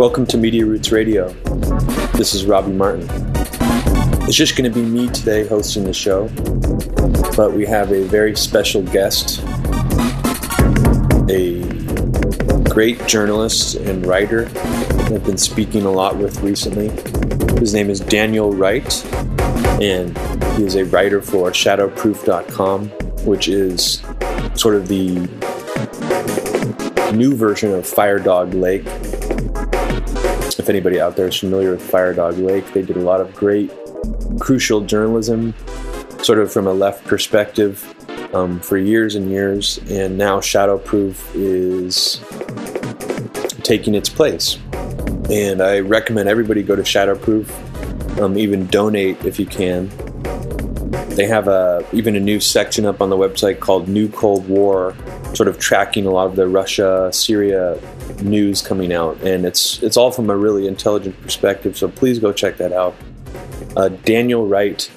Welcome to Media Roots Radio. This is Robbie Martin. It's just going to be me today hosting the show, but we have a very special guest, a great journalist and writer I've been speaking a lot with recently. His name is Daniel Wright, and he is a writer for Shadowproof.com, which is sort of the new version of Firedoglake if anybody out there is familiar with Firedoglake, they did a lot of great, crucial journalism, sort of from a left perspective, um, for years and years. And now Shadowproof is taking its place. And I recommend everybody go to Shadowproof, um, even donate if you can. They have a even a new section up on the website called New Cold War, sort of tracking a lot of the Russia Syria news coming out, and it's it's all from a really intelligent perspective. So please go check that out. Uh, Daniel Wright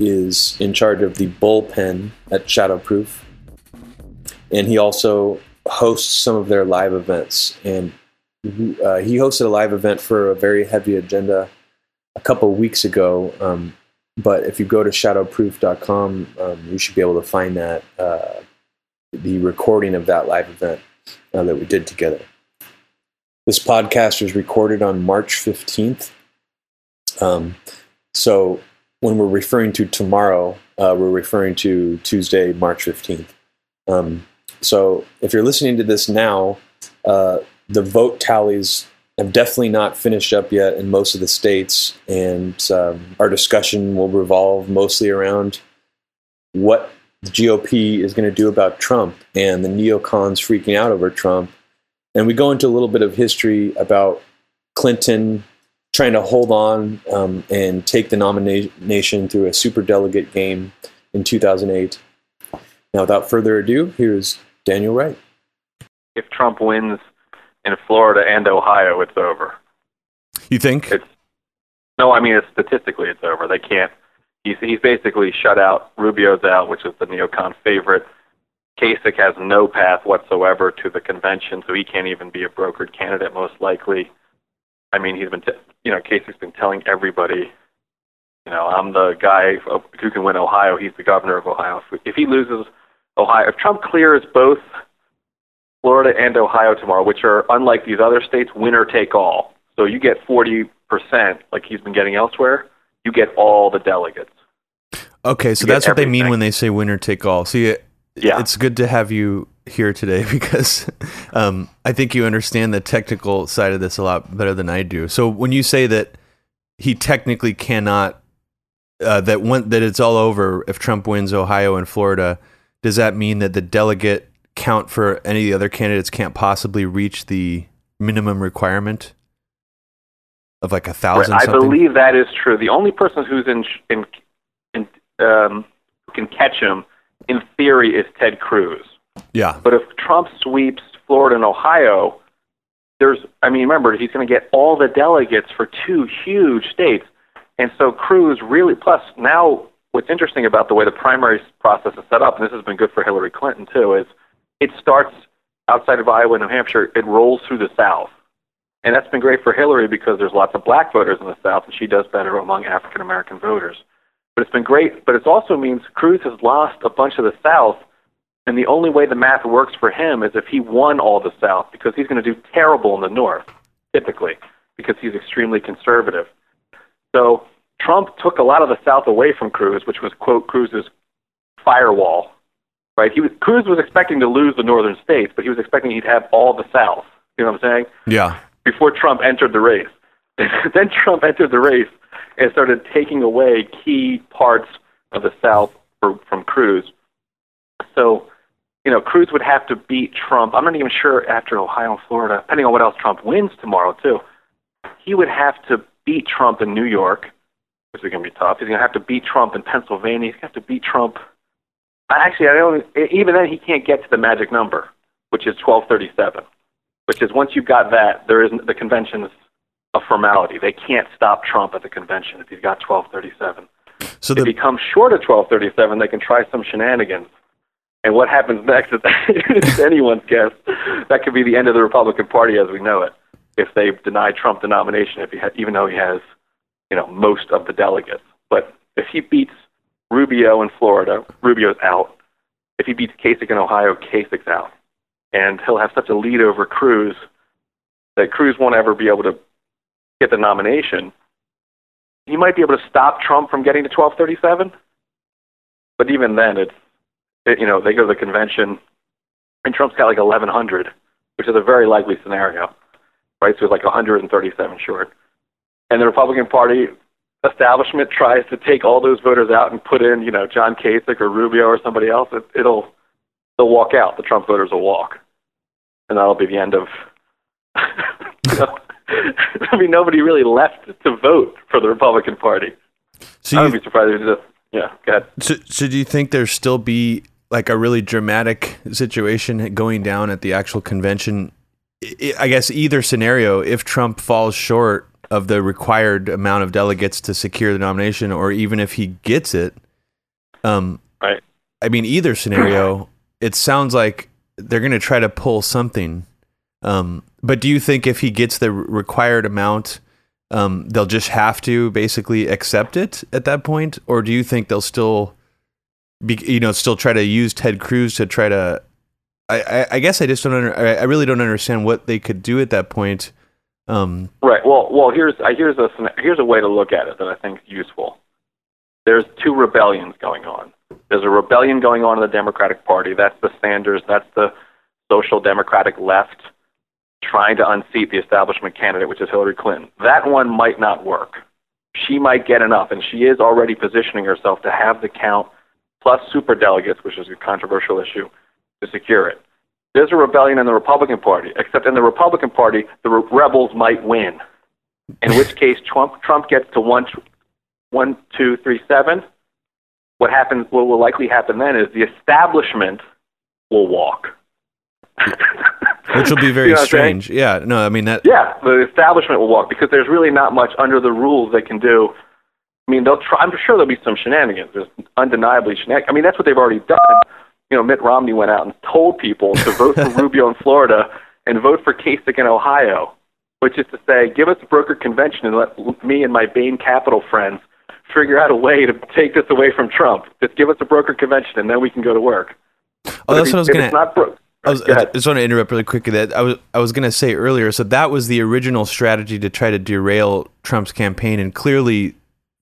is in charge of the bullpen at Shadowproof, and he also hosts some of their live events. And uh, he hosted a live event for a very heavy agenda a couple weeks ago. Um, but if you go to shadowproof.com, um, you should be able to find that uh, the recording of that live event uh, that we did together. This podcast was recorded on March 15th. Um, so when we're referring to tomorrow, uh, we're referring to Tuesday, March 15th. Um, so if you're listening to this now, uh, the vote tallies have definitely not finished up yet in most of the states, and um, our discussion will revolve mostly around what the GOP is going to do about Trump and the neocons freaking out over Trump. And we go into a little bit of history about Clinton trying to hold on um, and take the nomination through a super delegate game in 2008. Now, without further ado, here's Daniel Wright. If Trump wins in Florida and Ohio, it's over. You think? It's no, I mean it's statistically it's over. They can't he's he's basically shut out. Rubio's out, which is the neocon favorite. Kasich has no path whatsoever to the convention, so he can't even be a brokered candidate, most likely. I mean, he's been, t- you know, Kasich's been telling everybody, you know, I'm the guy who can win Ohio. He's the governor of Ohio. If he loses Ohio, if Trump clears both Florida and Ohio tomorrow, which are unlike these other states, winner take all. So you get 40%, like he's been getting elsewhere you get all the delegates. Okay, so that's what they mean when they say winner take all. See, it, yeah. it's good to have you here today because um, I think you understand the technical side of this a lot better than I do. So when you say that he technically cannot, uh, that when, that it's all over if Trump wins Ohio and Florida, does that mean that the delegate count for any of the other candidates can't possibly reach the minimum requirement? Of like a thousand. Right. I believe that is true. The only person who's in in, in um, who can catch him, in theory, is Ted Cruz. Yeah. But if Trump sweeps Florida and Ohio, there's I mean, remember he's going to get all the delegates for two huge states, and so Cruz really. Plus now, what's interesting about the way the primary process is set up, and this has been good for Hillary Clinton too, is it starts outside of Iowa and New Hampshire. It rolls through the South. And that's been great for Hillary because there's lots of black voters in the South, and she does better among African American voters. But it's been great. But it also means Cruz has lost a bunch of the South, and the only way the math works for him is if he won all the South, because he's going to do terrible in the North, typically, because he's extremely conservative. So Trump took a lot of the South away from Cruz, which was quote Cruz's firewall. Right? He was, Cruz was expecting to lose the northern states, but he was expecting he'd have all the South. You know what I'm saying? Yeah before Trump entered the race. then Trump entered the race and started taking away key parts of the South for, from Cruz. So, you know, Cruz would have to beat Trump. I'm not even sure after Ohio and Florida, depending on what else Trump wins tomorrow, too. He would have to beat Trump in New York, which is going to be tough. He's going to have to beat Trump in Pennsylvania. He's going to have to beat Trump. Actually, I don't. Even then, he can't get to the magic number, which is 1237 which is once you've got that, there isn't the convention's a formality. They can't stop Trump at the convention if he's got 1237. So the, if he comes short of 1237, they can try some shenanigans. And what happens next is anyone's guess. That could be the end of the Republican Party as we know it. if they deny Trump the nomination, if he ha- even though he has, you know, most of the delegates. But if he beats Rubio in Florida, Rubio's out. If he beats Kasich in Ohio, Kasich's out, and he'll have such a lead over Cruz that Cruz won't ever be able to get the nomination. He might be able to stop Trump from getting to 1237, but even then, it's it, you know they go to the convention, and Trump's got like 1100, which is a very likely scenario right? So it's like 137 short. And the Republican Party establishment tries to take all those voters out and put in, you know, John Kasich or Rubio or somebody else, it, it'll they'll walk out. The Trump voters will walk, and that'll be the end of. there'll be nobody really left to vote for the Republican Party. So I would be surprised if it just yeah. Go ahead. So, so do you think there still be like a really dramatic situation going down at the actual convention I guess either scenario, if Trump falls short of the required amount of delegates to secure the nomination, or even if he gets it, um, right. I mean, either scenario, it sounds like they're going to try to pull something. Um, but do you think if he gets the required amount, um, they'll just have to basically accept it at that point, or do you think they'll still, be, you know, still try to use Ted Cruz to try to I, I guess I just don't. Under, I really don't understand what they could do at that point. Um, right. Well, well, here's here's a here's a way to look at it that I think is useful. There's two rebellions going on. There's a rebellion going on in the Democratic Party. That's the Sanders. That's the social democratic left trying to unseat the establishment candidate, which is Hillary Clinton. That one might not work. She might get enough, and she is already positioning herself to have the count plus super delegates, which is a controversial issue to secure it. There's a rebellion in the Republican Party, except in the Republican Party, the re- rebels might win. In which case, Trump Trump gets to one, one, two, three, seven. What happens? What will likely happen then is the establishment will walk. Which will be very you know strange. Yeah, no, I mean that. Yeah, the establishment will walk because there's really not much under the rules they can do. I mean, they'll try. I'm sure there'll be some shenanigans. There's undeniably shenanigans. I mean, that's what they've already done you know, Mitt Romney went out and told people to vote for Rubio in Florida and vote for Kasich in Ohio, which is to say, give us a broker convention and let me and my Bain Capital friends figure out a way to take this away from Trump. Just give us a broker convention and then we can go to work. Oh, but that's what I was going to. I, was, I just want to interrupt really quickly. That I was I was going to say earlier. So that was the original strategy to try to derail Trump's campaign, and clearly,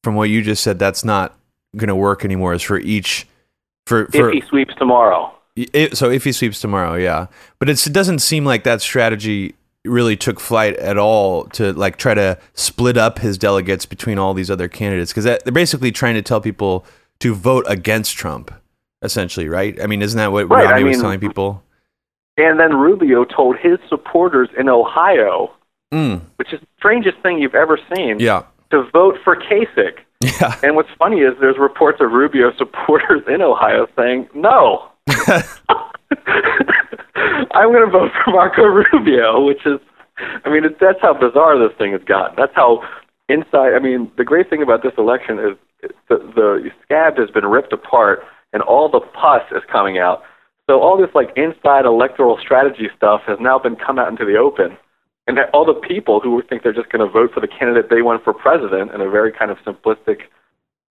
from what you just said, that's not going to work anymore. Is for each for, for if he sweeps tomorrow. It, so if he sweeps tomorrow, yeah. But it doesn't seem like that strategy really took flight at all to like try to split up his delegates between all these other candidates because they're basically trying to tell people to vote against Trump, essentially, right? I mean, isn't that what right, Romney I mean, was telling people? And then Rubio told his supporters in Ohio, mm. which is the strangest thing you've ever seen, yeah. to vote for Kasich. Yeah. And what's funny is there's reports of Rubio supporters in Ohio saying, no. I'm going to vote for Marco Rubio, which is, I mean, it, that's how bizarre this thing has gotten. That's how inside, I mean, the great thing about this election is the, the scab has been ripped apart and all the pus is coming out. So all this like inside electoral strategy stuff has now been come out into the open and that all the people who think they're just going to vote for the candidate they want for president in a very kind of simplistic,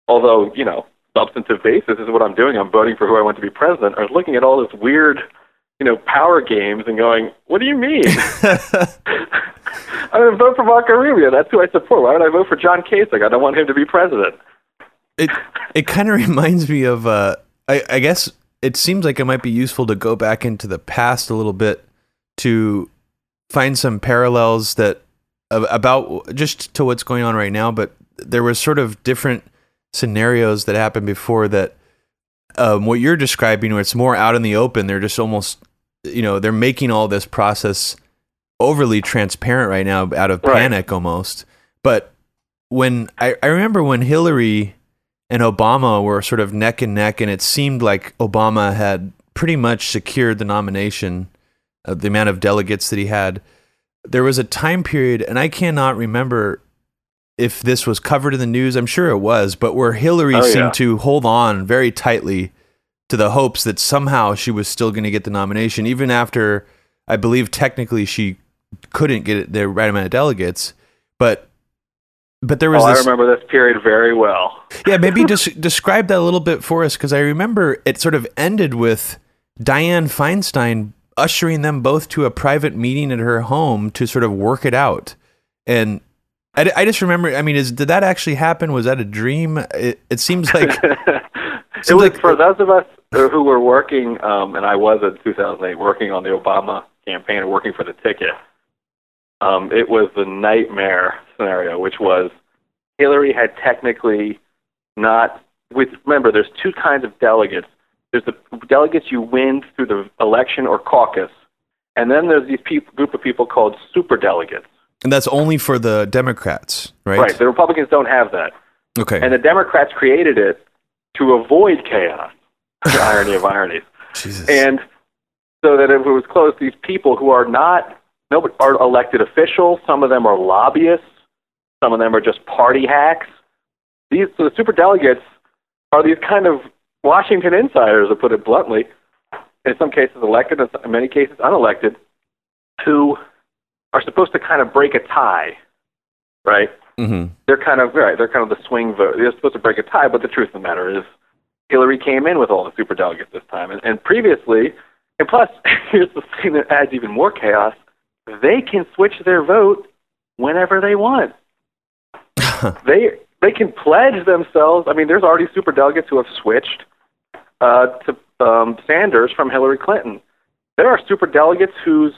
although you know substantive basis is what I'm doing. I'm voting for who I want to be president. Are looking at all this weird, you know, power games and going, "What do you mean?" I'm going to vote for Marco Rubio. That's who I support. Why would I vote for John Kasich? I don't want him to be president. It it kind of reminds me of uh, I, I guess it seems like it might be useful to go back into the past a little bit to find some parallels that about just to what's going on right now, but there was sort of different scenarios that happened before that um, what you're describing, where it's more out in the open. They're just almost, you know, they're making all this process overly transparent right now out of right. panic almost. But when I, I remember when Hillary and Obama were sort of neck and neck, and it seemed like Obama had pretty much secured the nomination uh, the amount of delegates that he had. There was a time period, and I cannot remember if this was covered in the news. I'm sure it was, but where Hillary oh, seemed yeah. to hold on very tightly to the hopes that somehow she was still going to get the nomination, even after I believe technically she couldn't get the right amount of delegates, but but there was. Oh, this, I remember this period very well. yeah, maybe just describe that a little bit for us because I remember it sort of ended with Dianne Feinstein ushering them both to a private meeting at her home to sort of work it out, and I, I just remember. I mean, is did that actually happen? Was that a dream? It, it seems like it, it was like, for those of us who were working, um, and I was in 2008 working on the Obama campaign and working for the ticket. Um, it was the nightmare scenario, which was Hillary had technically not. With remember, there's two kinds of delegates. There's the delegates you win through the election or caucus, and then there's these people, group of people called super delegates. And that's only for the Democrats, right? Right. The Republicans don't have that. Okay. And the Democrats created it to avoid chaos. the irony of ironies. Jesus. And so that if it was close, these people who are not nobody are elected officials. Some of them are lobbyists. Some of them are just party hacks. These so the super delegates are these kind of Washington insiders, to put it bluntly. In some cases elected, in many cases unelected, who are supposed to kind of break a tie, right? Mm-hmm. They're kind of right. They're kind of the swing vote. They're supposed to break a tie, but the truth of the matter is, Hillary came in with all the super delegates this time, and, and previously, and plus, here's the thing that adds even more chaos: they can switch their vote whenever they want. they they can pledge themselves. I mean, there's already super delegates who have switched uh, to um, Sanders from Hillary Clinton. There are super delegates whose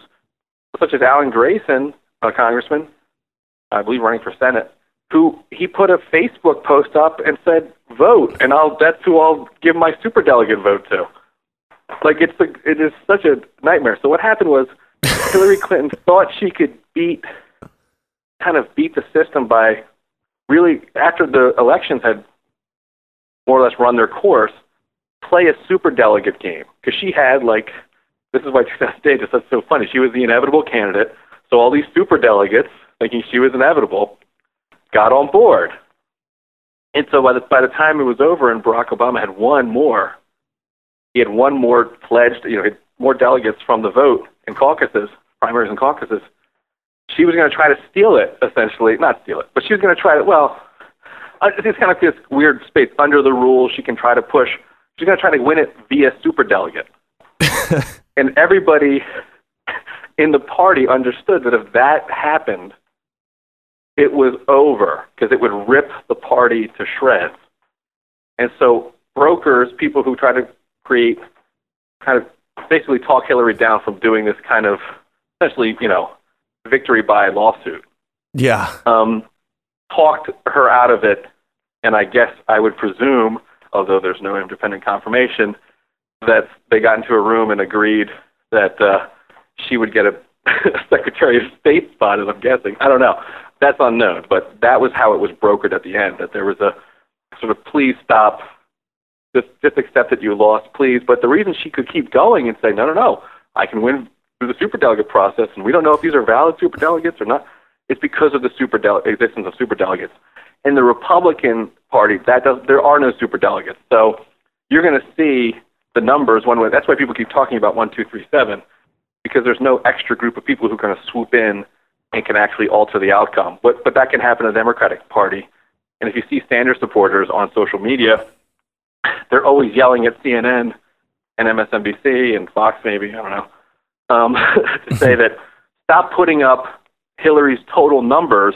such as Alan Grayson, a congressman, I believe running for Senate, who he put a Facebook post up and said, "Vote," and I'll that's who I'll give my super delegate vote to. Like it's a, it is such a nightmare. So what happened was Hillary Clinton thought she could beat, kind of beat the system by really after the elections had more or less run their course, play a super delegate game because she had like this is why 2008 is that's so funny. She was the inevitable candidate, so all these super delegates, thinking she was inevitable, got on board. And so by the by the time it was over and Barack Obama had won more, he had won more pledged, you know, more delegates from the vote in caucuses, primaries and caucuses. She was going to try to steal it, essentially, not steal it, but she was going to try to. Well, uh, it's kind of this weird space under the rules. She can try to push. She's going to try to win it via super delegate. and everybody in the party understood that if that happened, it was over because it would rip the party to shreds. And so brokers, people who try to create, kind of basically talk Hillary down from doing this kind of essentially, you know, victory by lawsuit. Yeah. Um, talked her out of it, and I guess I would presume, although there's no independent confirmation, that they got into a room and agreed that uh, she would get a Secretary of State spot, as I'm guessing. I don't know. That's unknown, but that was how it was brokered at the end. That there was a sort of please stop, just just accept that you lost, please. But the reason she could keep going and say no, no, no, I can win through the superdelegate process, and we don't know if these are valid superdelegates or not. It's because of the superdele- existence of superdelegates. In the Republican Party, that does there are no superdelegates. So you're going to see the numbers one way. That's why people keep talking about one, two, three, seven, because there's no extra group of people who kind of swoop in and can actually alter the outcome. But but that can happen in the Democratic Party. And if you see Sanders supporters on social media, they're always yelling at CNN and MSNBC and Fox, maybe I don't know, um, to say that stop putting up Hillary's total numbers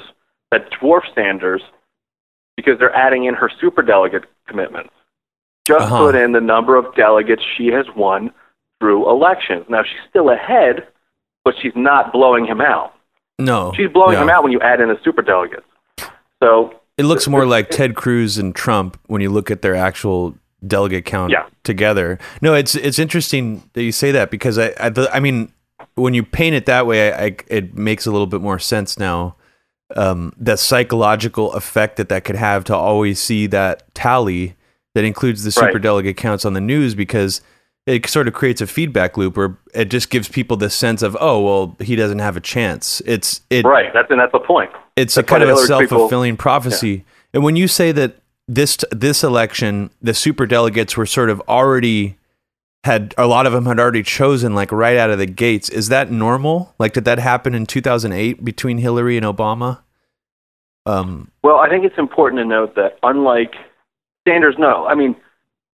that dwarf Sanders because they're adding in her superdelegate commitments. Just uh-huh. put in the number of delegates she has won through elections. Now she's still ahead, but she's not blowing him out. No, she's blowing him out when you add in the super delegates. So it looks more like Ted Cruz and Trump when you look at their actual delegate count yeah. together. No, it's it's interesting that you say that because I I, I mean when you paint it that way, I, I, it makes a little bit more sense now. Um, the psychological effect that that could have to always see that tally that includes the super right. delegate counts on the news because it sort of creates a feedback loop where it just gives people this sense of oh well he doesn't have a chance it's it right that's and that's the point it's that's a kind of a self-fulfilling people, prophecy yeah. and when you say that this this election the super delegates were sort of already had a lot of them had already chosen like right out of the gates. Is that normal? Like, did that happen in 2008 between Hillary and Obama? Um, well, I think it's important to note that unlike Sanders, no, I mean,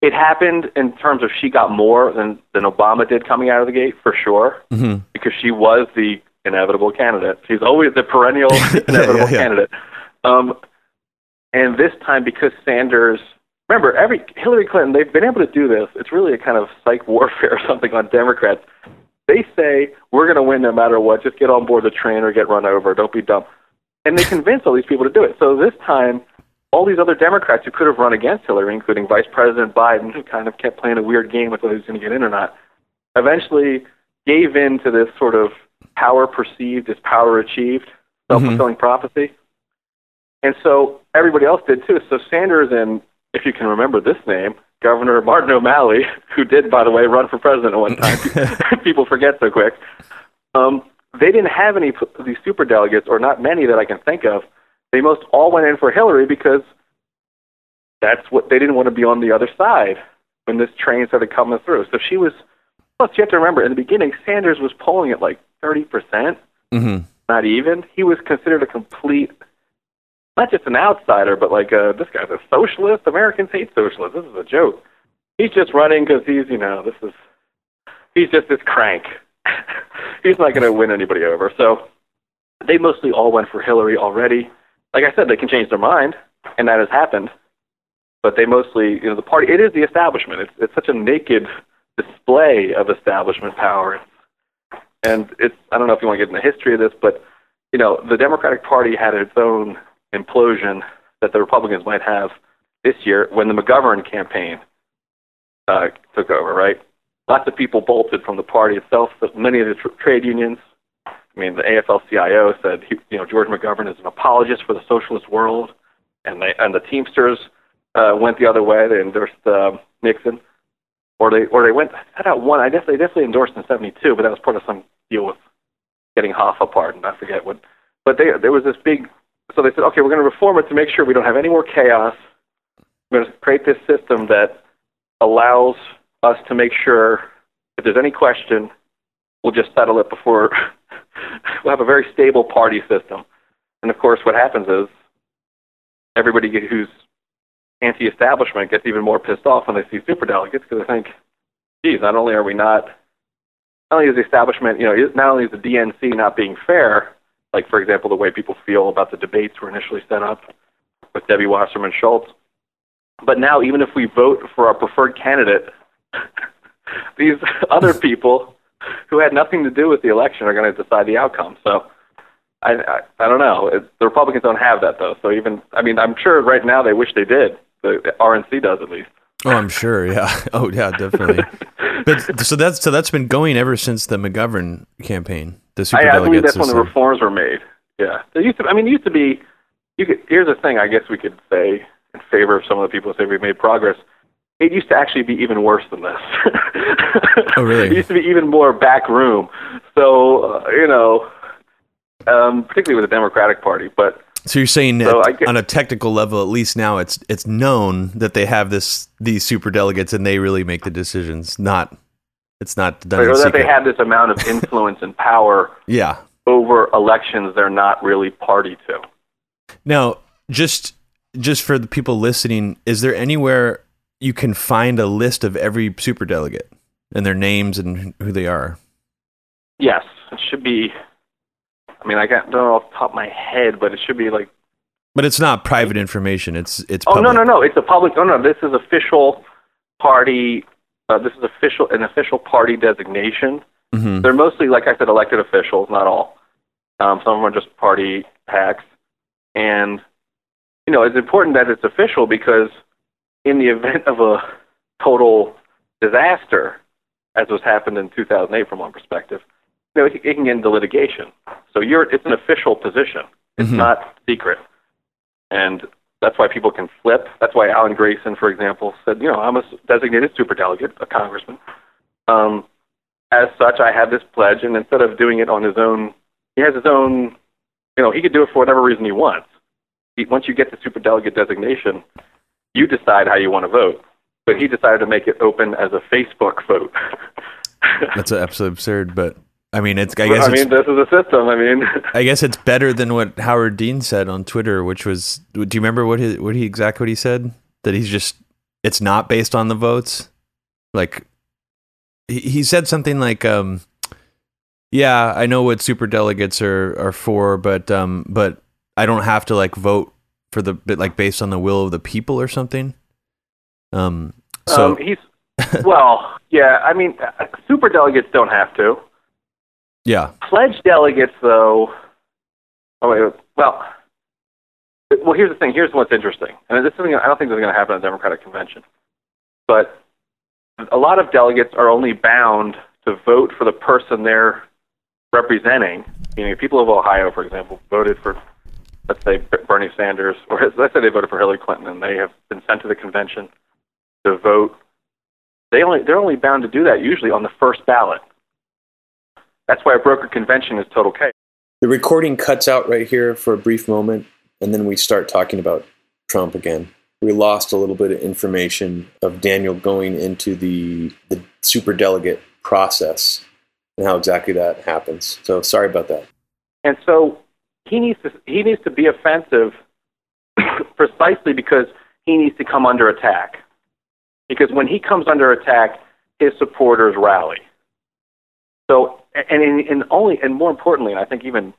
it happened in terms of she got more than than Obama did coming out of the gate for sure, mm-hmm. because she was the inevitable candidate. She's always the perennial inevitable yeah, yeah. candidate. Um, and this time, because Sanders remember, every Hillary Clinton, they've been able to do this. It's really a kind of psych warfare or something on Democrats. They say we're going to win no matter what. Just get on board the train or get run over. Don't be dumb. And they convince all these people to do it. So this time, all these other Democrats who could have run against Hillary, including Vice President Biden, who kind of kept playing a weird game with whether he was going to get in or not, eventually gave in to this sort of power perceived is power achieved, self fulfilling mm-hmm. prophecy. And so everybody else did too. So Sanders and if you can remember this name, Governor Martin O'Malley, who did, by the way, run for president at one time. People forget so quick. Um, they didn't have any of these super delegates, or not many that I can think of. They most all went in for Hillary because that's what they didn't want to be on the other side when this train started coming through. So she was. Plus, you have to remember, in the beginning, Sanders was polling at like thirty percent, mm-hmm. not even. He was considered a complete not just an outsider, but like uh, this guy's a socialist. Americans hate socialists. This is a joke. He's just running because he's, you know, this is he's just this crank. he's not going to win anybody over. So they mostly all went for Hillary already. Like I said, they can change their mind, and that has happened. But they mostly, you know, the party. It is the establishment. It's it's such a naked display of establishment power. And it's I don't know if you want to get into the history of this, but you know, the Democratic Party had its own implosion that the Republicans might have this year when the McGovern campaign uh, took over, right? Lots of people bolted from the party itself. But many of the tr- trade unions, I mean, the AFL-CIO said, he, you know, George McGovern is an apologist for the socialist world, and they and the Teamsters uh, went the other way. They endorsed uh, Nixon, or they or they went. I had one. I definitely definitely endorsed in '72, but that was part of some deal with getting Hoffa pardoned. I forget what. But they, there was this big so they said, okay, we're going to reform it to make sure we don't have any more chaos. We're going to create this system that allows us to make sure if there's any question, we'll just settle it before we'll have a very stable party system. And of course, what happens is everybody who's anti-establishment gets even more pissed off when they see superdelegates because they think, geez, not only are we not, not only is the establishment, you know, not only is the DNC not being fair, like for example the way people feel about the debates were initially set up with Debbie Wasserman Schultz. But now even if we vote for our preferred candidate, these other people who had nothing to do with the election are going to decide the outcome. So I I, I don't know. It, the Republicans don't have that though. So even I mean I'm sure right now they wish they did. The, the RNC does at least. Oh, I'm sure. Yeah. Oh, yeah, definitely. but so that's so that's been going ever since the McGovern campaign. The super I, I believe that's when the reforms were made. Yeah, there used to. I mean, it used to be. You could. Here's the thing. I guess we could say in favor of some of the people who say we've made progress. It used to actually be even worse than this. oh, really? It used to be even more back room. So uh, you know, um, particularly with the Democratic Party, but so you're saying so on a technical level, at least now it's it's known that they have this these super delegates and they really make the decisions. Not it's not done. Or that secret. they have this amount of influence and power. Yeah. Over elections, they're not really party to. Now, just just for the people listening, is there anywhere you can find a list of every super delegate and their names and who they are? Yes, it should be I mean, I don't know off the top of my head, but it should be like. But it's not private information. It's it's. Oh no no no! It's a public. No no. This is official party. Uh, this is official an official party designation. Mm-hmm. They're mostly, like I said, elected officials. Not all. Um, some of them are just party hacks, and you know it's important that it's official because in the event of a total disaster, as was happened in 2008 from one perspective, you know, it, it can get into litigation. So you're it's an official position. It's mm-hmm. not secret, and that's why people can flip. That's why Alan Grayson, for example, said, you know, I'm a designated superdelegate, a congressman. Um, as such, I have this pledge, and instead of doing it on his own, he has his own. You know, he could do it for whatever reason he wants. He, once you get the superdelegate designation, you decide how you want to vote. but he decided to make it open as a Facebook vote. That's absolutely absurd, but I mean, it's. I guess. I mean, this is a system. I mean, I guess it's better than what Howard Dean said on Twitter, which was. Do you remember what he what he exactly what he said? That he's just. It's not based on the votes. Like, he, he said something like, um, "Yeah, I know what super delegates are are for, but um, but I don't have to like vote for the bit like based on the will of the people or something." Um. So um, he's well, yeah. I mean, super delegates don't have to. Yeah. Pledge delegates, though. Oh wait. Well, well. Here's the thing. Here's what's interesting, and this is something I don't think this is going to happen at the Democratic convention, but a lot of delegates are only bound to vote for the person they're representing. Meaning, people of Ohio, for example, voted for, let's say, Bernie Sanders, or let's say they voted for Hillary Clinton, and they have been sent to the convention to vote. They only they're only bound to do that usually on the first ballot. That's why a broker convention is total chaos. The recording cuts out right here for a brief moment, and then we start talking about Trump again. We lost a little bit of information of Daniel going into the the super delegate process and how exactly that happens. So sorry about that. And so he needs to he needs to be offensive precisely because he needs to come under attack. Because when he comes under attack, his supporters rally. So, and in, in only, and more importantly, and I think even,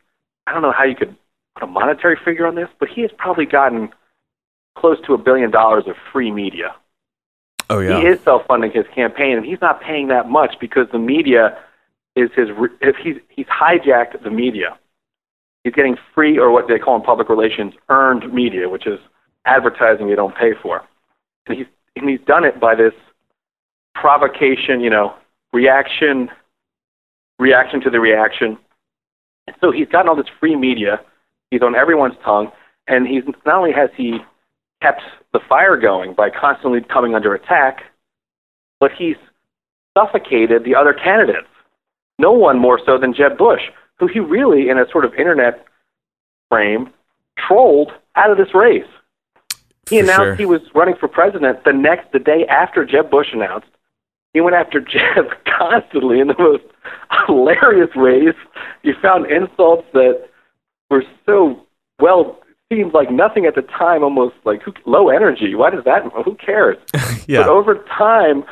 I don't know how you could put a monetary figure on this, but he has probably gotten close to a billion dollars of free media. Oh yeah. He is self-funding his campaign, and he's not paying that much because the media is his. If he's he's hijacked the media, he's getting free or what they call in public relations earned media, which is advertising you don't pay for. And he's and he's done it by this provocation, you know, reaction reaction to the reaction. And So he's gotten all this free media. He's on everyone's tongue, and he's not only has he kept the fire going by constantly coming under attack, but he's suffocated the other candidates. No one more so than Jeb Bush, who he really, in a sort of internet frame, trolled out of this race. He announced sure. he was running for president the next, the day after Jeb Bush announced. He went after Jeb constantly in the most hilarious ways. He found insults that were so well seemed like nothing at the time, almost like who, low energy. Why does that? Who cares? yeah. But over time,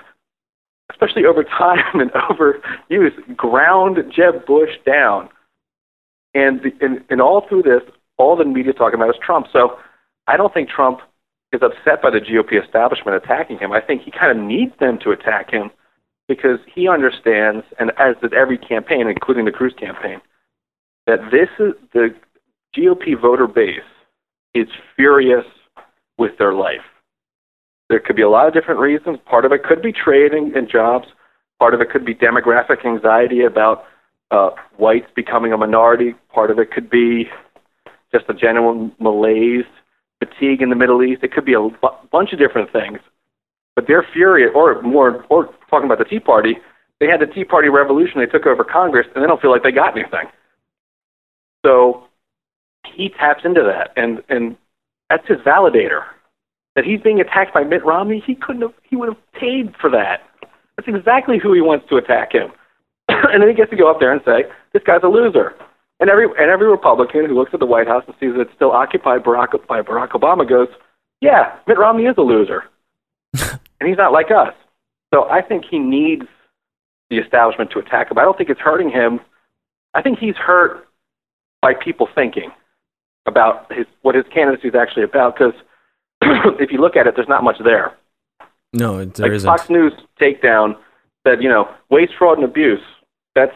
especially over time and over use, ground Jeb Bush down. And, the, and and all through this, all the media talking about is Trump. So I don't think Trump is upset by the GOP establishment attacking him. I think he kind of needs them to attack him because he understands, and as did every campaign, including the Cruz campaign, that this is the GOP voter base is furious with their life. There could be a lot of different reasons. Part of it could be trading and jobs. Part of it could be demographic anxiety about uh, whites becoming a minority. Part of it could be just a genuine malaise, fatigue in the Middle East. It could be a b- bunch of different things. But they're furious, or more, or talking about the Tea Party, they had the Tea Party revolution. They took over Congress, and they don't feel like they got anything. So he taps into that, and and that's his validator. That he's being attacked by Mitt Romney, he couldn't have. He would have paid for that. That's exactly who he wants to attack him. and then he gets to go up there and say, "This guy's a loser." And every and every Republican who looks at the White House and sees that it's still occupied Barack, by Barack Obama goes, "Yeah, Mitt Romney is a loser." and he's not like us. So I think he needs the establishment to attack him. I don't think it's hurting him. I think he's hurt by people thinking about his what his candidacy is actually about. Because if you look at it, there's not much there. No, there like isn't. Fox News takedown said, you know, waste, fraud, and abuse. That's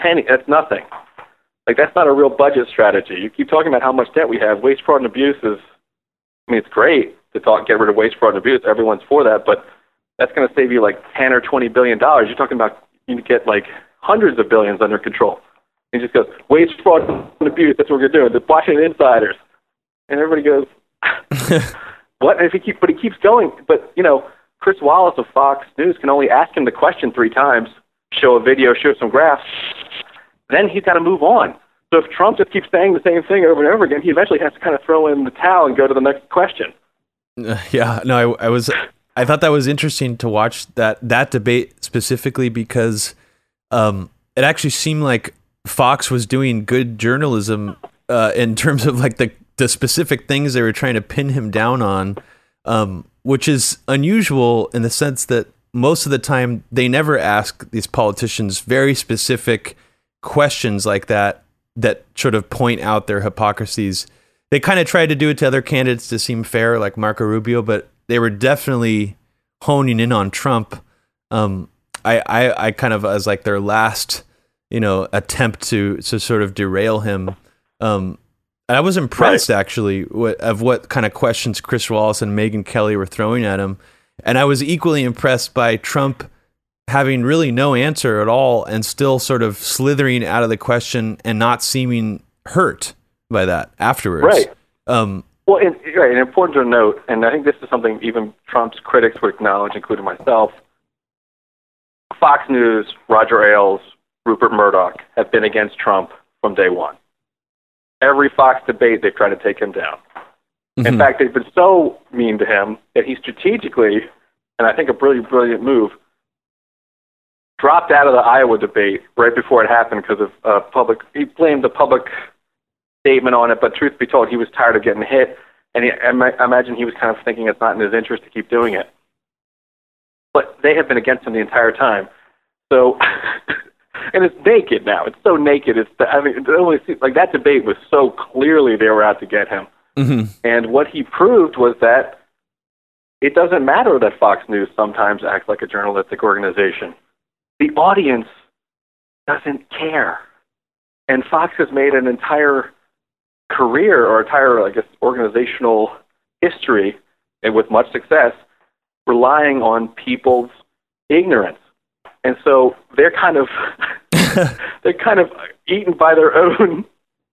penny. That's nothing. Like that's not a real budget strategy. You keep talking about how much debt we have. Waste, fraud, and abuse is. I mean, it's great to talk get rid of waste, fraud, and abuse. Everyone's for that, but that's going to save you like ten or twenty billion dollars. You're talking about you get like hundreds of billions under control. He just goes waste, fraud, and abuse. That's what we're doing. The Washington insiders, and everybody goes, what? And if he keep, but he keeps going. But you know, Chris Wallace of Fox News can only ask him the question three times, show a video, show some graphs, then he's got to move on. So if Trump just keeps saying the same thing over and over again, he eventually has to kind of throw in the towel and go to the next question. Uh, yeah, no, I, I was I thought that was interesting to watch that that debate specifically because um, it actually seemed like Fox was doing good journalism uh, in terms of like the the specific things they were trying to pin him down on, um, which is unusual in the sense that most of the time they never ask these politicians very specific questions like that that sort of point out their hypocrisies. They kind of tried to do it to other candidates to seem fair, like Marco Rubio, but they were definitely honing in on Trump. Um, I, I, I kind of as like their last, you know, attempt to to sort of derail him. Um, I was impressed right. actually what, of what kind of questions Chris Wallace and Megyn Kelly were throwing at him, and I was equally impressed by Trump having really no answer at all and still sort of slithering out of the question and not seeming hurt by that afterwards. Right. Um, well, and, right, and important to note, and I think this is something even Trump's critics would acknowledge, including myself. Fox News, Roger Ailes, Rupert Murdoch have been against Trump from day one. Every Fox debate, they've tried to take him down. Mm-hmm. In fact, they've been so mean to him that he strategically, and I think a brilliant, brilliant move, dropped out of the Iowa debate right before it happened because of uh, public. He blamed the public statement on it, but truth be told, he was tired of getting hit, and he, I, I imagine he was kind of thinking it's not in his interest to keep doing it. But they have been against him the entire time. So, and it's naked now. It's so naked. It's I mean, it only seems, like that debate was so clearly they were out to get him. Mm-hmm. And what he proved was that it doesn't matter that Fox News sometimes acts like a journalistic organization the audience doesn't care. And Fox has made an entire career or entire, I guess, organizational history, and with much success, relying on people's ignorance. And so they're kind of they're kind of eaten by their own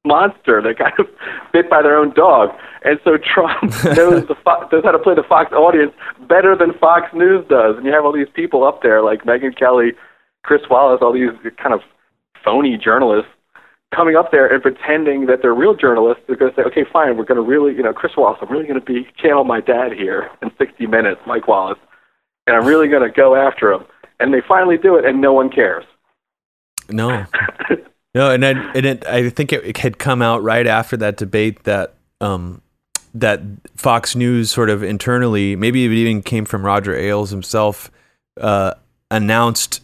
monster. They're kind of bit by their own dog. And so Trump knows the Fo- knows how to play the Fox audience better than Fox News does. And you have all these people up there like Megyn Kelly Chris Wallace, all these kind of phony journalists coming up there and pretending that they're real journalists. They're going to say, okay, fine, we're going to really, you know, Chris Wallace, I'm really going to be channel my dad here in 60 minutes, Mike Wallace, and I'm really going to go after him. And they finally do it, and no one cares. No. no, and, I, and it, I think it, it had come out right after that debate that um, that Fox News sort of internally, maybe it even came from Roger Ailes himself, uh, announced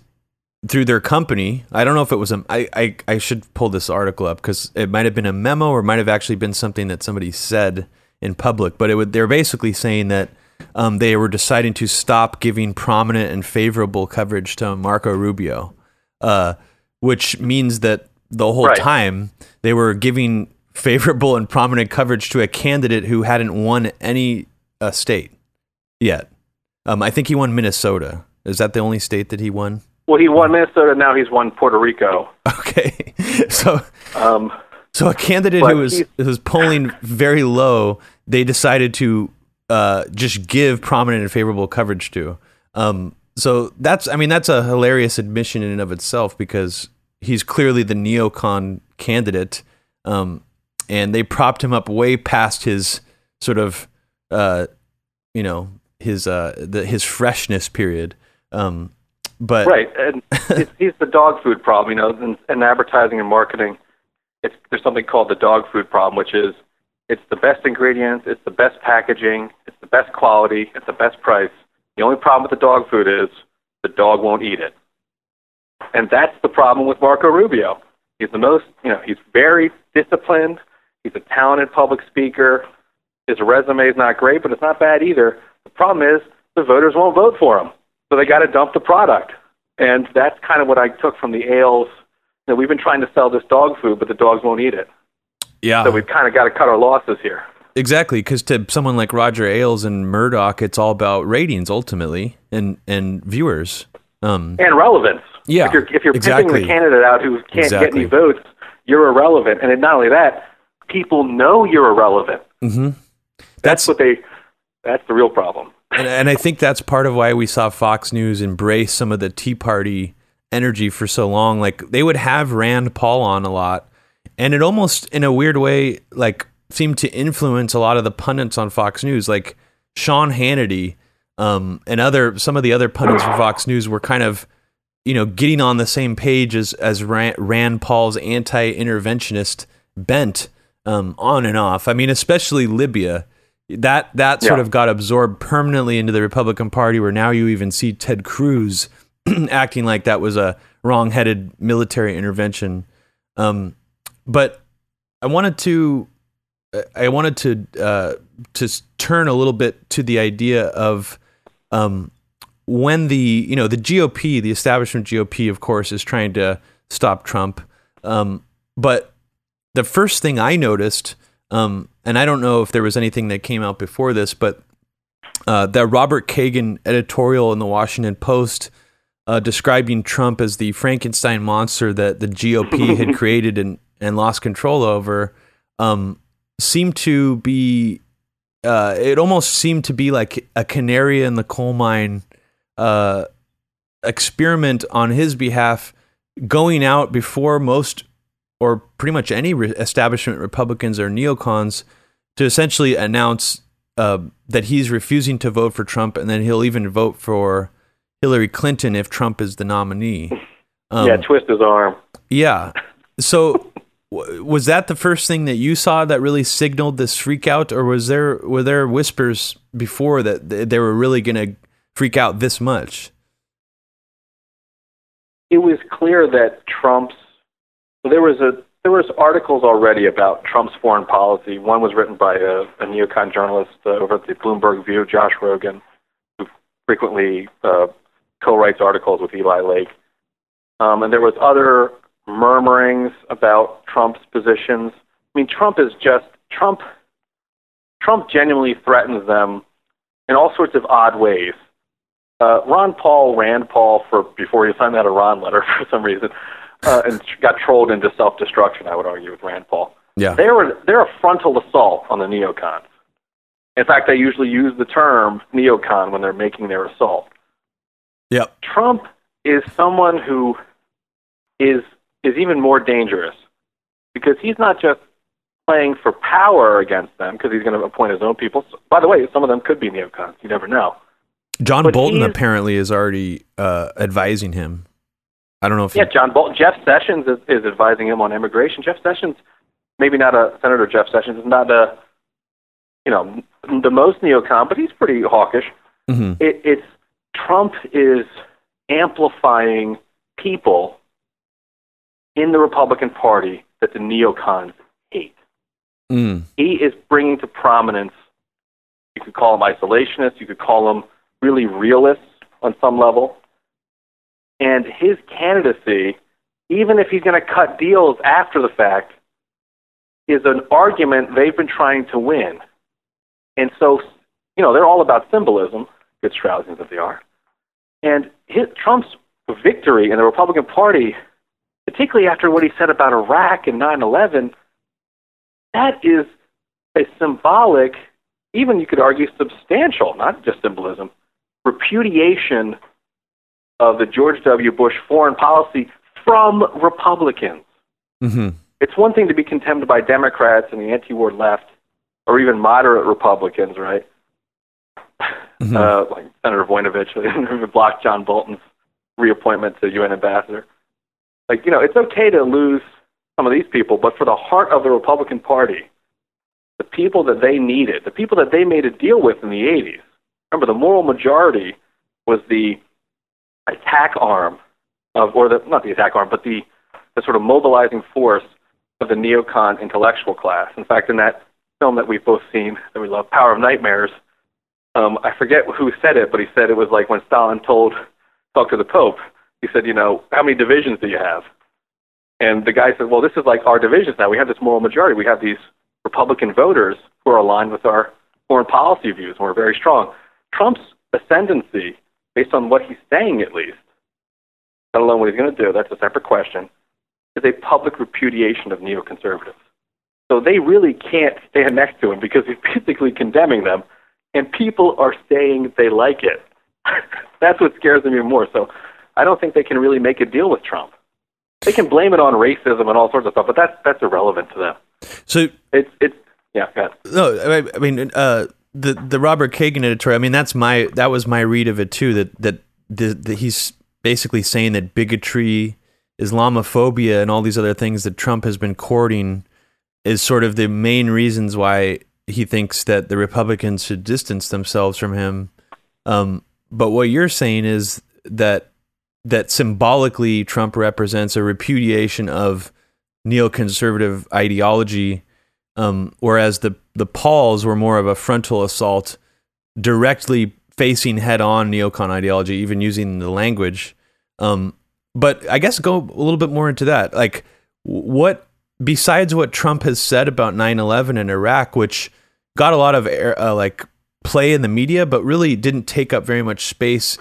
through their company. I don't know if it was a. I I, I should pull this article up because it might have been a memo or might have actually been something that somebody said in public. But it would. They're basically saying that um, they were deciding to stop giving prominent and favorable coverage to Marco Rubio, uh, which means that the whole right. time they were giving favorable and prominent coverage to a candidate who hadn't won any uh, state yet. Um, I think he won Minnesota. Is that the only state that he won? Well, he won Minnesota. Now he's won Puerto Rico. Okay, so um, so a candidate who was who was polling very low, they decided to uh, just give prominent and favorable coverage to. Um, so that's I mean that's a hilarious admission in and of itself because he's clearly the neocon candidate, um, and they propped him up way past his sort of uh, you know his uh, the, his freshness period. Um, but right, and it's, he's the dog food problem. You know, in, in advertising and marketing, it's there's something called the dog food problem, which is it's the best ingredients, it's the best packaging, it's the best quality, it's the best price. The only problem with the dog food is the dog won't eat it, and that's the problem with Marco Rubio. He's the most, you know, he's very disciplined. He's a talented public speaker. His resume is not great, but it's not bad either. The problem is the voters won't vote for him. So they got to dump the product. And that's kind of what I took from the Ailes. You know, we've been trying to sell this dog food, but the dogs won't eat it. Yeah. So we've kind of got to cut our losses here. Exactly, because to someone like Roger Ailes and Murdoch, it's all about ratings ultimately and and viewers um, and relevance. Yeah, if you're if you're exactly. picking the candidate out who can't exactly. get any votes, you're irrelevant. And not only that, people know you're irrelevant. Mm-hmm. That's, that's what they. That's the real problem and, and I think that's part of why we saw Fox News embrace some of the Tea Party energy for so long. Like they would have Rand Paul on a lot, and it almost, in a weird way, like seemed to influence a lot of the pundits on Fox News, like Sean Hannity. um, and other some of the other pundits for Fox News were kind of you know getting on the same page as as Rand Paul's anti-interventionist bent um, on and off. I mean, especially Libya. That that sort yeah. of got absorbed permanently into the Republican Party, where now you even see Ted Cruz acting like that was a wrong-headed military intervention. Um, but I wanted to I wanted to uh, to turn a little bit to the idea of um, when the you know the GOP, the establishment GOP, of course, is trying to stop Trump. Um, but the first thing I noticed, um, and I don't know if there was anything that came out before this, but uh, that Robert Kagan editorial in the Washington Post uh, describing Trump as the Frankenstein monster that the GOP had created and, and lost control over um, seemed to be. Uh, it almost seemed to be like a canary in the coal mine uh, experiment on his behalf, going out before most or pretty much any re- establishment Republicans or neocons to essentially announce uh, that he's refusing to vote for Trump, and then he'll even vote for Hillary Clinton if Trump is the nominee. Um, yeah, twist his arm. Yeah. So, w- was that the first thing that you saw that really signaled this freak out, or was there were there whispers before that they were really going to freak out this much? It was clear that Trump's there was a there was articles already about Trump's foreign policy. One was written by a, a neocon journalist uh, over at the Bloomberg View, Josh Rogin, who frequently uh, co-writes articles with Eli Lake. Um, and there was other murmurings about Trump's positions. I mean, Trump is just Trump. Trump genuinely threatens them in all sorts of odd ways. Uh, Ron Paul, Rand Paul, for before he signed that Iran letter for some reason, uh, and got trolled into self-destruction. I would argue with Rand Paul. Yeah, they were they're a frontal assault on the neocons. In fact, they usually use the term neocon when they're making their assault. Yep. Trump is someone who is is even more dangerous because he's not just playing for power against them because he's going to appoint his own people. By the way, some of them could be neocons. You never know. John but Bolton apparently is already uh, advising him I don't know if yeah, John Bolton, Jeff Sessions is, is advising him on immigration. Jeff Sessions, maybe not a Senator Jeff Sessions, is not a you know the most neocon, but he's pretty hawkish. Mm-hmm. It, it's Trump is amplifying people in the Republican Party that the neocons hate. Mm. He is bringing to prominence. You could call them isolationists. You could call them really realists on some level and his candidacy, even if he's going to cut deals after the fact, is an argument they've been trying to win. And so, you know, they're all about symbolism, good Straussians that they are. And his, Trump's victory in the Republican Party, particularly after what he said about Iraq and 9 11, that is a symbolic, even you could argue substantial, not just symbolism, repudiation of the George W. Bush foreign policy from Republicans. Mm-hmm. It's one thing to be contemned by Democrats and the anti-war left, or even moderate Republicans, right? Mm-hmm. Uh, like Senator Voinovich, blocked John Bolton's reappointment to UN ambassador. Like, you know, it's okay to lose some of these people, but for the heart of the Republican Party, the people that they needed, the people that they made a deal with in the 80s. Remember, the moral majority was the attack arm of, or the not the attack arm, but the the sort of mobilizing force of the neocon intellectual class. In fact, in that film that we've both seen that we love, Power of Nightmares, um, I forget who said it, but he said it was like when Stalin told talk to the Pope. He said, you know, how many divisions do you have? And the guy said, well, this is like our divisions now. We have this moral majority. We have these Republican voters who are aligned with our foreign policy views, and we're very strong. Trump's ascendancy based on what he's saying at least, let alone what he's going to do, that's a separate question, is a public repudiation of neoconservatives. So they really can't stand next to him because he's basically condemning them, and people are saying they like it. that's what scares them even more. So I don't think they can really make a deal with Trump. They can blame it on racism and all sorts of stuff, but that's that's irrelevant to them. So it's it's yeah. No, I mean, uh, the the Robert Kagan editorial. I mean, that's my that was my read of it too. That that the, the, he's basically saying that bigotry, Islamophobia, and all these other things that Trump has been courting is sort of the main reasons why he thinks that the Republicans should distance themselves from him. Um, but what you're saying is that that symbolically Trump represents a repudiation of neoconservative ideology, um, whereas the the Pauls were more of a frontal assault, directly facing head on neocon ideology, even using the language. Um, but I guess go a little bit more into that. Like, what besides what Trump has said about 9/11 in Iraq, which got a lot of uh, like play in the media, but really didn't take up very much space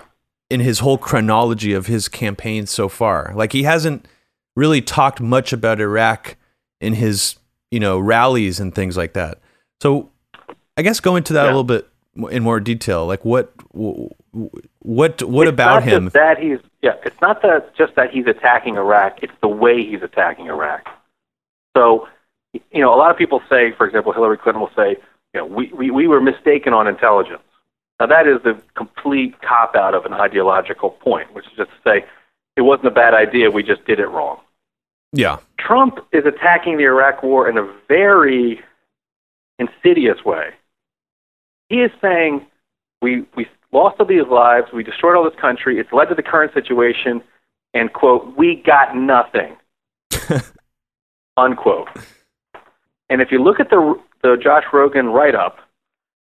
in his whole chronology of his campaign so far. Like he hasn't really talked much about Iraq in his, you know, rallies and things like that. So I guess go into that yeah. a little bit in more detail. Like what what what it's about him? that he's yeah, it's not that just that he's attacking Iraq, it's the way he's attacking Iraq. So, you know, a lot of people say, for example, Hillary Clinton will say, you know, we, we, we were mistaken on intelligence. Now, that is the complete cop out of an ideological point, which is just to say it wasn't a bad idea, we just did it wrong. Yeah. Trump is attacking the Iraq war in a very insidious way. He is saying we, we lost all these lives, we destroyed all this country, it's led to the current situation, and, quote, we got nothing, unquote. And if you look at the, the Josh Rogin write up,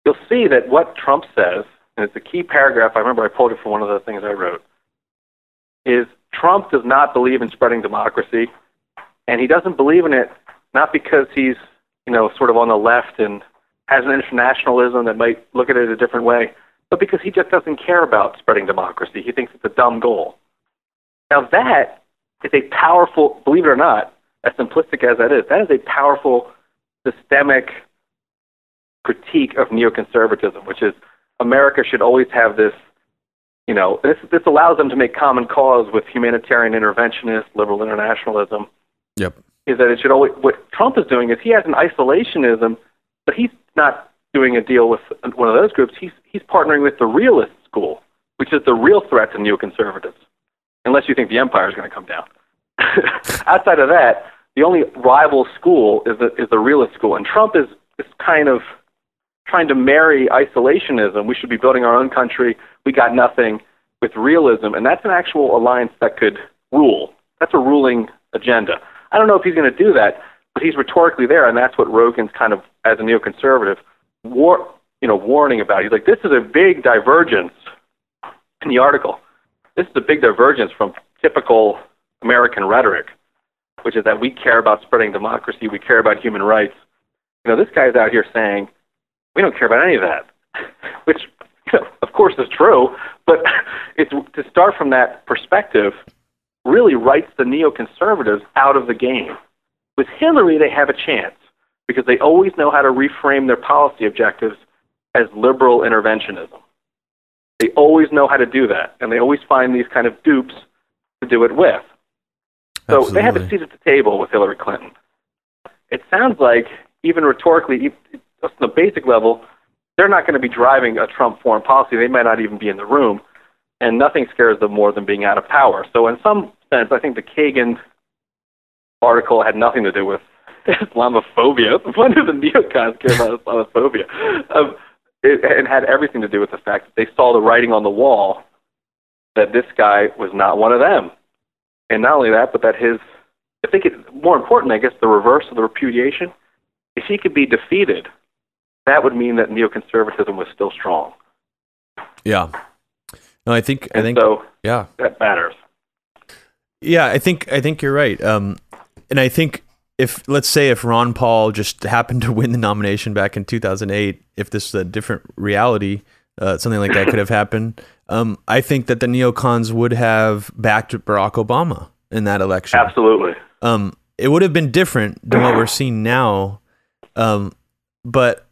you'll see that what Trump says, and it's a key paragraph, I remember I pulled it from one of the things I wrote, is Trump does not believe in spreading democracy, and he doesn't believe in it not because he's, you know, sort of on the left and has an internationalism that might look at it a different way, but because he just doesn't care about spreading democracy. He thinks it's a dumb goal. Now that is a powerful, believe it or not, as simplistic as that is, that is a powerful systemic critique of neoconservatism, which is America should always have this, you know, this, this allows them to make common cause with humanitarian interventionist, liberal internationalism. Yep. Is that it should always, what Trump is doing is he has an isolationism, but he's not doing a deal with one of those groups. He's, he's partnering with the realist school, which is the real threat to neoconservatives, unless you think the empire is going to come down. Outside of that, the only rival school is the, is the realist school. And Trump is, is kind of trying to marry isolationism. We should be building our own country. We got nothing with realism. And that's an actual alliance that could rule. That's a ruling agenda. I don't know if he's going to do that, but he's rhetorically there. And that's what Rogin's kind of, as a neoconservative, war, you know, warning about. He's like, this is a big divergence in the article. This is a big divergence from typical American rhetoric which is that we care about spreading democracy, we care about human rights. You know, this guy's out here saying we don't care about any of that, which you know, of course is true, but it's to start from that perspective really writes the neoconservatives out of the game. With Hillary, they have a chance because they always know how to reframe their policy objectives as liberal interventionism. They always know how to do that, and they always find these kind of dupes to do it with. So Absolutely. they have a seat at the table with Hillary Clinton. It sounds like, even rhetorically, just on the basic level, they're not going to be driving a Trump foreign policy. They might not even be in the room. And nothing scares them more than being out of power. So, in some sense, I think the Kagan article had nothing to do with Islamophobia. When do the neocons care about Islamophobia? Um, it, it had everything to do with the fact that they saw the writing on the wall that this guy was not one of them and not only that, but that his, I think it, more important, I guess, the reverse of the repudiation, if he could be defeated, that would mean that neoconservatism was still strong. Yeah. No, I think, and I think, so yeah, that matters. Yeah, I think, I think you're right. Um, and I think if, let's say, if Ron Paul just happened to win the nomination back in 2008, if this is a different reality, uh, something like that could have happened. Um, I think that the neocons would have backed Barack Obama in that election. Absolutely. Um, it would have been different than what we're seeing now. Um, but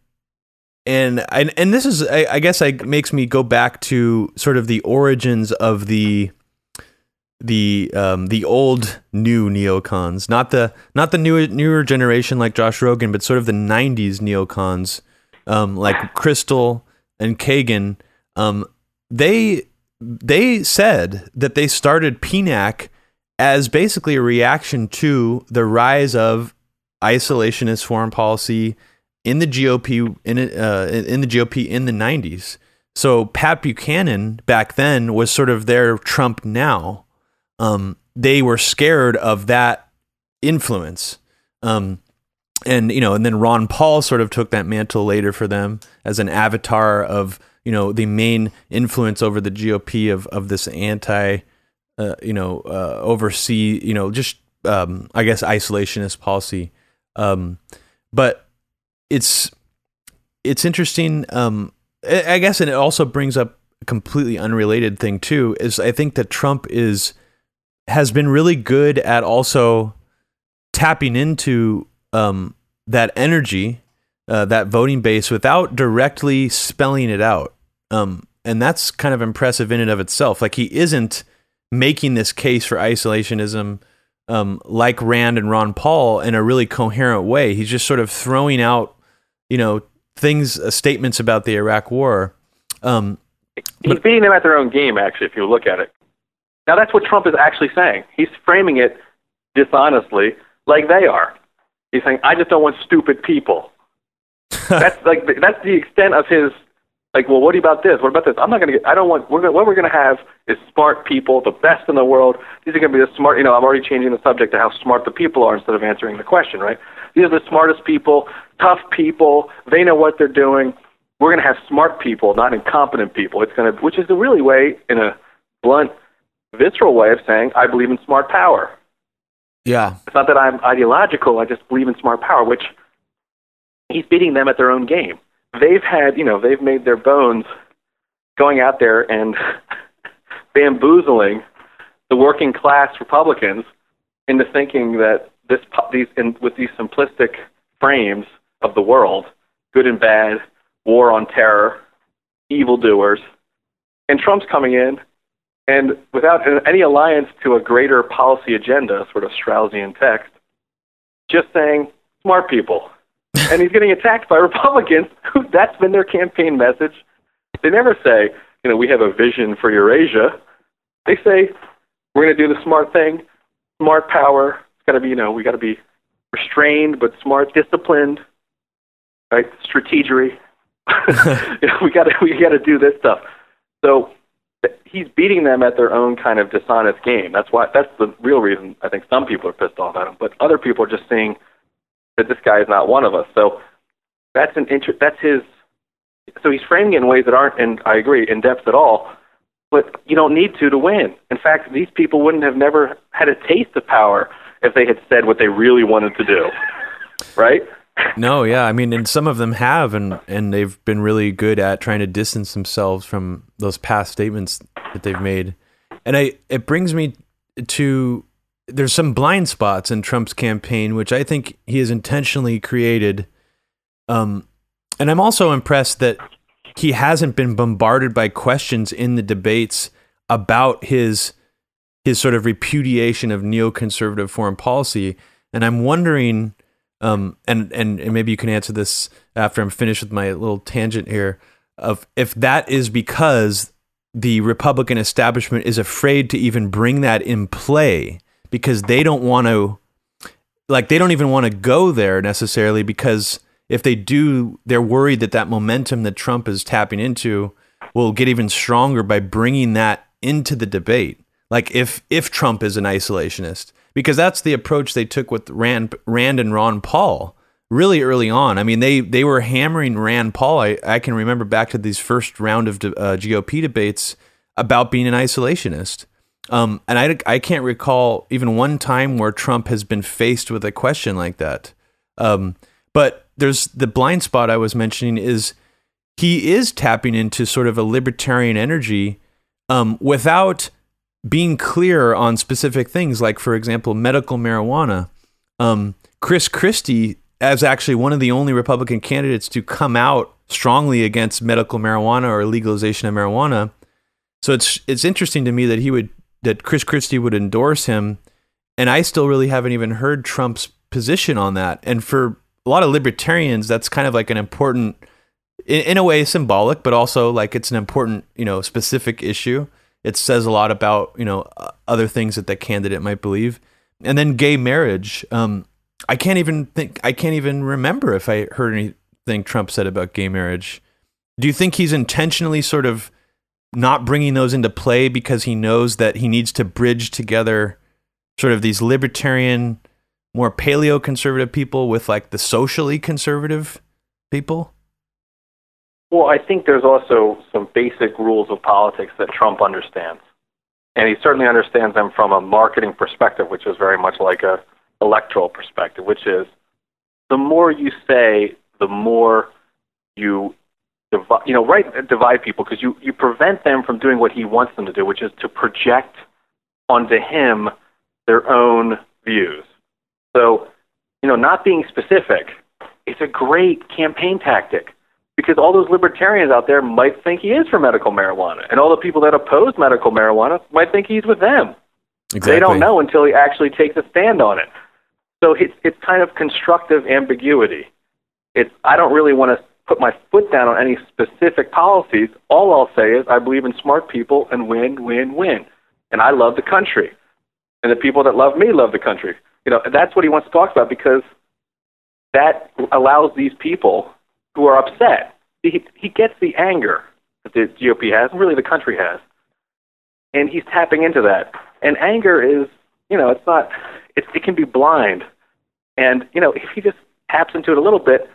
and and and this is I, I guess I makes me go back to sort of the origins of the the um, the old new neocons, not the not the newer newer generation like Josh Rogin, but sort of the '90s neocons um, like Kristol and Kagan, um, they they said that they started PNAC as basically a reaction to the rise of isolationist foreign policy in the GOP in uh, in the GOP in the 90s. So Pat Buchanan back then was sort of their Trump now. Um, they were scared of that influence. Um, and you know, and then Ron Paul sort of took that mantle later for them as an avatar of you know the main influence over the GOP of of this anti, uh, you know, uh, oversee you know just um, I guess isolationist policy. Um, but it's it's interesting. Um, I guess, and it also brings up a completely unrelated thing too. Is I think that Trump is has been really good at also tapping into um, that energy, uh, that voting base, without directly spelling it out. Um, and that's kind of impressive in and of itself. Like he isn't making this case for isolationism um, like Rand and Ron Paul in a really coherent way. He's just sort of throwing out, you know, things, uh, statements about the Iraq War. Um, He's beating them at their own game, actually, if you look at it. Now, that's what Trump is actually saying. He's framing it dishonestly, like they are. He's saying, "I just don't want stupid people." that's like that's the extent of his like. Well, what about this? What about this? I'm not going to get. I don't want. We're gonna, what we're going to have is smart people, the best in the world. These are going to be the smart. You know, I'm already changing the subject to how smart the people are instead of answering the question. Right? These are the smartest people, tough people. They know what they're doing. We're going to have smart people, not incompetent people. It's going to, which is the really way, in a blunt, visceral way of saying, I believe in smart power. Yeah. It's not that I'm ideological. I just believe in smart power, which he's beating them at their own game. They've had, you know, they've made their bones going out there and bamboozling the working class Republicans into thinking that this these in, with these simplistic frames of the world, good and bad, war on terror, evildoers, and Trump's coming in and without any alliance to a greater policy agenda, sort of Straussian text, just saying smart people. and he's getting attacked by Republicans who that's been their campaign message. They never say, you know, we have a vision for Eurasia. They say we're going to do the smart thing, smart power. It's got to be, you know, we got to be restrained but smart, disciplined, right? Strategery. you know, we got to we got to do this stuff. So he's beating them at their own kind of dishonest game. That's why that's the real reason I think some people are pissed off at him, but other people are just seeing that this guy is not one of us. So that's an inter- that's his so he's framing it in ways that aren't and I agree in depth at all. But you don't need to to win. In fact, these people wouldn't have never had a taste of power if they had said what they really wanted to do. Right? No, yeah, I mean, and some of them have, and and they've been really good at trying to distance themselves from those past statements that they've made. And I, it brings me to there's some blind spots in Trump's campaign, which I think he has intentionally created. Um, and I'm also impressed that he hasn't been bombarded by questions in the debates about his his sort of repudiation of neoconservative foreign policy. And I'm wondering um, and, and and maybe you can answer this after I'm finished with my little tangent here of if that is because the Republican establishment is afraid to even bring that in play because they don't want to like they don't even want to go there necessarily because if they do they're worried that that momentum that Trump is tapping into will get even stronger by bringing that into the debate. Like if if Trump is an isolationist because that's the approach they took with Rand, Rand and Ron Paul really early on. I mean, they they were hammering Rand Paul. I, I can remember back to these first round of uh, GOP debates about being an isolationist. Um, and I, I can't recall even one time where Trump has been faced with a question like that. Um, but there's the blind spot I was mentioning is he is tapping into sort of a libertarian energy um, without being clear on specific things, like for example, medical marijuana. Um, Chris Christie, as actually one of the only Republican candidates to come out strongly against medical marijuana or legalization of marijuana. So it's it's interesting to me that he would that Chris Christie would endorse him, and I still really haven't even heard Trump's position on that. And for a lot of libertarians, that's kind of like an important in, in, a way symbolic, but also like it's an important, you know, specific issue. It says a lot about you know other things that the candidate might believe, and then gay marriage. Um, I can't even think. I can't even remember if I heard anything Trump said about gay marriage. Do you think he's intentionally sort of not bringing those into play because he knows that he needs to bridge together sort of these libertarian, more paleo conservative people with like the socially conservative people? Well, I think there's also some basic rules of politics that Trump understands. And he certainly understands them from a marketing perspective, which is very much like a electoral perspective, which is the more you say, the more you divide, you know, right, divide people because you, you prevent them from doing what he wants them to do, which is to project onto him their own views. So, you know, not being specific is a great campaign tactic because all those libertarians out there might think he is for medical marijuana, and all the people that oppose medical marijuana might think he's with them. Exactly. They don't know until he actually takes a stand on it. So it's it's kind of constructive ambiguity. It's I don't really want to put my foot down on any specific policies. All I'll say is I believe in smart people and win, win, win. And I love the country. And the people that love me love the country. You know, that's what he wants to talk about because that allows these people who are upset. He, he gets the anger that the GOP has, and really the country has. And he's tapping into that. And anger is, you know, it's not, it, it can be blind. And, you know, if he just taps into it a little bit,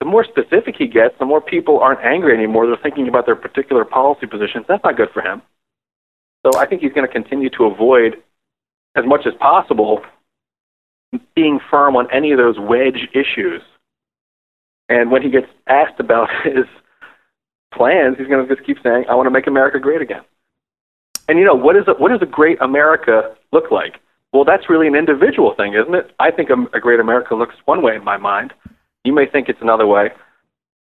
the more specific he gets, the more people aren't angry anymore. They're thinking about their particular policy positions. That's not good for him. So I think he's going to continue to avoid, as much as possible, being firm on any of those wedge issues. And when he gets asked about his plans, he's going to just keep saying, "I want to make America great again." And you know what is a, what does a great America look like? Well, that's really an individual thing, isn't it? I think a, a great America looks one way in my mind. You may think it's another way.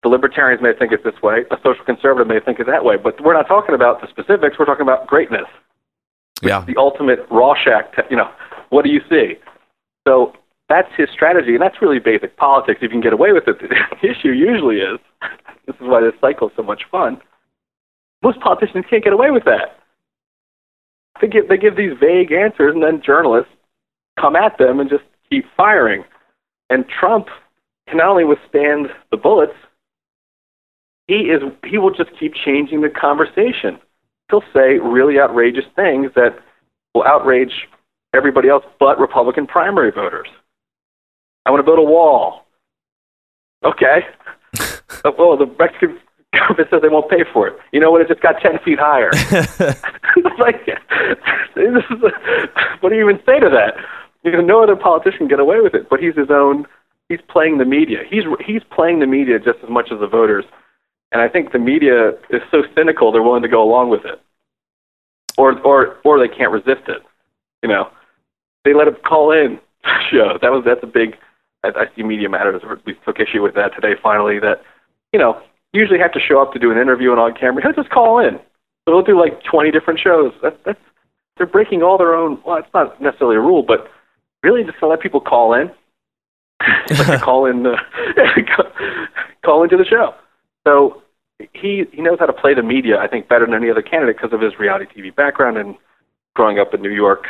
The libertarians may think it's this way. A social conservative may think it that way. But we're not talking about the specifics. We're talking about greatness. Yeah. The ultimate Rorschach. You know, what do you see? So that's his strategy, and that's really basic politics. If you can get away with it, the issue usually is this is why this cycle is so much fun. Most politicians can't get away with that. They give they give these vague answers, and then journalists come at them and just keep firing. And Trump can not only withstand the bullets, he is he will just keep changing the conversation. He'll say really outrageous things that will outrage everybody else but Republican primary voters. I want to build a wall. Okay. oh, the Mexican government says they won't pay for it. You know what? It just got 10 feet higher. like, this is a, what do you even say to that? You know, no other politician can get away with it, but he's his own he's playing the media. He's he's playing the media just as much as the voters. And I think the media is so cynical they're willing to go along with it. Or or or they can't resist it. You know. They let him call in show. That was that's a big I, I see Media Matters we took issue with that today finally that, you know, usually have to show up to do an interview and on camera. He'll just call in. So they'll do like twenty different shows. That that's they're breaking all their own well, it's not necessarily a rule, but really just to let people call in like call in uh, call into the show. So he he knows how to play the media, I think, better than any other candidate because of his reality TV background and growing up in New York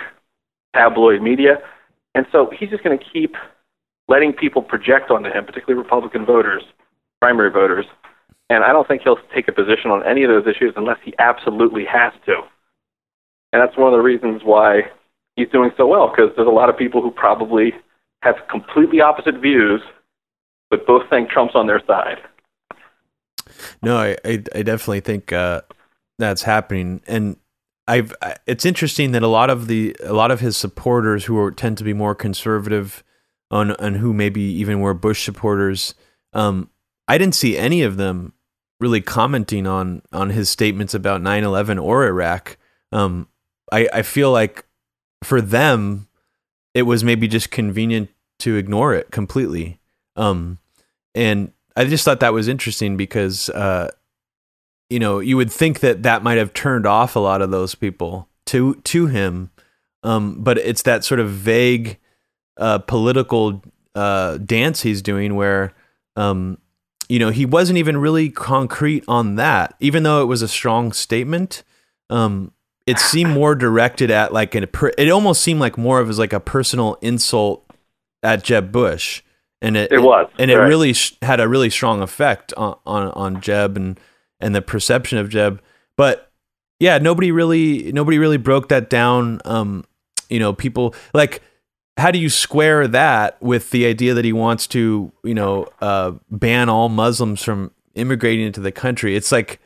tabloid media. And so he's just going to keep letting people project onto him, particularly Republican voters, primary voters. And I don't think he'll take a position on any of those issues unless he absolutely has to. And that's one of the reasons why he's doing so well because there's a lot of people who probably have completely opposite views, but both think Trump's on their side. No, I I, I definitely think uh, that's happening, and I've it's interesting that a lot of the a lot of his supporters who are, tend to be more conservative, on and who maybe even were Bush supporters, um, I didn't see any of them really commenting on on his statements about 9-11 or Iraq. Um, I I feel like for them it was maybe just convenient to ignore it completely. Um, and I just thought that was interesting because, uh, you know, you would think that that might have turned off a lot of those people to to him, um, but it's that sort of vague uh, political uh, dance he's doing where um, you know, he wasn't even really concrete on that, even though it was a strong statement. Um, it seemed more directed at like an, it almost seemed like more of as like a personal insult at Jeb Bush, and it, it was, and it really sh- had a really strong effect on, on on Jeb and and the perception of Jeb. But yeah, nobody really nobody really broke that down. Um, you know, people like how do you square that with the idea that he wants to, you know, uh, ban all Muslims from immigrating into the country? It's like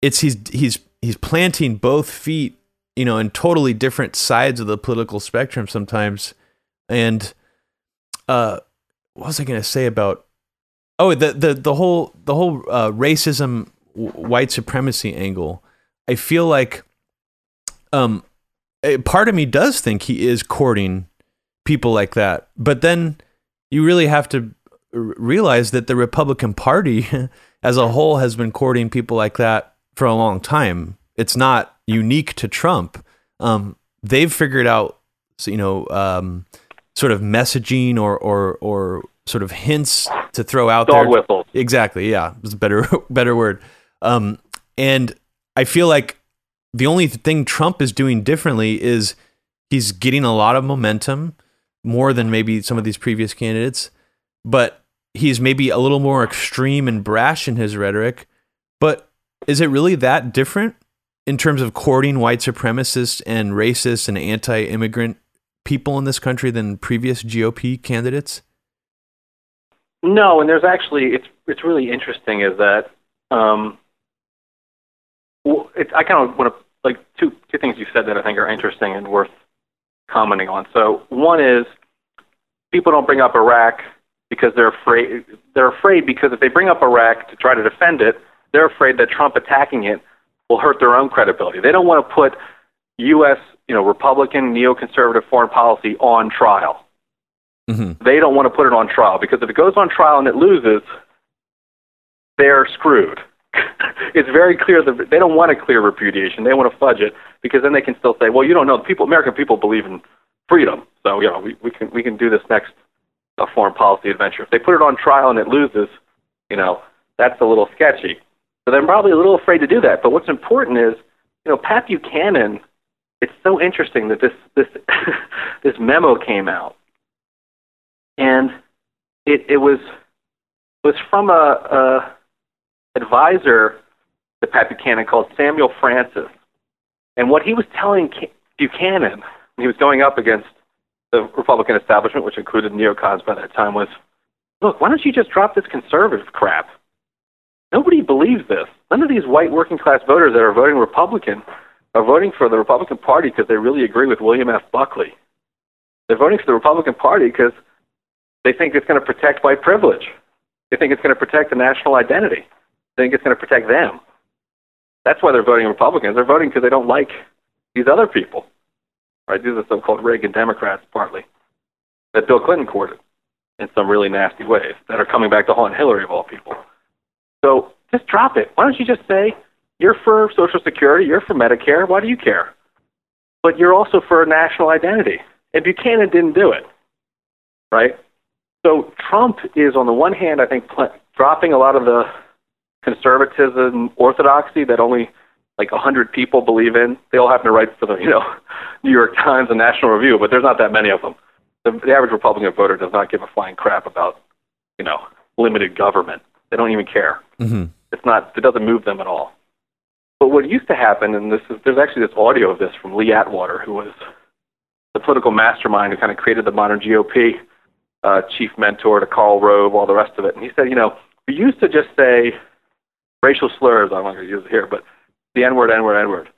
it's he's he's he's planting both feet, you know, in totally different sides of the political spectrum sometimes. And uh, what was I going to say about? Oh, the the the whole the whole uh, racism, white supremacy angle. I feel like, um, part of me does think he is courting people like that. But then you really have to realize that the Republican Party as a whole has been courting people like that for a long time. It's not unique to Trump. Um, they've figured out, you know, um, sort of messaging or, or, or sort of hints to throw out Dog there. Whistles. Exactly. Yeah. It's a better, better word. Um, and I feel like the only thing Trump is doing differently is he's getting a lot of momentum more than maybe some of these previous candidates, but he's maybe a little more extreme and brash in his rhetoric. But is it really that different in terms of courting white supremacists and racists and anti immigrant people in this country than previous GOP candidates? No, and there's actually it's it's really interesting is that um, it, I kind of want to like two two things you said that I think are interesting and worth commenting on. So one is people don't bring up Iraq because they're afraid. They're afraid because if they bring up Iraq to try to defend it, they're afraid that Trump attacking it will hurt their own credibility. They don't want to put U.S. you know Republican neoconservative foreign policy on trial. Mm-hmm. They don't want to put it on trial because if it goes on trial and it loses, they're screwed. it's very clear that they don't want a clear repudiation. They want to fudge it because then they can still say, well, you don't know. The people, American people believe in freedom. So, you know, we, we can we can do this next uh, foreign policy adventure. If they put it on trial and it loses, you know, that's a little sketchy. So they're probably a little afraid to do that. But what's important is, you know, Pat Buchanan. It's so interesting that this this this memo came out, and it it was was from a, a advisor to Pat Buchanan called Samuel Francis. And what he was telling Buchanan when he was going up against the Republican establishment, which included neocons by that time, was look, why don't you just drop this conservative crap? Nobody believes this. None of these white working class voters that are voting Republican are voting for the Republican Party because they really agree with William F. Buckley. They're voting for the Republican Party because they think it's going to protect white privilege. They think it's going to protect the national identity think it's going to protect them. That's why they're voting Republicans. They're voting because they don't like these other people. Right? These are so-called Reagan Democrats, partly, that Bill Clinton courted in some really nasty ways that are coming back to haunt Hillary of all people. So just drop it. Why don't you just say you're for Social Security, you're for Medicare. Why do you care? But you're also for national identity. And Buchanan didn't do it, right? So Trump is, on the one hand, I think, pl- dropping a lot of the conservatism, orthodoxy that only like a hundred people believe in. They all happen to write for the you know New York Times and National Review, but there's not that many of them. The, the average Republican voter does not give a flying crap about you know limited government. They don't even care. Mm-hmm. It's not. It doesn't move them at all. But what used to happen, and this is there's actually this audio of this from Lee Atwater, who was the political mastermind who kind of created the modern GOP, uh, chief mentor to Karl Rove, all the rest of it. And he said, you know, we used to just say racial slurs. I'm not going to use it here, but the N word, N word, N word.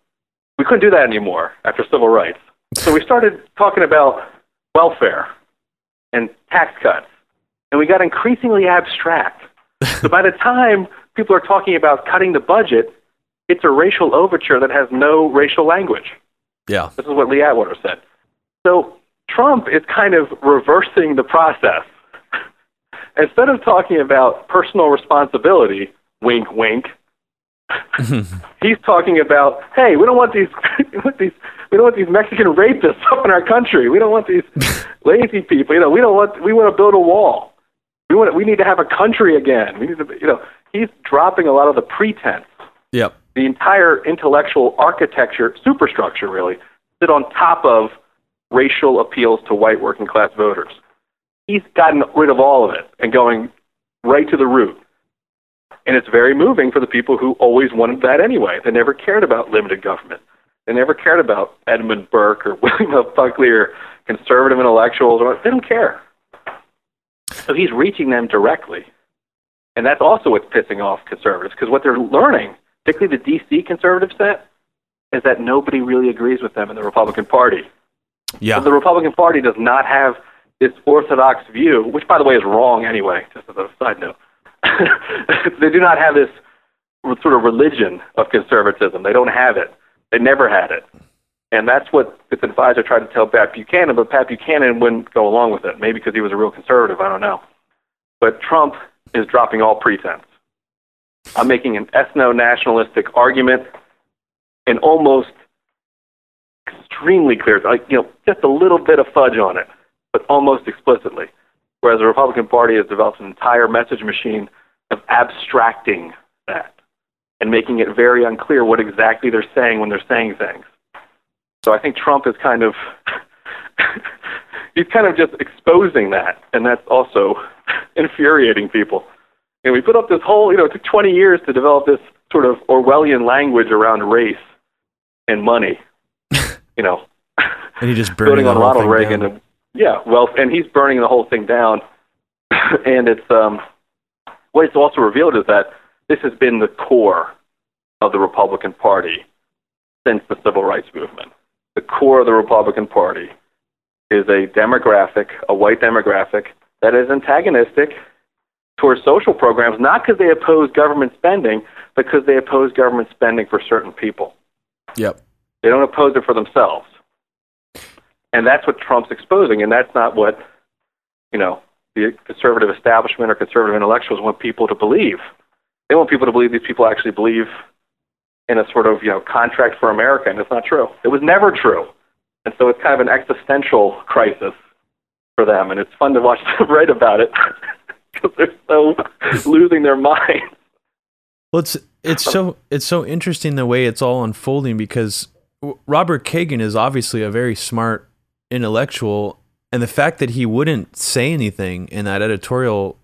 We couldn't do that anymore after civil rights. So we started talking about welfare and tax cuts, and we got increasingly abstract. so by the time people are talking about cutting the budget, it's a racial overture that has no racial language. Yeah. This is what Lee Atwater said. So Trump is kind of reversing the process. Instead of talking about personal responsibility, wink, wink. He's talking about, hey, we don't want these, we want these, we don't want these Mexican rapists up in our country. We don't want these lazy people. You know, we don't want, we want to build a wall. We want we need to have a country again. We need to, you know, he's dropping a lot of the pretense. Yep. The entire intellectual architecture, superstructure, really, sit on top of racial appeals to white working class voters. He's gotten rid of all of it and going right to the root. And it's very moving for the people who always wanted that anyway. They never cared about limited government. They never cared about Edmund Burke or William F. Buckley or conservative intellectuals. Or, they don't care. So he's reaching them directly. And that's also what's pissing off conservatives because what they're learning, particularly the D.C. conservative set, is that nobody really agrees with them in the Republican Party. Yeah. So the Republican Party does not have this orthodox view, which, by the way, is wrong anyway, just as a side note. they do not have this sort of religion of conservatism. They don't have it. They never had it. And that's what this advisor tried to tell Pat Buchanan, but Pat Buchanan wouldn't go along with it, maybe because he was a real conservative, I don't know. But Trump is dropping all pretense. I'm making an ethno nationalistic argument and almost extremely clear, like, you know, just a little bit of fudge on it, but almost explicitly. Whereas the Republican Party has developed an entire message machine of abstracting that and making it very unclear what exactly they're saying when they're saying things. So I think Trump is kind of he's kind of just exposing that, and that's also infuriating people. And we put up this whole, you know, it took 20 years to develop this sort of Orwellian language around race and money. you know, and he just building on Ronald Reagan. And, yeah, well, and he's burning the whole thing down. and it's um, what it's also revealed is that this has been the core of the Republican Party since the civil rights movement. The core of the Republican Party is a demographic, a white demographic, that is antagonistic towards social programs, not because they oppose government spending, but because they oppose government spending for certain people. Yep. They don't oppose it for themselves. And that's what Trump's exposing, and that's not what, you know, the conservative establishment or conservative intellectuals want people to believe. They want people to believe these people actually believe in a sort of, you know, contract for America, and it's not true. It was never true. And so it's kind of an existential crisis for them, and it's fun to watch them write about it because they're so losing their minds. Well, it's it's so it's so interesting the way it's all unfolding because Robert Kagan is obviously a very smart intellectual, and the fact that he wouldn't say anything in that editorial,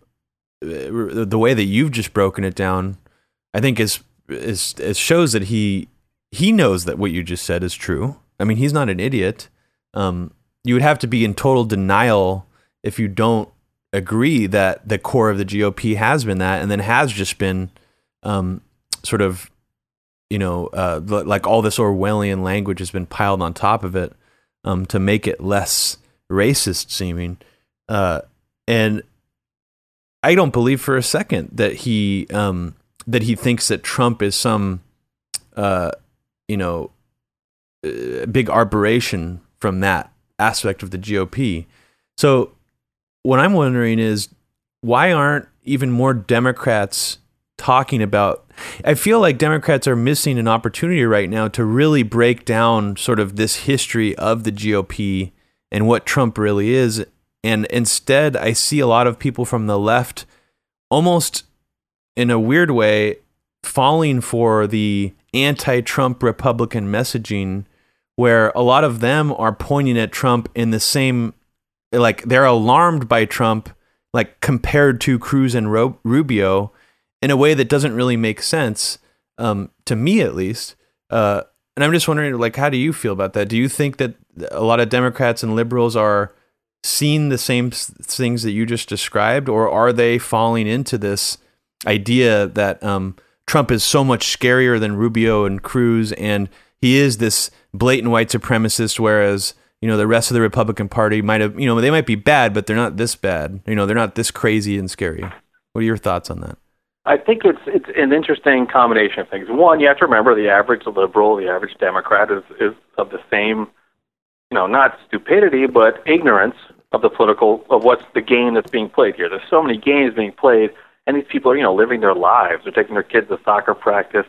uh, the way that you've just broken it down, I think is is it shows that he he knows that what you just said is true. I mean, he's not an idiot. Um, you would have to be in total denial if you don't agree that the core of the GOP has been that, and then has just been um, sort of, you know, uh, like all this Orwellian language has been piled on top of it um, to make it less racist seeming. Uh, and I don't believe for a second that he um, that he thinks that Trump is some, uh, you know, uh, big aberration from that aspect of the GOP. So what I'm wondering is why aren't even more Democrats talking about I feel like Democrats are missing an opportunity right now to really break down sort of this history of the GOP and what Trump really is. And instead I see a lot of people from the left almost in a weird way falling for the anti-Trump Republican messaging where a lot of them are pointing at Trump in the same like they're alarmed by Trump like compared to Cruz and Rubio in a way that doesn't really make sense um, to me at least. Uh, and I'm just wondering, like, how do you feel about that? Do you think that a lot of Democrats and liberals are seeing the same things that you just described, or are they falling into this idea that um, Trump is so much scarier than Rubio and Cruz, and he is this blatant white supremacist, whereas you know the rest of the Republican Party might have, you know, they might be bad, but they're not this bad. You know, they're not this crazy and scary. What are your thoughts on that? I think it's it's an interesting combination of things. One, you have to remember the average liberal, the average Democrat is is of the same, you know, not stupidity but ignorance of the political of what's the game that's being played here. There's so many games being played, and these people are you know living their lives. They're taking their kids to soccer practice.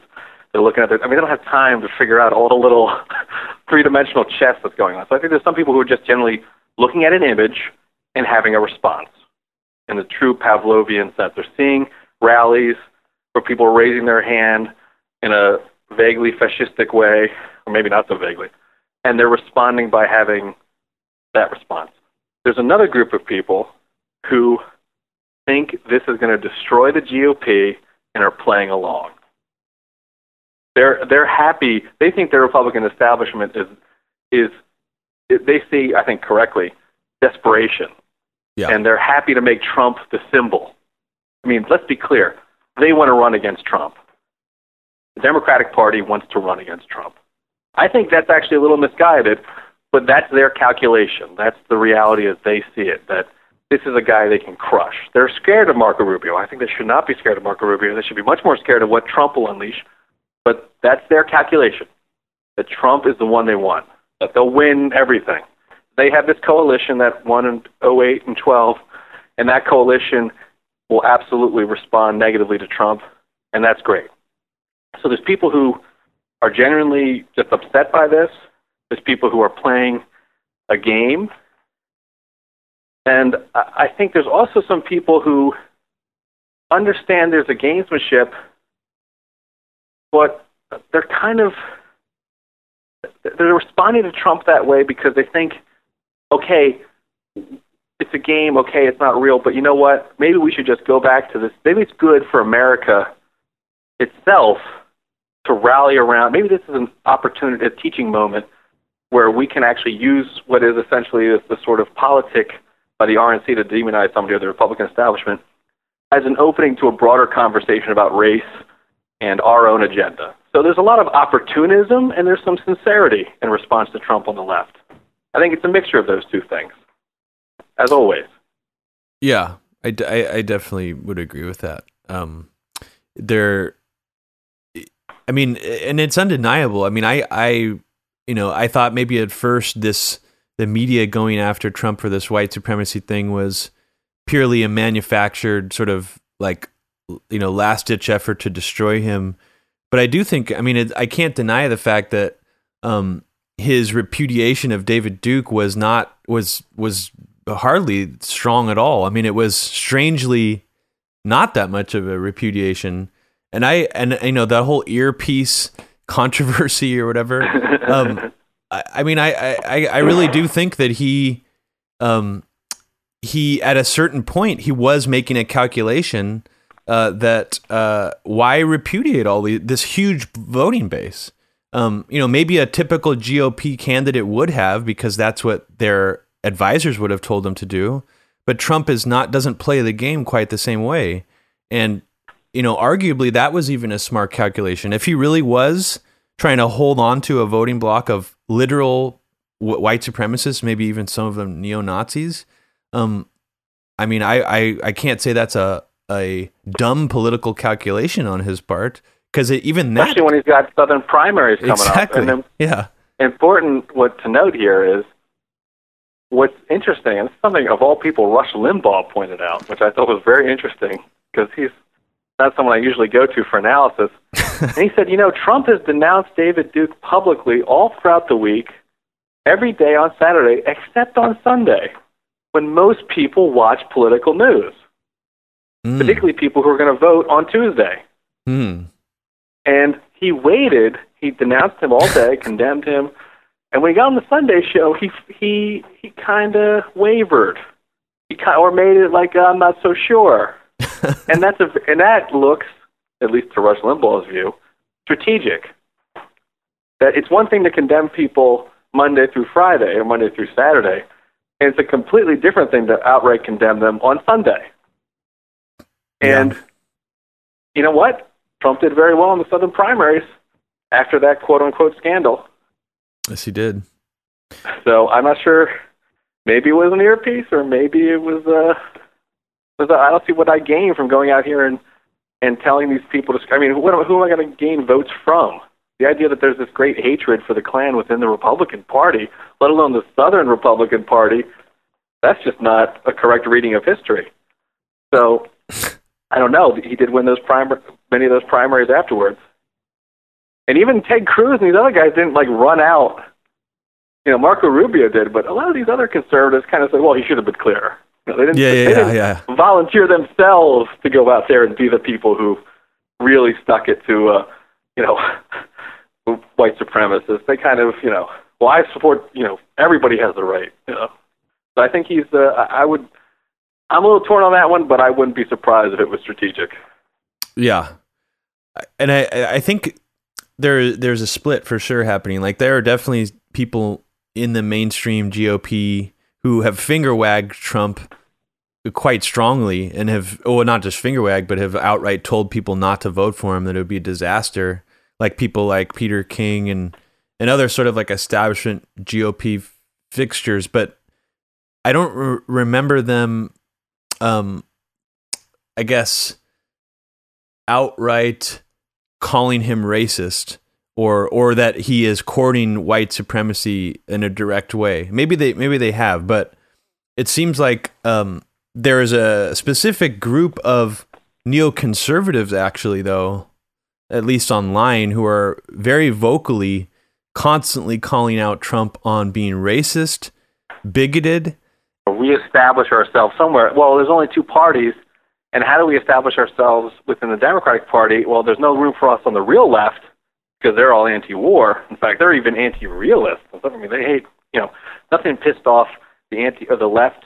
They're looking at their. I mean, they don't have time to figure out all the little three-dimensional chess that's going on. So I think there's some people who are just generally looking at an image and having a response. in the true Pavlovian sense. They're seeing rallies where people are raising their hand in a vaguely fascistic way, or maybe not so vaguely, and they're responding by having that response. There's another group of people who think this is going to destroy the GOP and are playing along. They're they're happy. They think the Republican establishment is is they see, I think correctly, desperation. Yeah. And they're happy to make Trump the symbol. I mean, let's be clear. They want to run against Trump. The Democratic Party wants to run against Trump. I think that's actually a little misguided, but that's their calculation. That's the reality as they see it, that this is a guy they can crush. They're scared of Marco Rubio. I think they should not be scared of Marco Rubio. They should be much more scared of what Trump will unleash. But that's their calculation, that Trump is the one they want, that they'll win everything. They have this coalition that won in 08 and 12, and that coalition will absolutely respond negatively to Trump, and that's great. So there's people who are genuinely just upset by this. There's people who are playing a game and I think there's also some people who understand there's a gamesmanship, but they're kind of they're responding to Trump that way because they think, okay, it's a game, okay, it's not real, but you know what? Maybe we should just go back to this. Maybe it's good for America itself to rally around. Maybe this is an opportunity, a teaching moment where we can actually use what is essentially the, the sort of politic by the RNC to demonize somebody or the Republican establishment as an opening to a broader conversation about race and our own agenda. So there's a lot of opportunism and there's some sincerity in response to Trump on the left. I think it's a mixture of those two things, as always. Yeah, I, I, I definitely would agree with that. Um, there, I mean, and it's undeniable. I mean, I, I, you know, I thought maybe at first this the media going after Trump for this white supremacy thing was purely a manufactured sort of like you know last ditch effort to destroy him. But I do think, I mean, it, I can't deny the fact that um, his repudiation of David Duke was not was was hardly strong at all. I mean, it was strangely not that much of a repudiation. And I and you know that whole earpiece controversy or whatever. Um, I, I mean, I, I, I really do think that he, um, he at a certain point he was making a calculation uh, that uh, why repudiate all the, this huge voting base. Um, you know, maybe a typical GOP candidate would have because that's what their advisors would have told them to do. But Trump is not doesn't play the game quite the same way, and you know, arguably that was even a smart calculation. If he really was trying to hold on to a voting bloc of literal white supremacists, maybe even some of them neo Nazis. Um, I mean, I, I, I can't say that's a a dumb political calculation on his part because even that, especially when he's got southern primaries coming exactly. up. And yeah, important what to note here is what's interesting, and something of all people Rush Limbaugh pointed out, which I thought was very interesting because he's not someone I usually go to for analysis. and he said, you know, Trump has denounced David Duke publicly all throughout the week, every day on Saturday, except on Sunday, when most people watch political news, mm. particularly people who are going to vote on Tuesday. Mm. And he waited. He denounced him all day, condemned him, and when he got on the Sunday show, he he he kind of wavered. He kind or made it like I'm not so sure. and that's a and that looks, at least to Rush Limbaugh's view, strategic. That it's one thing to condemn people Monday through Friday or Monday through Saturday, and it's a completely different thing to outright condemn them on Sunday. And yeah. you know what? Trump did very well in the Southern primaries after that quote unquote scandal. Yes, he did. So I'm not sure. Maybe it was an earpiece, or maybe it was uh, I don't see what I gain from going out here and and telling these people to. I mean, what, who am I going to gain votes from? The idea that there's this great hatred for the Klan within the Republican Party, let alone the Southern Republican Party, that's just not a correct reading of history. So, I don't know. He did win those primar- many of those primaries afterwards, and even Ted Cruz and these other guys didn't like run out. You know, Marco Rubio did, but a lot of these other conservatives kind of said, "Well, he should have been clearer." You know, they didn't, yeah, yeah, they didn't yeah, volunteer themselves to go out there and be the people who really stuck it to, uh, you know, white supremacists. They kind of, you know, well, I support, you know, everybody has the right, you know. So I think he's, uh, I would, I'm a little torn on that one, but I wouldn't be surprised if it was strategic. Yeah, and I, I think there, there's a split for sure happening. Like there are definitely people in the mainstream GOP who have finger wagged Trump quite strongly and have, well, not just finger wag, but have outright told people not to vote for him, that it would be a disaster. Like people like Peter King and, and other sort of like establishment GOP fixtures. But I don't re- remember them, um, I guess, outright calling him racist or or that he is courting white supremacy in a direct way. Maybe they maybe they have, but it seems like um, there is a specific group of neoconservatives actually though at least online who are very vocally constantly calling out Trump on being racist, bigoted. We establish ourselves somewhere. Well, there's only two parties, and how do we establish ourselves within the Democratic Party? Well, there's no room for us on the real left because they're all anti-war. In fact, they're even anti-realist. I mean, they hate, you know, nothing pissed off the anti or the left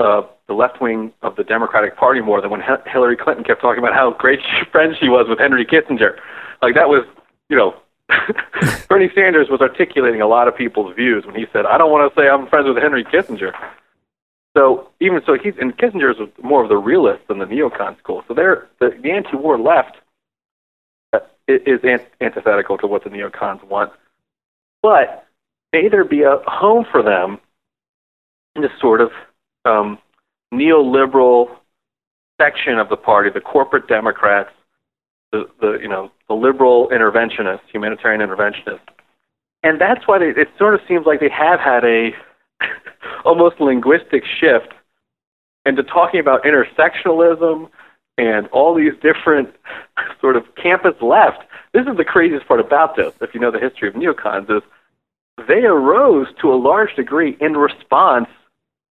uh, the left wing of the Democratic Party more than when Hillary Clinton kept talking about how great friends she was with Henry Kissinger. Like that was, you know, Bernie Sanders was articulating a lot of people's views when he said, "I don't want to say I'm friends with Henry Kissinger." So even so, he's and Kissinger is more of the realist than the neocon school. So they're the, the anti-war left uh, is antithetical to what the neocons want. But may there be a home for them in this sort of um, neoliberal section of the party, the corporate Democrats, the, the you know the liberal interventionists, humanitarian interventionists, and that's why they, it sort of seems like they have had a almost linguistic shift into talking about intersectionalism and all these different sort of campus left. This is the craziest part about this, if you know the history of neocons, is they arose to a large degree in response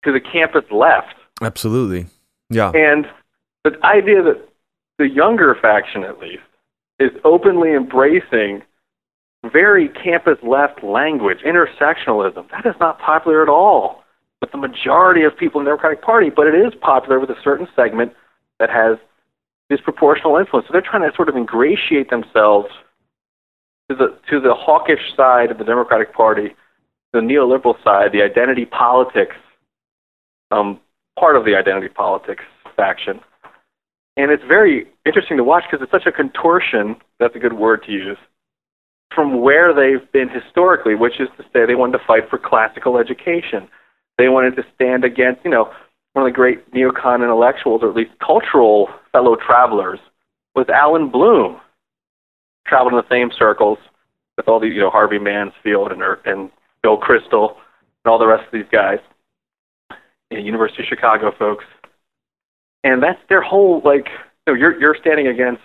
to the campus left. Absolutely. Yeah. And the idea that the younger faction, at least, is openly embracing very campus left language, intersectionalism, that is not popular at all with the majority of people in the Democratic Party, but it is popular with a certain segment that has disproportional influence. So they're trying to sort of ingratiate themselves to the to the hawkish side of the Democratic Party, the neoliberal side, the identity politics um, part of the identity politics faction. And it's very interesting to watch because it's such a contortion, that's a good word to use, from where they've been historically, which is to say they wanted to fight for classical education. They wanted to stand against, you know, one of the great neocon intellectuals, or at least cultural fellow travelers, was Allan Bloom. Traveled in the same circles with all these, you know, Harvey Mansfield and, er, and Bill Kristol and all the rest of these guys. University of Chicago folks, and that's their whole like. You know, you're you're standing against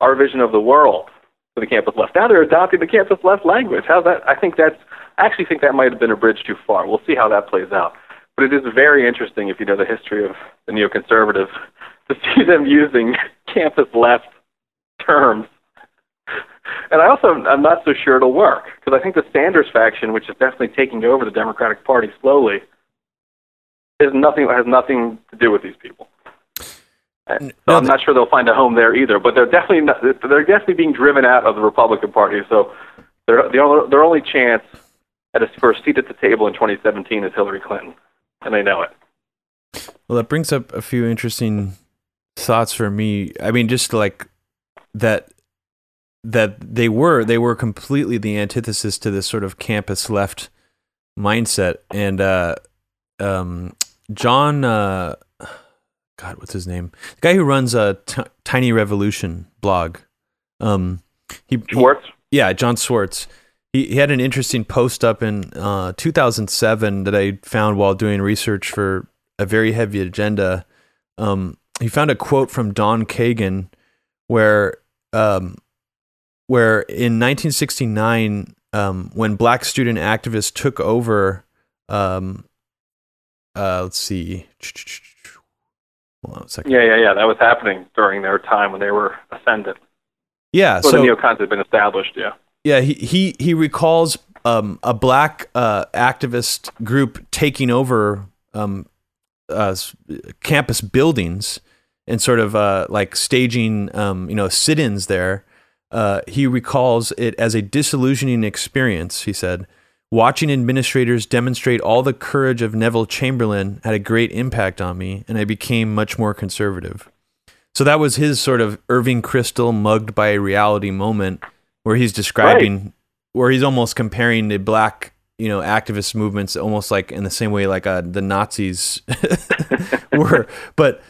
our vision of the world for the campus left. Now they're adopting the campus left language. How's that? I think that's. I actually think that might have been a bridge too far. We'll see how that plays out. But it is very interesting if you know the history of the neoconservatives to see them using campus left terms. And I also I'm not so sure it'll work because I think the Sanders faction, which is definitely taking over the Democratic Party slowly, is nothing has nothing to do with these people. So no, I'm not sure they'll find a home there either. But they're definitely not, they're definitely being driven out of the Republican Party. So their their only chance at a, first seat at the table in 2017 is Hillary Clinton, and they know it. Well, that brings up a few interesting thoughts for me. I mean, just like that that they were they were completely the antithesis to this sort of campus left mindset and uh um John, uh, God, what's his name? The guy who runs a t- Tiny Revolution blog. Um, he, Schwarz. He, yeah, Jon Schwarz. He, he had an interesting post up in uh, 2007 that I found while doing research for a very heavy agenda. Um, he found a quote from Don Kagan where um, where in 1969 um, when black student activists took over um, uh, let's see. Hold on a second. Yeah, yeah, yeah. That was happening during their time when they were ascendant. Yeah, so, so the neocons had been established. Yeah. Yeah, he he he recalls um, a black uh, activist group taking over um, uh, campus buildings and sort of uh, like staging, um, you know, sit-ins there. Uh, he recalls it as a disillusioning experience. He said, "Watching administrators demonstrate all the courage of Neville Chamberlain had a great impact on me, and I became much more conservative." So that was his sort of Irving Kristol mugged by a reality moment, where he's describing, right. where he's almost comparing the black you know activist movements almost like in the same way like uh, the Nazis were but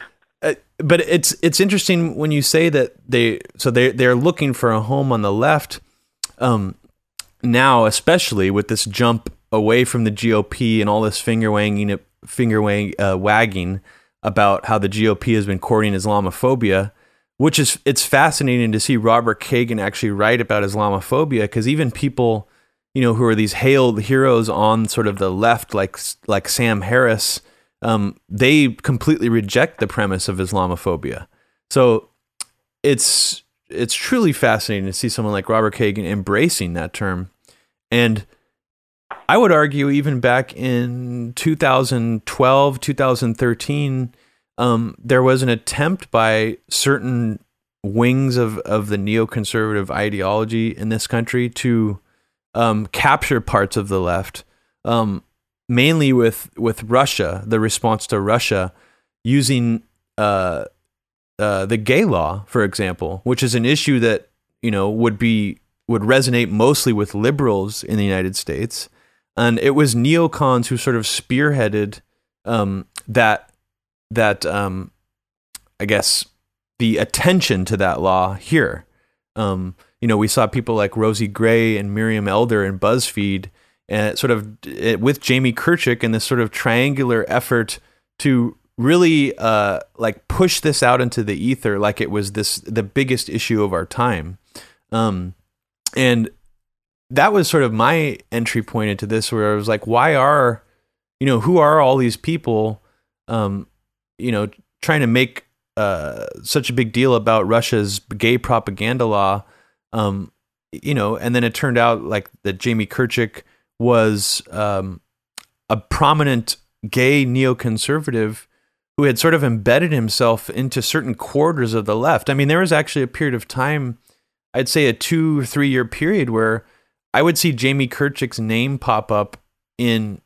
uh, but it's it's interesting when you say that they so they they're looking for a home on the left um now especially with this jump away from the GOP and all this finger wagging finger wag, uh, wagging about how the GOP has been courting Islamophobia which is it's fascinating to see Robert Kagan actually write about Islamophobia because even people you know, who are these hailed heroes on sort of the left, like like Sam Harris, um, they completely reject the premise of Islamophobia. So it's it's truly fascinating to see someone like Robert Kagan embracing that term, and I would argue even back in 2012, 2013, um, there was an attempt by certain wings of, of the neoconservative ideology in this country to um, capture parts of the left, um, mainly with with Russia, the response to Russia using uh, uh, the gay law, for example, which is an issue that you know would be would resonate mostly with liberals in the United States, and it was neocons who sort of spearheaded um, that that um, I guess the attention to that law here. Um, you know, we saw people like Rosie Gray and Miriam Elder and BuzzFeed, and sort of eh, with Jamie Kirchick and this sort of triangular effort to really uh, like push this out into the ether, like it was this the biggest issue of our time, um, and that was sort of my entry point into this, where I was like, why are, you know, who are all these people, um, you know, trying to make uh, such a big deal about Russia's gay propaganda law? Um, you know, and then it turned out like that Jamie Kirchick was um, a prominent gay neoconservative who had sort of embedded himself into certain quarters of the left. I mean, there was actually a period of time, I'd say a two three year period where I would see Jamie Kirchick's name pop up in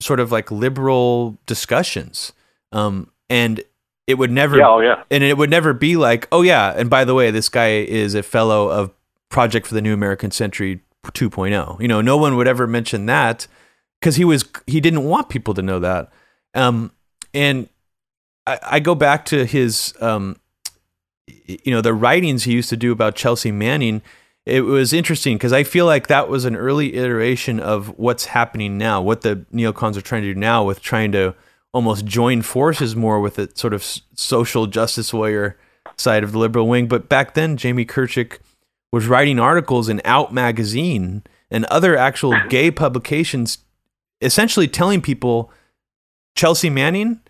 sort of like liberal discussions. Um, and it would never, yeah, oh, yeah. and it would never be like, oh yeah, and by the way, this guy is a fellow of project for the new American Century 2.0. You know, no one would ever mention that because he was he didn't want people to know that. Um, and I, I, go back to his um, you know the writings he used to do about Chelsea Manning. It was interesting because I feel like that was an early iteration of what's happening now, what the neocons are trying to do now with trying to almost join forces more with the sort of social justice warrior side of the liberal wing. But back then, Jamie Kirchick was writing articles in Out magazine and other actual gay publications, essentially telling people Chelsea Manning,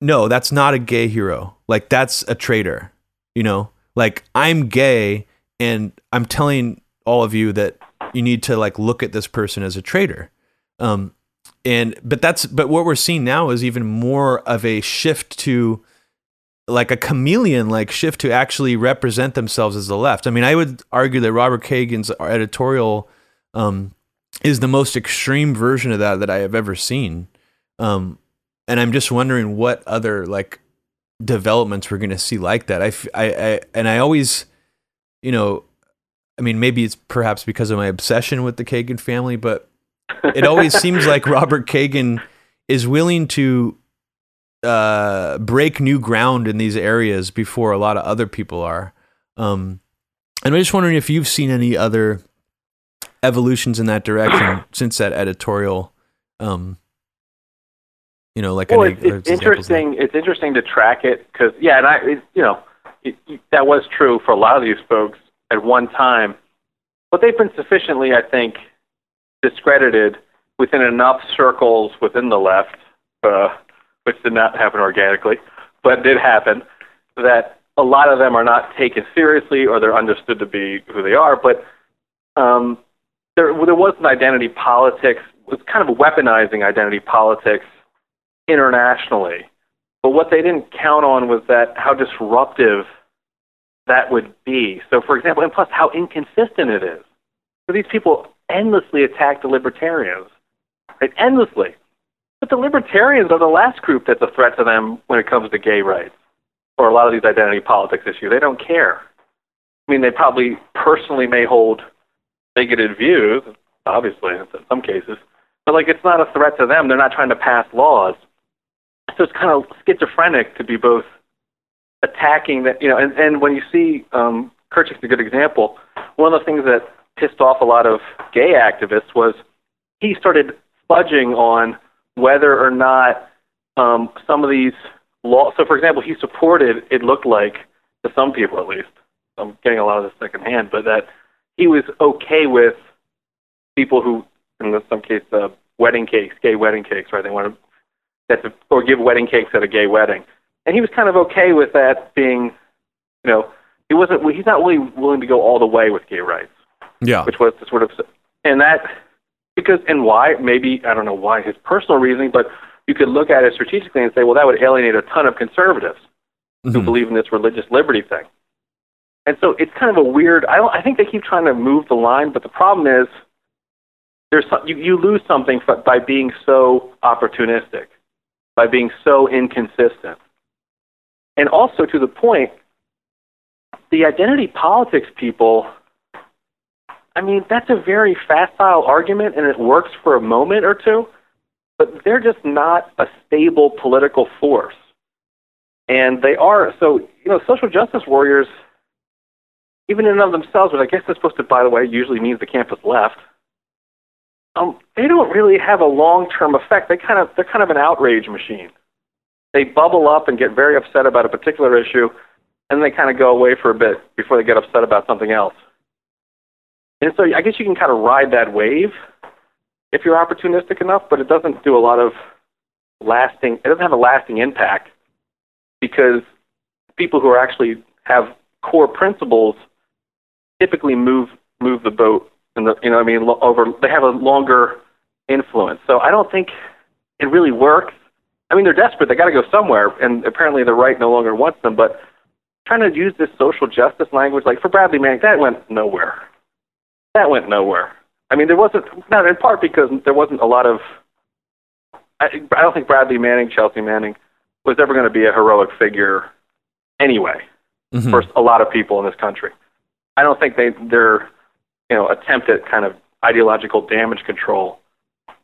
no, that's not a gay hero. Like that's a traitor. You know, like I'm gay and I'm telling all of you that you need to like look at this person as a traitor. Um, and but that's but what we're seeing now is even more of a shift to like a chameleon like shift to actually represent themselves as the left. I mean, I would argue that Robert Kagan's editorial um, is the most extreme version of that that I have ever seen. Um, and I'm just wondering what other like developments we're going to see like that. I, I, I, and I always, you know, I mean, maybe it's perhaps because of my obsession with the Kagan family, but it always seems like Robert Kagan is willing to uh, break new ground in these areas before a lot of other people are. Um, and I'm just wondering if you've seen any other evolutions in that direction since that editorial. Um, you know, like well, it's, it's interesting. It's interesting to track it because yeah, and I, it, you know, it, that was true for a lot of these folks at one time, but they've been sufficiently, I think, discredited within enough circles within the left uh, which did not happen organically, but did happen, that a lot of them are not taken seriously or they're understood to be who they are. But um, there, there was an identity politics, was kind of weaponizing identity politics internationally. But what they didn't count on was that how disruptive that would be. So, for example, and plus how inconsistent it is. So these people endlessly attack the libertarians, right? Endlessly. But the libertarians are the last group that's a threat to them when it comes to gay rights or a lot of these identity politics issues. They don't care. I mean, they probably personally may hold bigoted views, obviously, in some cases, but like it's not a threat to them. They're not trying to pass laws. So it's kind of schizophrenic to be both attacking that, you know, and, and when you see, um, Kirchhoff's a good example. One of the things that pissed off a lot of gay activists was he started fudging on whether or not um, some of these law. So, for example, he supported. It looked like to some people, at least. I'm getting a lot of this secondhand, but that he was okay with people who, in some case, uh, wedding cakes, gay wedding cakes, right? They want to that's a, or give wedding cakes at a gay wedding, and he was kind of okay with that being, you know, he wasn't. He's not really willing to go all the way with gay rights. Yeah, which was the sort of, and that because and why maybe I don't know why his personal reasoning, but you could look at it strategically and say, well, that would alienate a ton of conservatives mm-hmm. who believe in this religious liberty thing. And so it's kind of a weird. I don't. I think they keep trying to move the line, but the problem is there's some, you, you lose something by being so opportunistic, by being so inconsistent, and also to the point, the identity politics people. I mean, that's a very facile argument, and it works for a moment or two but they're just not a stable political force. And they are, so, you know, social justice warriors, even in and of themselves, which I guess that's supposed to, by the way, usually means the campus left. Um, they don't really have a long-term effect. They kind of, they're kind of an outrage machine. They bubble up and get very upset about a particular issue, and they kind of go away for a bit before they get upset about something else. And so I guess you can kind of ride that wave if you're opportunistic enough, but it doesn't do a lot of lasting. It doesn't have a lasting impact because people who are actually have core principles typically move move the boat and the you know I mean over they have a longer influence. So I don't think it really works. I mean they're desperate. They got to go somewhere, and apparently the right no longer wants them. But trying to use this social justice language, like for Bradley Manning, that went nowhere. That went nowhere. I mean, there wasn't not in part because there wasn't a lot of. I, I don't think Bradley Manning, Chelsea Manning, was ever going to be a heroic figure, anyway, mm-hmm. for a lot of people in this country. I don't think they their you know attempt at kind of ideological damage control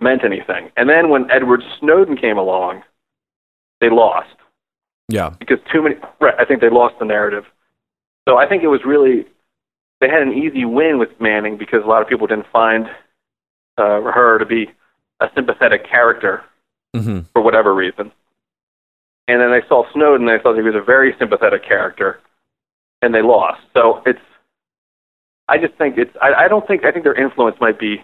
meant anything. And then when Edward Snowden came along, they lost. Yeah. Because too many. Right. I think they lost the narrative. So I think it was really they had an easy win with Manning because a lot of people didn't find uh, her to be a sympathetic character mm-hmm. for whatever reason. And then they saw Snowden, and they thought he was a very sympathetic character, and they lost. So it's, I just think it's, I, I don't think, I think their influence might be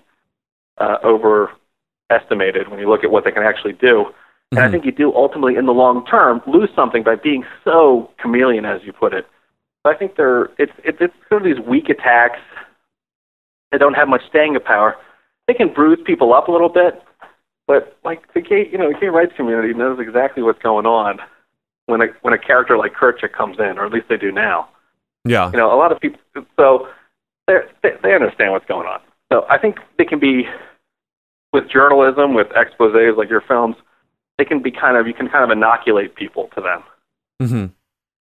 uh, overestimated when you look at what they can actually do. And mm-hmm. I think you do ultimately, in the long term, lose something by being so chameleon, as you put it. But I think they're it's it's, it's sort of these weak attacks that don't have much staying power. They can bruise people up a little bit, but like the gay you know the gay rights community knows exactly what's going on when a when a character like Kirchhoff comes in, or at least they do now. Yeah. You know, a lot of people so they they understand what's going on. So I think they can be with journalism, with exposés like your films, they can be kind of you can kind of inoculate people to them. Mm-hmm.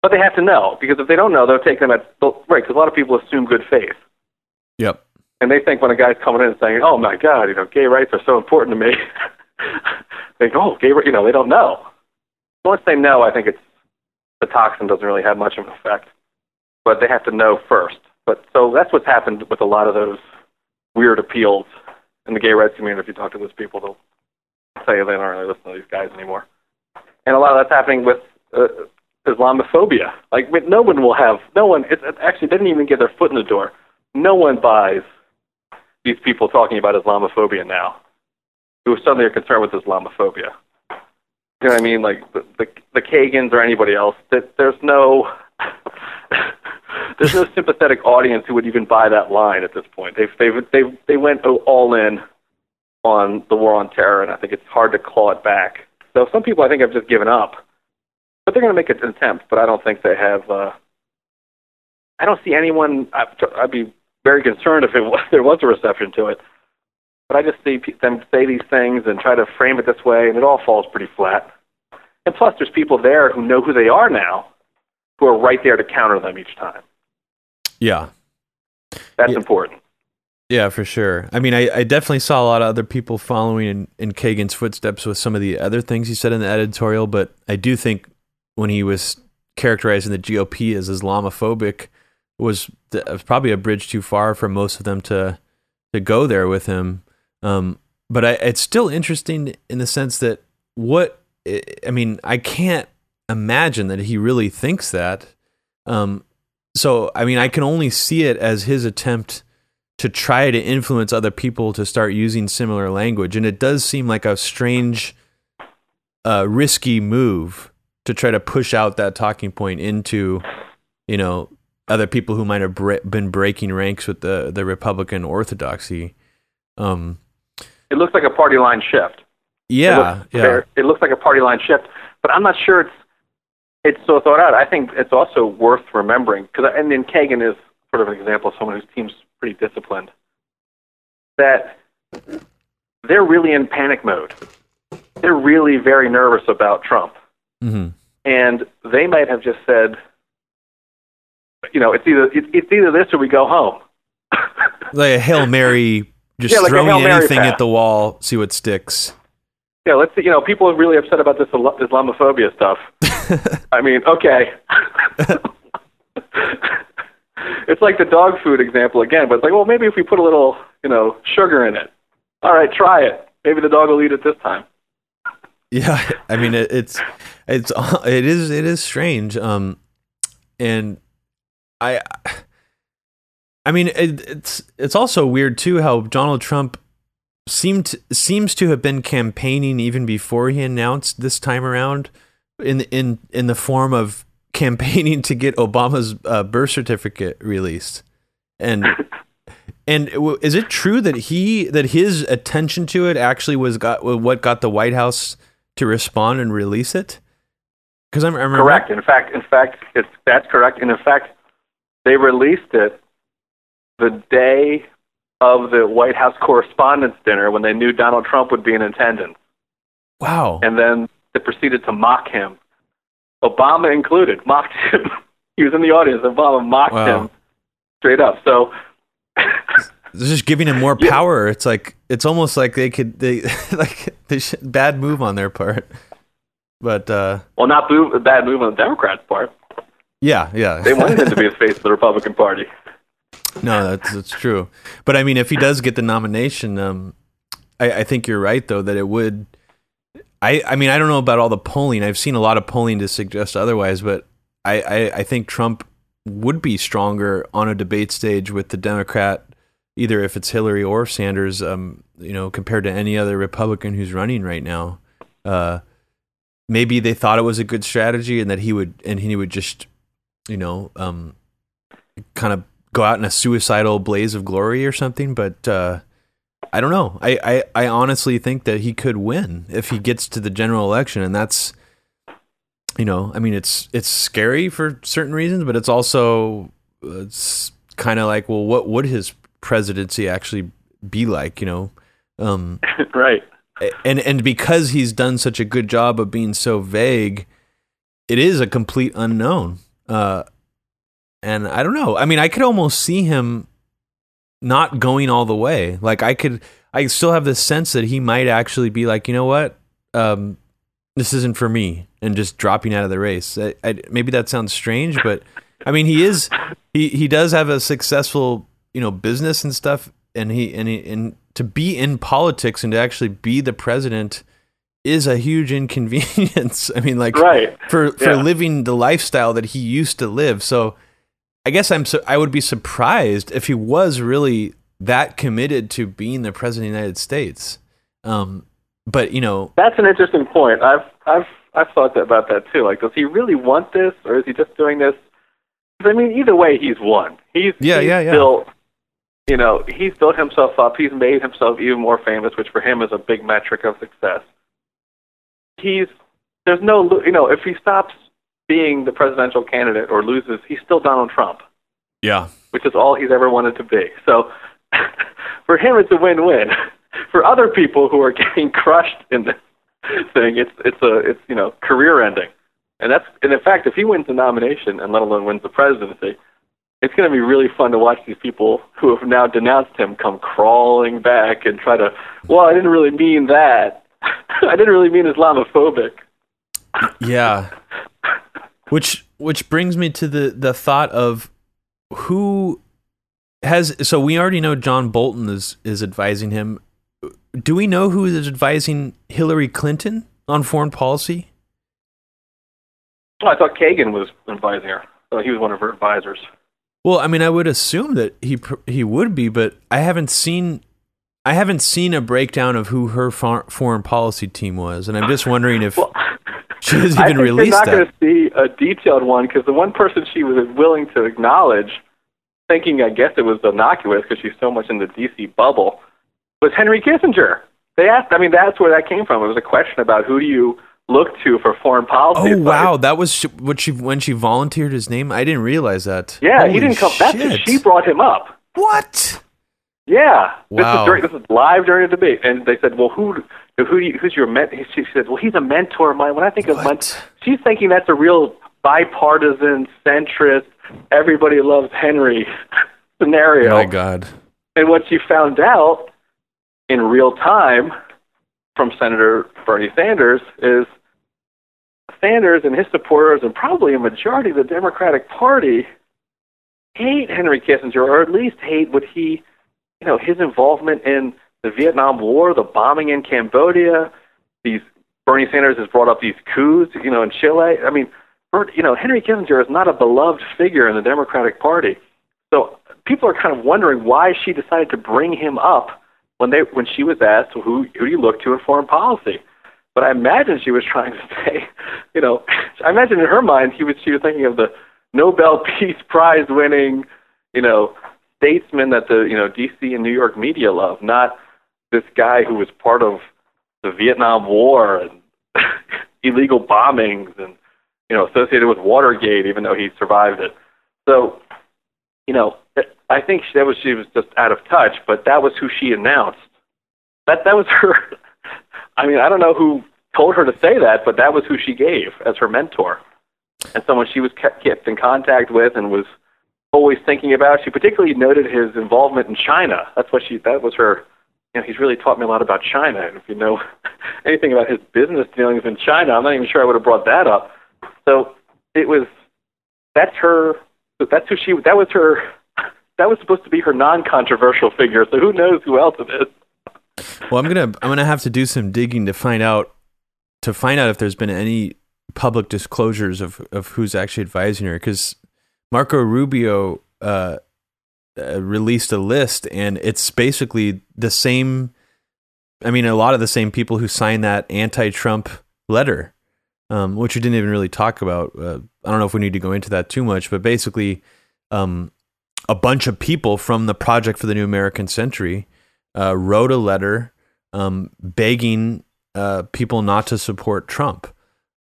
But they have to know because if they don't know, they'll take them at right. Because a lot of people assume good faith. Yep. And they think when a guy's coming in and saying, "Oh my God, you know, gay rights are so important to me," they go, "Oh, gay," you know, they don't know. Once they know, I think it's the toxin doesn't really have much of an effect. But they have to know first. But so that's what's happened with a lot of those weird appeals in the gay rights community. If you talk to those people, they'll say they don't really listen to these guys anymore. And a lot of that's happening with uh, Islamophobia. Like no one will have no one. It, it actually they didn't even get their foot in the door. No one buys these people talking about Islamophobia now, who suddenly are concerned with Islamophobia. You know what I mean? Like the the, the Kagans or anybody else. That there's no there's no sympathetic audience who would even buy that line at this point. They've they've they they went all in on the war on terror, and I think it's hard to claw it back. So some people I think have just given up, but they're going to make an attempt. But I don't think they have. Uh, I don't see anyone. I'd, I'd be very concerned if it was, there was a reception to it. But I just see them say these things and try to frame it this way, and it all falls pretty flat. And plus, there's people there who know who they are now, who are right there to counter them each time. Yeah, that's yeah. important. Yeah, for sure. I mean, I, I, definitely saw a lot of other people following in, in Kagan's footsteps with some of the other things he said in the editorial, but I do think when he was characterizing the GOP as Islamophobic was, was probably a bridge too far for most of them to to go there with him. Um, but I, it's still interesting in the sense that what I mean, I can't imagine that he really thinks that. Um, so I mean, I can only see it as his attempt to try to influence other people to start using similar language. And it does seem like a strange, uh, risky move to try to push out that talking point into, you know, other people who might have bre- been breaking ranks with the the Republican orthodoxy. Um, it looks like a party line shift. Yeah, it yeah. Fair. It looks like a party line shift, but I'm not sure it's it's so thought out. I think it's also worth remembering because, and then Kagan is sort of an example of someone whose team's pretty disciplined, that they're really in panic mode. They're really very nervous about Trump. Mm-hmm. And they might have just said, you know, it's either it's, it's either this or we go home. like a hail mary, just yeah, like throwing anything at the wall, see what sticks. Yeah, let's see. You know, people are really upset about this Islamophobia stuff. I mean, okay. it's like the dog food example again, but it's like, well, maybe if we put a little, you know, sugar in it. All right, try it. Maybe the dog will eat it this time. Yeah, I mean, it, it's it's it is it is strange. Um, and I, I mean, it, it's it's also weird too how Donald Trump seemed seems to have been campaigning even before he announced this time around in in in the form of campaigning to get Obama's uh, birth certificate released. And and is it true that he that his attention to it actually was got what got the White House to respond and release it? Because I'm, I'm correct. In fact, in fact, it's that's correct. And in fact, they released it the day of the White House Correspondents' Dinner when they knew Donald Trump would be in attendance. Wow. And then they proceeded to mock him Obama included, mocked him. he was in the audience. Obama mocked wow. him straight up. So it's just giving him more power. Yeah. It's like it's almost like they could they like they should, bad move on their part. But uh well, not move, bad move on the Democrats' part. Yeah, yeah. they wanted him to be the face of the Republican Party. No, that's that's true. But I mean, if he does get the nomination, um, I, I think you're right though that it would I, I mean, I don't know about all the polling. I've seen a lot of polling to suggest otherwise, but I, I, I think Trump would be stronger on a debate stage with the Democrat, either if it's Hillary or Sanders, um, you know, compared to any other Republican who's running right now. Uh, maybe they thought it was a good strategy and that he would, and he would just, you know, um, kind of go out in a suicidal blaze of glory or something. But, uh, I don't know. I, I, I honestly think that he could win if he gets to the general election, and that's you know, I mean, it's it's scary for certain reasons, but it's also it's kind of like, well, what would his presidency actually be like? You know, um, right? And and because he's done such a good job of being so vague, it is a complete unknown. Uh, and I don't know. I mean, I could almost see him not going all the way. Like I could, I still have this sense that he might actually be like, you know what, um, this isn't for me, and just dropping out of the race. I, I, maybe that sounds strange, but I mean, he is, he he does have a successful, you know, business and stuff, and he and he, and to be in politics and to actually be the president is a huge inconvenience. I mean, like right. for for yeah. living the lifestyle that he used to live. So I guess I'm so I would be surprised if he was really that committed to being the president of the United States. Um, but you know, that's an interesting point. I've I've I've thought about that too. Like, does he really want this, or is he just doing this? I mean, either way, he's won. He's yeah, he's yeah, yeah. Built, you know, he's built himself up. He's made himself even more famous, which for him is a big metric of success. He's there's no, you know, if he stops being the presidential candidate or loses, he's still Donald Trump. Yeah, which is all he's ever wanted to be. So for him, it's a win-win. For other people who are getting crushed in this thing, it's it's a it's you know career ending. And that's and in fact, if he wins the nomination and let alone wins the presidency, it's going to be really fun to watch these people who have now denounced him come crawling back and try to. Well, I didn't really mean that. I didn't really mean Islamophobic. Yeah. Which which brings me to the the thought of who has so we already know John Bolton is is advising him. Do we know who is advising Hillary Clinton on foreign policy? Oh, I thought Kagan was advising her. So he was one of her advisors. Well, I mean, I would assume that he he would be, but I haven't seen I haven't seen a breakdown of who her foreign policy team was, and I'm just wondering if well, she hasn't even released that. You're not going to see a detailed one because the one person she was willing to acknowledge, thinking I guess it was innocuous because she's so much in the DC bubble, was Henry Kissinger. They asked. I mean, that's where that came from. It was a question about who do you look to for foreign policy. Oh advice. wow, that was what she when she volunteered his name. I didn't realize that. Yeah, Holy he didn't come. Shit. That's she brought him up. What? Yeah. Wow. This is, during, this is live during the debate, and they said, "Well, who, who, do you, who's your mentor?" She says, "Well, he's a mentor of mine." When I think what? of mentor, she's thinking that's a real bipartisan, centrist, everybody loves Henry scenario. Oh my God. And what she found out in real time from Senator Bernie Sanders is Sanders and his supporters, and probably a majority of the Democratic Party, hate Henry Kissinger, or at least hate what he, you know, his involvement in the Vietnam War, the bombing in Cambodia. These Bernie Sanders has brought up these coups, you know, in Chile. I mean, you know, Henry Kissinger is not a beloved figure in the Democratic Party. So people are kind of wondering why she decided to bring him up when they when she was asked who who do you look to in foreign policy. But I imagine she was trying to say, you know, I imagine in her mind he was she was thinking of the Nobel Peace Prize winning, you know, statesman that the you know DC and New York media love, not this guy who was part of the Vietnam War and illegal bombings and you know associated with Watergate, even though he survived it. So, you know, I think that was she was just out of touch, but that was who she announced. That that was her I mean, I don't know who told her to say that, but that was who she gave as her mentor, and someone she was kept, in contact with and was always thinking about. She particularly noted his involvement in China. That's what she. That was her. You know, he's really taught me a lot about China. And if you know anything about his business dealings in China, I'm not even sure I would have brought that up. So it was. That's her. That's who she. That was her. That was supposed to be her non-controversial figure. So who knows who else it is. Well, I'm gonna I'm gonna have to do some digging to find out to find out if there's been any public disclosures of of who's actually advising her because Marco Rubio uh, uh, released a list and it's basically the same. I mean, a lot of the same people who signed that anti-Trump letter, um, which we didn't even really talk about. Uh, I don't know if we need to go into that too much, but basically, um, a bunch of people from the Project for the New American Century uh, wrote a letter um, begging uh, people not to support Trump.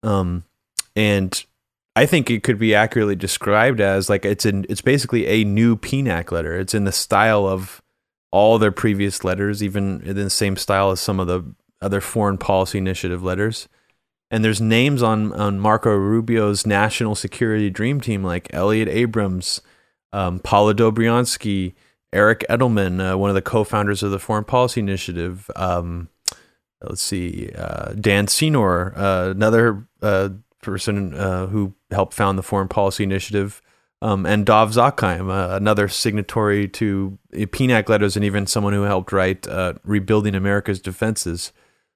Um, and I think it could be accurately described as like it's in it's basically a new PNAC letter. It's in the style of all their previous letters, even in the same style as some of the other foreign policy initiative letters. And there's names on on Marco Rubio's national security dream team like Elliott Abrams, um, Paula Dobriansky, Eric Edelman, uh, one of the co-founders of the Foreign Policy Initiative. Um, let's see, uh, Dan Senor, uh, another uh, person uh, who helped found the Foreign Policy Initiative, um, and Dov Zakheim, uh, another signatory to PNAC letters, and even someone who helped write "Rebuilding America's Defenses."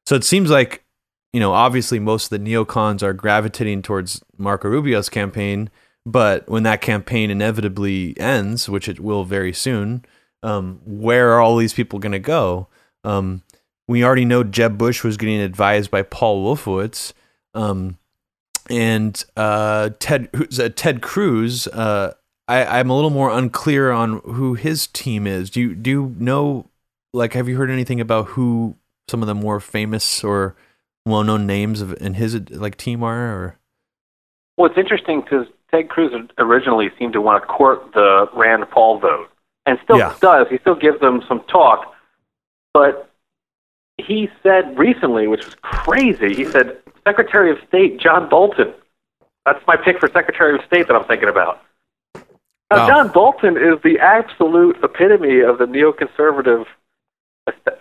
So it seems like, you know, obviously most of the neocons are gravitating towards Marco Rubio's campaign but when that campaign inevitably ends, which it will very soon, um, where are all these people going to go? Um, we already know Jeb Bush was getting advised by Paul Wolfowitz. Um, and uh, Ted uh, Ted Cruz. Uh, I, I'm a little more unclear on who his team is. Do you do you know? Like, have you heard anything about who some of the more famous or well-known names of in his like team are? Or well, it's interesting because Ted Cruz originally seemed to want to court the Rand Paul vote, and still yeah. does. He still gives them some talk, but he said recently, which was crazy. He said Secretary of State John Bolton. That's my pick for Secretary of State that I'm thinking about. Now, oh. John Bolton is the absolute epitome of the neoconservative,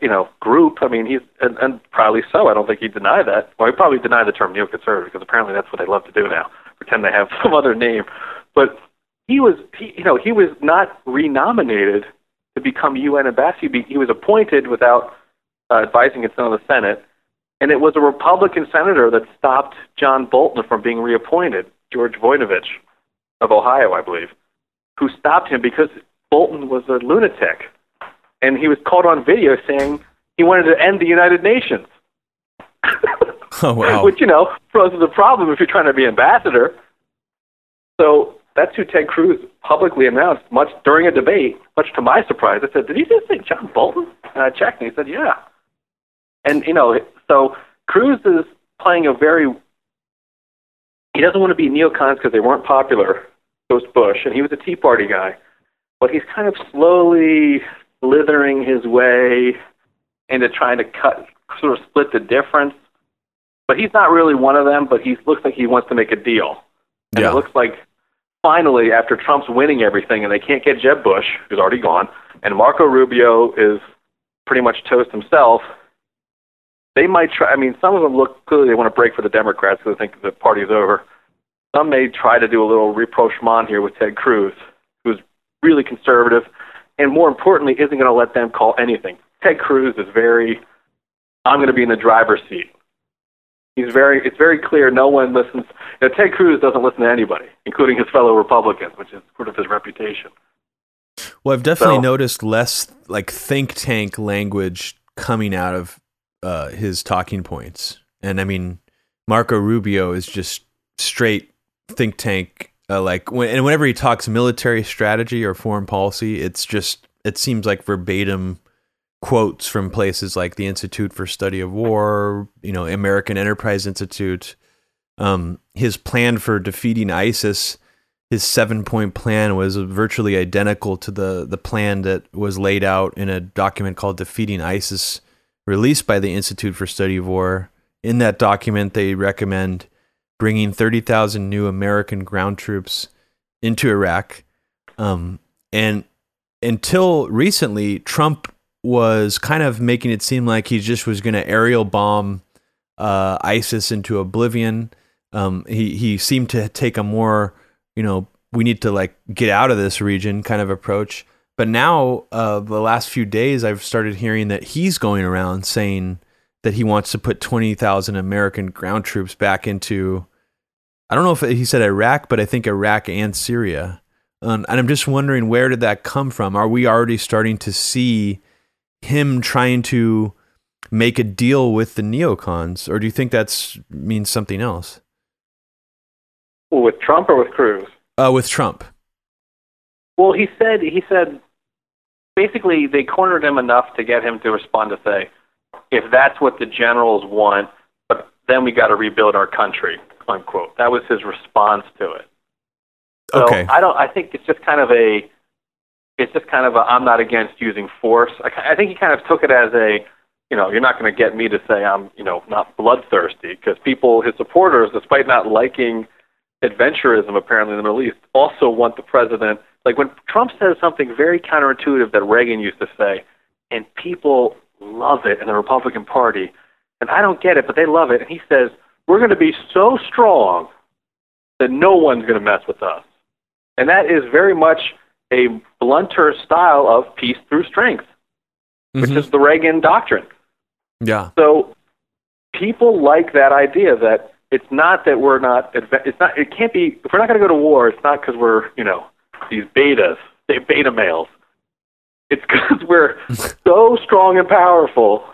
you know, group. I mean, he's and, and probably so. I don't think he'd deny that. Well, he probably denied the term neoconservative because apparently that's what they love to do now, pretend they have some other name. But he was, he, you know, he was not renominated to become UN ambassador. He was appointed without uh, advising consent of the Senate, and it was a Republican senator that stopped John Bolton from being reappointed, George Voinovich of Ohio, I believe, who stopped him because Bolton was a lunatic, and he was caught on video saying he wanted to end the United Nations. oh wow! Which you know poses a problem if you're trying to be ambassador. So that's who Ted Cruz publicly announced, much during a debate. Much to my surprise, I said, "Did he just say John Bolton?" And I checked, and he said, "Yeah." And you know, so Cruz is playing a very. He doesn't want to be neocons because they weren't popular post Bush, and he was a Tea Party guy, but he's kind of slowly slithering his way into trying to cut, sort of split the difference. But he's not really one of them. But he looks like he wants to make a deal, and yeah. it looks like finally, after Trump's winning everything, and they can't get Jeb Bush, who's already gone, and Marco Rubio is pretty much toast himself they might try. I mean, some of them look clearly they want to break for the Democrats because they think the party's over. Some may try to do a little rapprochement here with Ted Cruz, who's really conservative, and more importantly, isn't going to let them call anything. Ted Cruz is very, I'm going to be in the driver's seat. He's very, it's very clear no one listens. You know, Ted Cruz doesn't listen to anybody, including his fellow Republicans, which is sort of his reputation. Well, I've definitely so, noticed less like think tank language coming out of uh, his talking points. And I mean, Marco Rubio is just straight think tank. Uh, like when, and whenever he talks military strategy or foreign policy, it's just it seems like verbatim quotes from places like the Institute for Study of War, you know, American Enterprise Institute. Um, his plan for defeating ISIS, his seven point plan was virtually identical to the the plan that was laid out in a document called Defeating ISIS released by the Institute for Study of War. In that document, they recommend bringing 30,000 new American ground troops into Iraq. Um, and until recently, Trump was kind of making it seem like he just was going to aerial bomb uh, ISIS into oblivion. Um, he he seemed to take a more, you know, we need to like get out of this region kind of approach. But now, uh, the last few days, I've started hearing that he's going around saying that he wants to put 20,000 American ground troops back into, I don't know if he said Iraq, but I think Iraq and Syria. Um, and I'm just wondering where did that come from? Are we already starting to see him trying to make a deal with the neocons, or do you think that means something else? Well, with Trump or with Cruz? Uh, with Trump. Well, he said he said basically they cornered him enough to get him to respond to say, if that's what the generals want, but then we got to rebuild our country, unquote. That was his response to it. So okay. I don't. I think it's just kind of a. It's just kind of a. I'm not against using force. I, I think he kind of took it as a. You know, you're not going to get me to say I'm, you know, not bloodthirsty because people, his supporters, despite not liking adventurism apparently in the Middle East, also want the president like when Trump says something very counterintuitive that Reagan used to say, and people love it in the Republican Party, and I don't get it, but they love it. And he says, We're going to be so strong that no one's going to mess with us. And that is very much a blunter style of peace through strength, which mm-hmm. is the Reagan doctrine. Yeah. So people like that idea that it's not that we're not, it's not, it can't be, if we're not going to go to war, it's not because we're, you know, these betas, they beta males. It's because we're so strong and powerful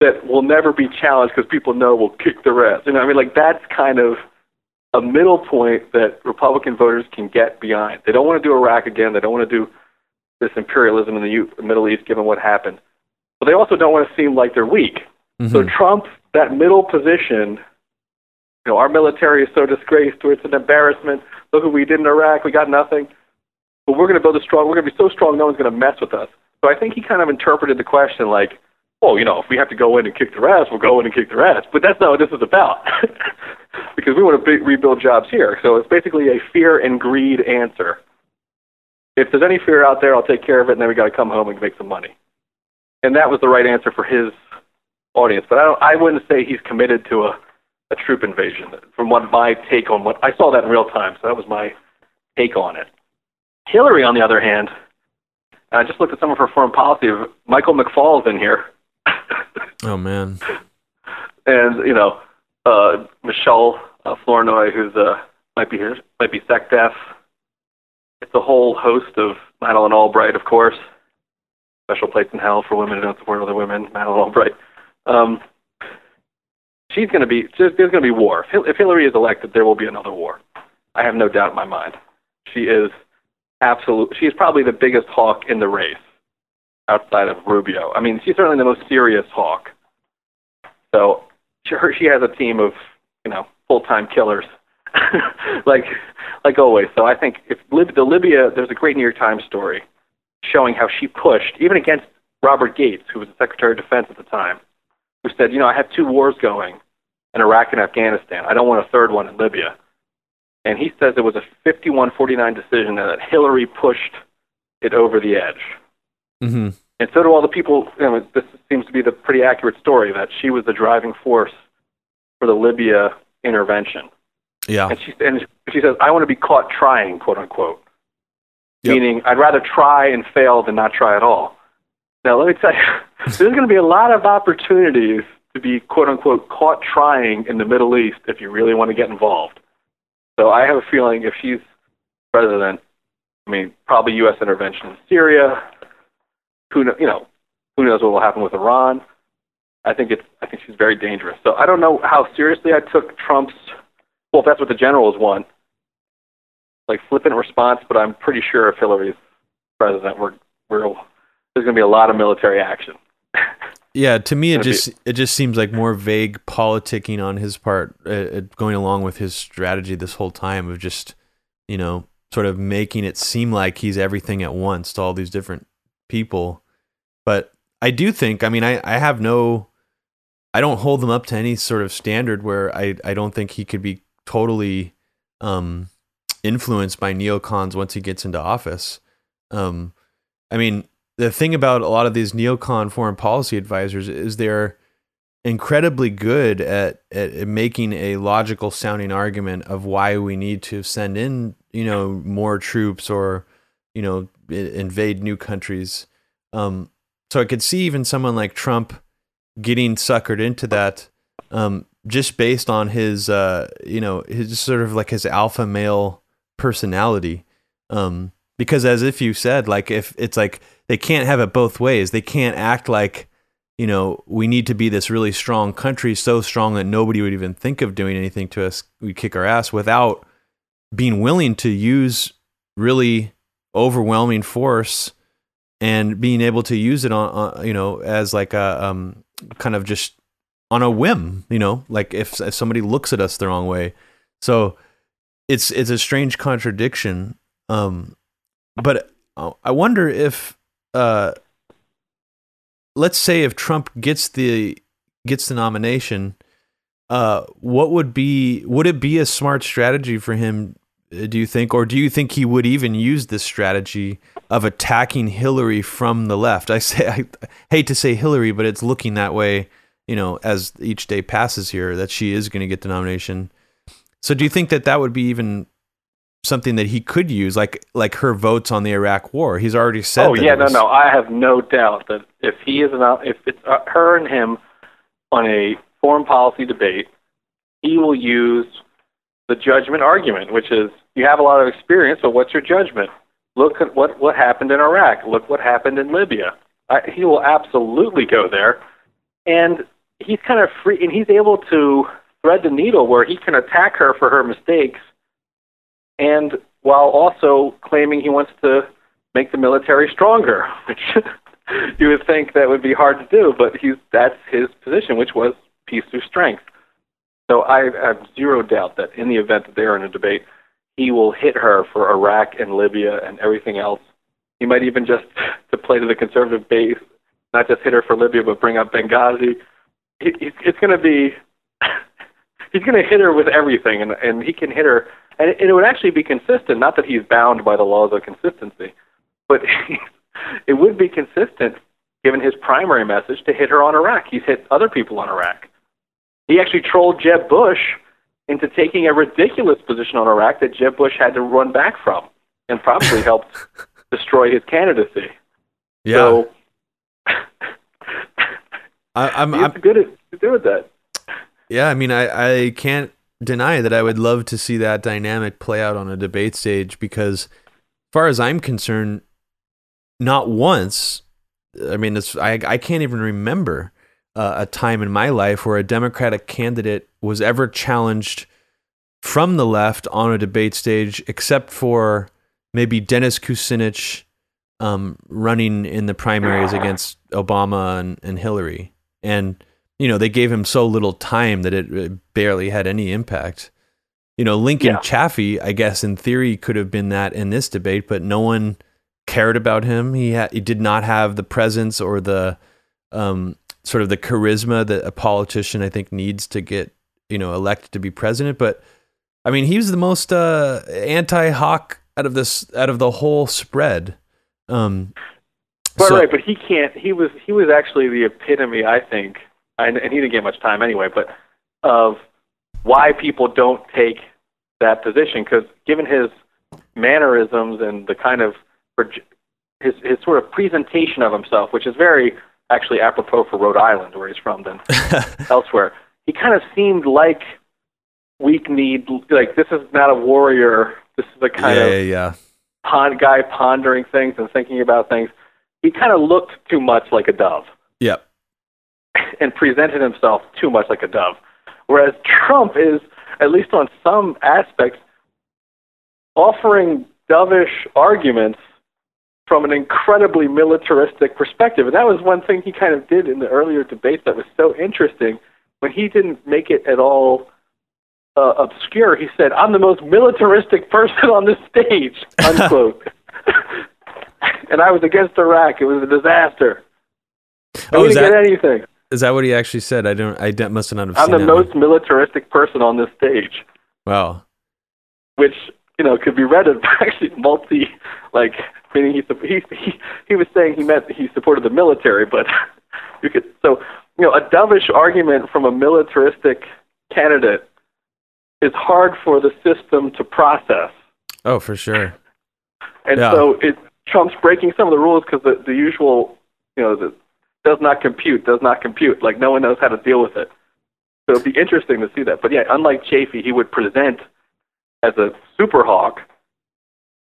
that we'll never be challenged because people know we'll kick the ass. You know, I mean, like that's kind of a middle point that Republican voters can get behind. They don't want to do Iraq again. They don't want to do this imperialism in the Middle East, given what happened. But they also don't want to seem like they're weak. Mm-hmm. So Trump, that middle position, you know, our military is so disgraced, it's an embarrassment. Look what we did in Iraq. We got nothing. But we're going to build a strong. We're going to be so strong, no one's going to mess with us. So I think he kind of interpreted the question like, oh, you know, if we have to go in and kick their ass, we'll go in and kick their ass. But that's not what this is about. because we want to be- rebuild jobs here. So it's basically a fear and greed answer. If there's any fear out there, I'll take care of it, and then we got to come home and make some money. And that was the right answer for his audience. But I, don't, I wouldn't say he's committed to a, a troop invasion. From what my take on what I saw that in real time, so that was my take on it. Hillary, on the other hand, I just looked at some of her foreign policy. Michael McFaul's in here. oh man. And you know, uh, Michelle uh, Flournoy, who's uh, might be here, might be SecDef. It's a whole host of Madeleine Albright, of course. Special Place in Hell for Women Who Don't Support Other Women, Madeleine Albright. Um, she's going to be, there's going to be war. If Hillary is elected, there will be another war. I have no doubt in my mind. She is absolute. is probably the biggest hawk in the race outside of Rubio. I mean, she's certainly the most serious hawk. So she, she has a team of, you know, full-time killers, like like always. So I think if Lib, the Libya, there's a great New York Times story showing how she pushed, even against Robert Gates, who was the Secretary of Defense at the time, who said, you know, I have two wars going in Iraq and Afghanistan. I don't want a third one in Libya. And he says it was a 51-49 decision and that Hillary pushed it over the edge. Mm-hmm. And so do all the people. You know, this seems to be the pretty accurate story that she was the driving force for the Libya intervention. Yeah. And she and she says, "I want to be caught trying," quote unquote. Yep. Meaning, I'd rather try and fail than not try at all. Now, let me tell you, there's going to be a lot of opportunities to be quote unquote caught trying in the Middle East if you really want to get involved. So I have a feeling if she's president, I mean, probably U.S. intervention in Syria. Who know, you know, who knows what will happen with Iran? I think it's I think she's very dangerous. So I don't know how seriously I took Trump's well, if that's what the generals want, like flippant response. But I'm pretty sure if Hillary's president, we're we're there's going to be a lot of military action. Yeah, to me, it just be, it just seems like more vague politicking on his part, uh, uh, going along with his strategy this whole time of just you know sort of making it seem like he's everything at once to all these different people. But I do think, I mean, I I have no. I don't hold them up to any sort of standard where I, I don't think he could be totally um, influenced by neocons once he gets into office. Um, I mean, the thing about a lot of these neocon foreign policy advisors is they're incredibly good at, at making a logical sounding argument of why we need to send in, you know, more troops or, you know, invade new countries. Um, so I could see even someone like Trump getting suckered into that um, just based on his uh you know his sort of like his alpha male personality um because as if you said like if it's like they can't have it both ways they can't act like you know we need to be this really strong country so strong that nobody would even think of doing anything to us we kick our ass without being willing to use really overwhelming force and being able to use it on, you know as like a um kind of just on a whim, you know, like if, if somebody looks at us the wrong way. So it's it's a strange contradiction. Um, but I wonder if, uh, let's say if Trump gets the gets the nomination, uh, what would be would it be a smart strategy for him? Uh, do you think, or do you think he would even use this strategy of attacking Hillary from the left? I say I hate to say Hillary, but it's looking that way you know, as each day passes here, that she is going to get the nomination. So, do you think that that would be even something that he could use, like like her votes on the Iraq War? He's already said. Oh yeah, was... no, no. I have no doubt that if he is not, if it's uh, her and him on a foreign policy debate, he will use the judgment argument, which is you have a lot of experience, but what's your judgment? Look at what what happened in Iraq. Look what happened in Libya. I, he will absolutely go there, and he's kind of free, and he's able to thread the needle where he can attack her for her mistakes, and while also claiming he wants to make the military stronger, which you would think that would be hard to do, but he's that's his position, which was peace through strength. So I have zero doubt that in the event that they are in a debate, he will hit her for Iraq and Libya and everything else. He might even just to play to the conservative base, not just hit her for Libya, but bring up Benghazi. He, it's going to be he's going to hit her with everything, and and he can hit her, and it, it would actually be consistent. Not that he's bound by the laws of consistency, but it would be consistent given his primary message to hit her on Iraq. He's hit other people on Iraq. He actually trolled Jeb Bush into taking a ridiculous position on Iraq that Jeb Bush had to run back from, and probably helped destroy his candidacy. Yeah. So, I, am he's I'm, good at doing that. Yeah, I mean, I, I can't deny that I would love to see that dynamic play out on a debate stage because, as far as I'm concerned, not once. I mean, it's, I I can't even remember uh, a time in my life where a Democratic candidate was ever challenged from the left on a debate stage, except for maybe Dennis Kucinich um, running in the primaries against Obama and, and Hillary. And, you know, they gave him so little time that it, it barely had any impact. You know, Lincoln yeah. Chafee, I guess in theory could have been that in this debate, but no one cared about him. He had, he did not have the presence or the um, sort of the charisma that a politician I think needs to get you know elected to be president. But I mean, he was the most uh, anti-Hawk out of this out of the whole spread. Um, right, so, right, but he can't. He was he was actually the epitome, I think, and, and he didn't get much time anyway. But of why people don't take that position because given his mannerisms and the kind of his his sort of presentation of himself, which is very actually apropos for Rhode Island, where he's from, than elsewhere. He kind of seemed like weak need, like this is not a warrior. This is a kind yeah, of yeah, yeah. pond guy pondering things and thinking about things. He kind of looked too much like a dove. And presented himself too much like a dove. Whereas Trump is, at least on some aspects, offering dovish arguments from an incredibly militaristic perspective. And that was one thing he kind of did in the earlier debates that was so interesting. When he didn't make it at all uh, obscure, he said, I'm the most militaristic person on the stage, unquote. and I was against Iraq. It was a disaster. I oh, didn't that, get anything. Is that what he actually said? I don't. I must have not have I'm the most one. militaristic person on this stage. Wow. Which you know could be read as actually multi like meaning he he he, he was saying he meant he supported the military, but you could so you know a dovish argument from a militaristic candidate is hard for the system to process. Oh, for sure. And yeah. so it Trump's breaking some of the rules because the the usual you know the does not compute does not compute like no one knows how to deal with it. So it'd be interesting to see that. But yeah, unlike Chafee, he would present as a super hawk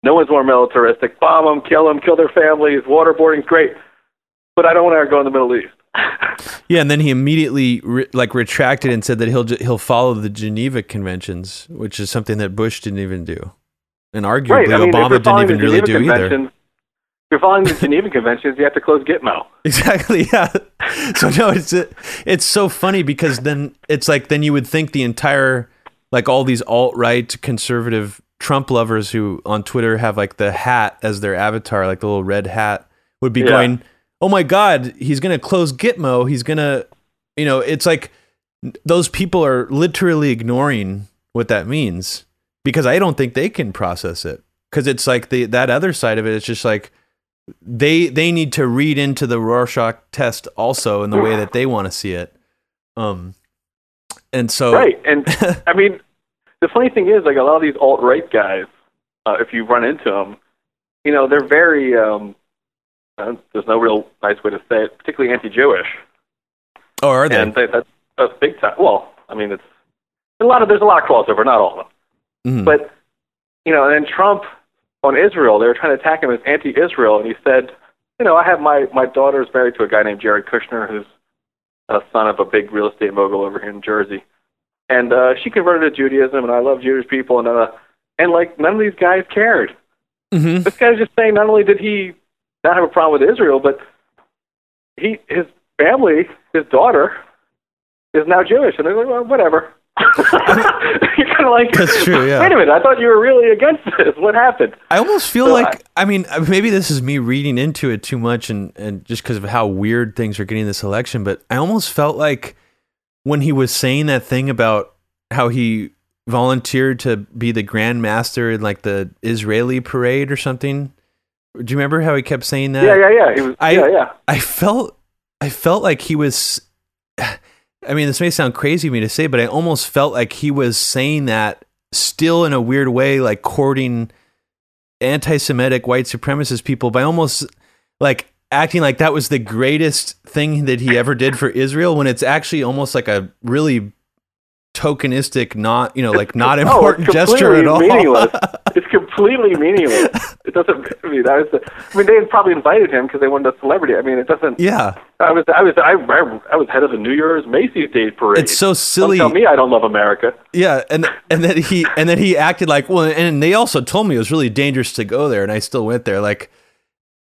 no one's more militaristic. Bomb them, kill them, kill their families. Waterboarding's great, but I don't want to go in the Middle East. yeah, and then he immediately re- like retracted and said that he'll he'll follow the Geneva Conventions, which is something that Bush didn't even do, and arguably right. I mean, Obama didn't even really do either. You're following the Geneva Conventions, you have to close Gitmo. Exactly. Yeah. So no, it's it's so funny because then it's like then you would think the entire like all these alt right conservative Trump lovers who on Twitter have like the hat as their avatar, like the little red hat, would be yeah. going, "Oh my God, he's gonna close Gitmo. He's gonna, you know, it's like those people are literally ignoring what that means because I don't think they can process it because it's like the that other side of it. It's just like they they need to read into the Rorschach test also in the way that they want to see it. Um, and so right, and I mean the funny thing is, like a lot of these alt right guys, uh, if you run into them, you know, they're very. Um, uh, there's no real nice way to say it, particularly anti-Jewish. Oh, are they? And they, that's that's big time. Well, I mean, it's a lot of there's a lot of crossover, not all of them, mm-hmm. but you know, and then Trump on Israel, they were trying to attack him as anti-Israel, and he said, you know, I have my my daughter's married to a guy named Jared Kushner, who's a son of a big real estate mogul over here in Jersey, and uh, she converted to Judaism, and I love Jewish people, and uh, and like none of these guys cared. Mm-hmm. This guy's just saying not only did he not have a problem with Israel, but he his family, his daughter, is now Jewish, and they're like, well, whatever. You're kind of like, that's true. Yeah. Wait a minute, I thought you were really against this. What happened? I almost feel so like, I, I, mean, uh, maybe this is me reading into it too much, and and just because of how weird things are getting this election, but I almost felt like when he was saying that thing about how he volunteered to be the grand master in like the Israeli parade or something. Do you remember how he kept saying that? Yeah, yeah, yeah. He was, I, yeah, yeah. I felt, I felt like he was I mean, this may sound crazy of me to say, but I almost felt like he was saying that still in a weird way, like courting anti-Semitic white supremacist people by almost like acting like that was the greatest thing that he ever did for Israel when it's actually almost like a really tokenistic, not you know, like not oh, important no, gesture at all. Meaningless. it's completely meaningless. It doesn't. I mean, that was I mean, they probably invited him because they wanted a celebrity. I mean, it doesn't. Yeah. I was, I was, I, I was head of the New Year's Macy's Day parade. It's so silly. Don't tell me I don't love America. Yeah, and and then he and then he acted like well, and they also told me it was really dangerous to go there, and I still went there. Like,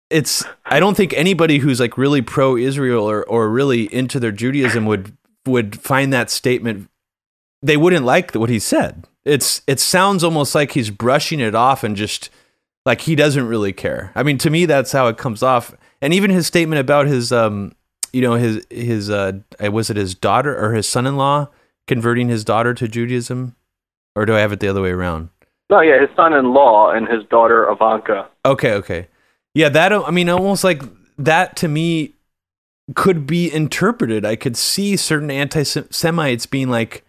it's I don't think anybody who's like really pro Israel or or really into their Judaism would would find that statement they wouldn't like what he said. It's it sounds almost like he's brushing it off and just like he doesn't really care. I mean, to me, that's how it comes off. And even his statement about his, um, you know, his his uh, was it his daughter or his son-in-law converting his daughter to Judaism, or do I have it the other way around? No, yeah, his son-in-law and his daughter Ivanka. Okay, okay, yeah. That I mean, almost like that to me could be interpreted. I could see certain anti-Semites being like,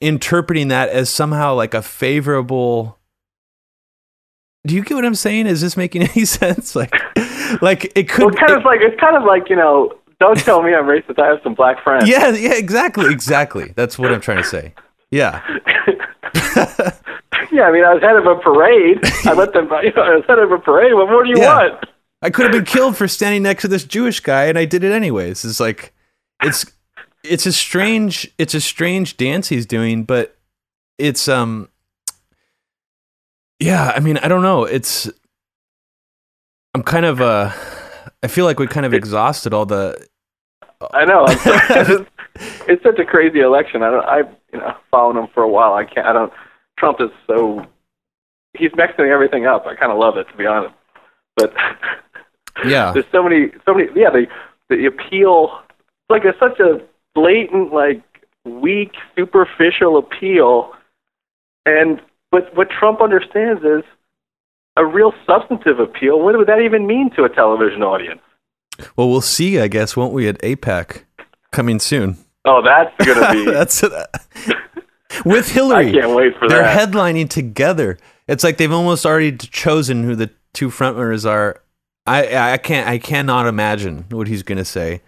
interpreting that as somehow like a favorable do you get what I'm saying? Is this making any sense? Like, like it could. Well, it's kind it, of like it's kind of like you know. Don't tell me I'm racist. I have some black friends. Yeah, yeah, exactly, exactly. That's what I'm trying to say. Yeah. yeah, I mean, I was head of a parade. I let them. You know, I was head of a parade. What more do you yeah. want? I could have been killed for standing next to this Jewish guy, and I did it anyways. It's like, it's it's a strange it's a strange dance he's doing, but it's um yeah, I mean, I don't know. It's I'm kind of uh I feel like we kind of exhausted all the I know. it's, it's such a crazy election. I don't I you know, followed him for a while. I can't I don't Trump is so he's mixing everything up. I kind of love it to be honest. But yeah. There's so many so many yeah, the the appeal like it's such a blatant, like weak, superficial appeal. And but what Trump understands is a real substantive appeal. What would that even mean to a television audience? Well, we'll see, I guess, won't we, at AIPAC coming soon? Oh, that's going to be. that's with Hillary. I can't wait for They're that. They're headlining together. It's like they've almost already chosen who the two frontrunners are. I I can't I cannot imagine what he's going to say.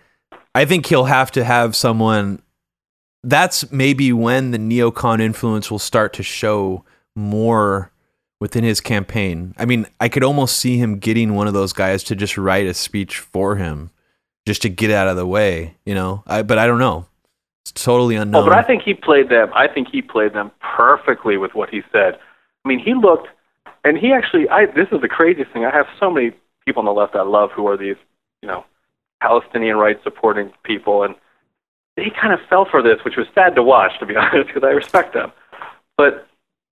I think he'll have to have someone. That's maybe when the neocon influence will start to show more within his campaign. I mean, I could almost see him getting one of those guys to just write a speech for him, just to get out of the way, you know. I, but I don't know. It's totally oh, unknown. Oh, but I think he played them. I think he played them perfectly with what he said. I mean, he looked, and he actually. I this is the craziest thing. I have so many people on the left I love who are these, you know, Palestinian rights supporting people, and they kind of fell for this, which was sad to watch, to be honest, because I respect them. But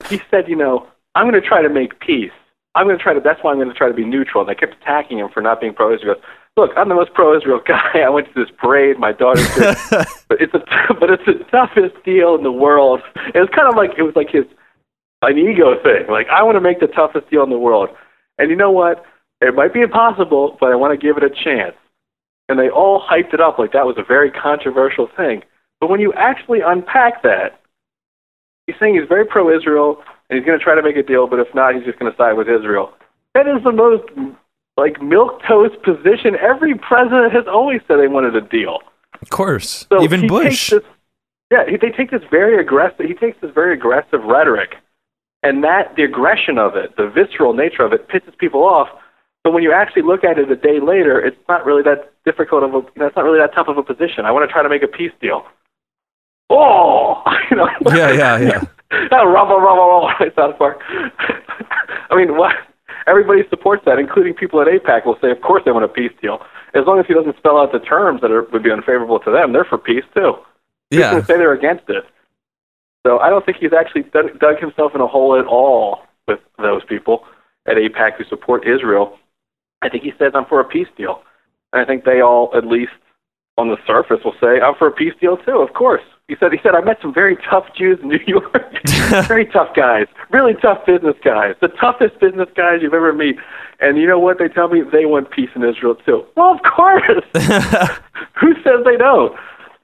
he said, you know, I'm going to try to make peace. I'm going to try to. That's why I'm going to try to be neutral. And they kept attacking him for not being pro-Israel. Look, I'm the most pro-Israel guy. I went to this parade. My daughter's here. but it's a but it's the toughest deal in the world. It was kind of like it was like his an ego thing. Like I want to make the toughest deal in the world. And you know what? It might be impossible, but I want to give it a chance and they all hyped it up like that was a very controversial thing. But when you actually unpack that, he's saying he's very pro-Israel and he's going to try to make a deal, but if not, he's just going to side with Israel. That is the most like milquetoast position. Every president has always said they wanted a deal. Of course, so even Bush. This, yeah, they take this very aggressive. He takes this very aggressive rhetoric, and that the aggression of it, the visceral nature of it, pisses people off But when you actually look at it a day later, it's not really that difficult of a, you know, it's not really that tough of a position. I want to try to make a peace deal. Oh, you know. Yeah, yeah, yeah. that rumble, rumble, rumble, South Park. I mean, what? Everybody supports that, including people at AIPAC will say, of course they want a peace deal. As long as he doesn't spell out the terms that are, would be unfavorable to them, they're for peace too. Who's yeah. say they're against it? So I don't think he's actually dug, dug himself in a hole at all with those people at AIPAC who support Israel. I think he says I'm for a peace deal. And I think they all, at least on the surface, will say I'm for a peace deal too. Of course. He said. He said I met some very tough Jews in New York. very tough guys, really tough business guys, the toughest business guys you've ever met. And you know what they tell me? They want peace in Israel too. Well, of course. Who says they don't?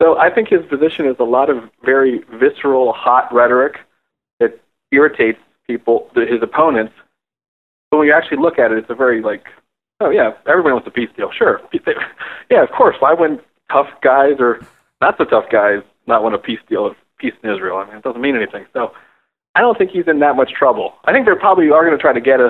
So I think his position is a lot of very visceral, hot rhetoric that irritates people, his opponents. But when you actually look at it, it's a very like, oh yeah, everyone wants a peace deal. Sure, yeah, of course. Why wouldn't tough guys or not so tough guys not want a peace deal, peace in Israel? I mean, it doesn't mean anything. So I don't think he's in that much trouble. I think they probably are going to try to get a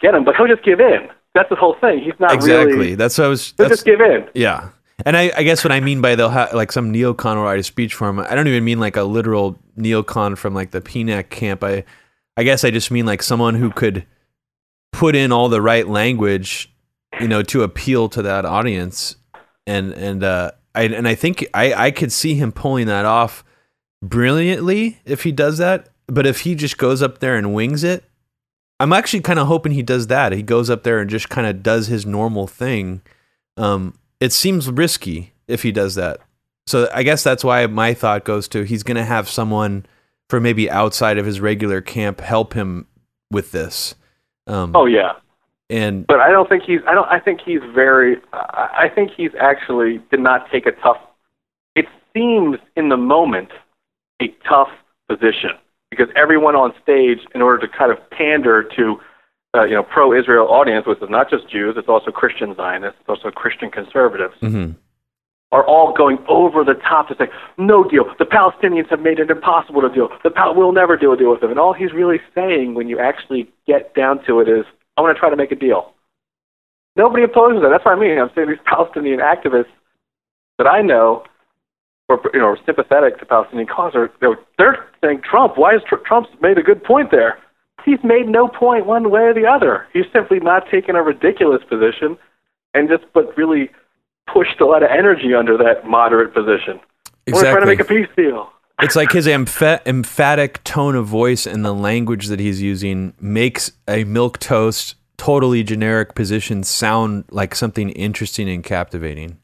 get him, but he'll just give in. That's the whole thing. He's not really exactly. Really, that's what I was. He'll just give in. Yeah, and I, I, guess what I mean by they'll have like some neocon will write a speech for him. I don't even mean like a literal neocon from like the PNAC camp. I, I guess I just mean like someone who could put in all the right language, you know, to appeal to that audience. And and uh, I and I think I I could see him pulling that off brilliantly if he does that. But if he just goes up there and wings it, I'm actually kind of hoping he does that. He goes up there and just kind of does his normal thing. Um, it seems risky if he does that. So I guess that's why my thought goes to he's going to have someone for maybe outside of his regular camp help him with this. Um, oh yeah, and but I don't think he's. I don't. I think he's very. I think he's actually did not take a tough. It seems in the moment a tough position because everyone on stage, in order to kind of pander to uh, you know, pro-Israel audience, which is not just Jews, it's also Christian Zionists, it's also Christian conservatives, mm-hmm. are all going over the top to say, no deal. The Palestinians have made it impossible to deal. The Pal- we'll never do a deal with them. And all he's really saying, when you actually get down to it, is, I want to try to make a deal. Nobody opposes that. That's what I mean. I'm saying these Palestinian activists that I know, or you know, are sympathetic to Palestinian cause, are they're, they're saying Trump. Why is tr- Trump's made a good point there? he's made no point one way or the other. He's simply not taken a ridiculous position and just but really pushed a lot of energy under that moderate position. Exactly. We're trying to make a peace deal. It's like his emph- emphatic tone of voice and the language that he's using makes a milquetoast, totally generic position sound like something interesting and captivating.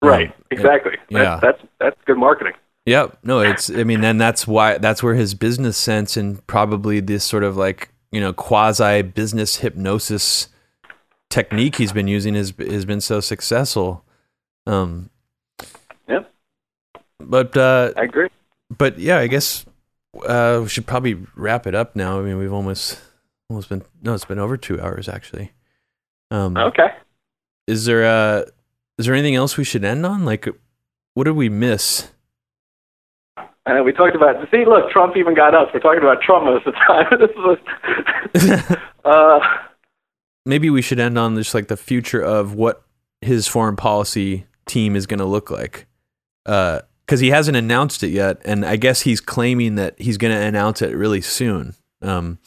Right. Um, exactly. yeah. That's, that's that's good marketing. Yep. No, it's, I mean, then that's why, that's where his business sense and probably this sort of like, you know, quasi business hypnosis technique he's been using has, has been so successful. Um, yep. But, uh, I agree. But yeah, I guess, uh, we should probably wrap it up now. I mean, we've almost, almost been, no, it's been over two hours actually. Um, okay. Is there, uh, is there anything else we should end on? Like, what did we miss? I know we talked about see, look, Trump even got us. We're talking about Trump most of the time. this was, uh, maybe we should end on just like the future of what his foreign policy team is going to look like. Uh, because he hasn't announced it yet, and I guess he's claiming that he's going to announce it really soon. Um,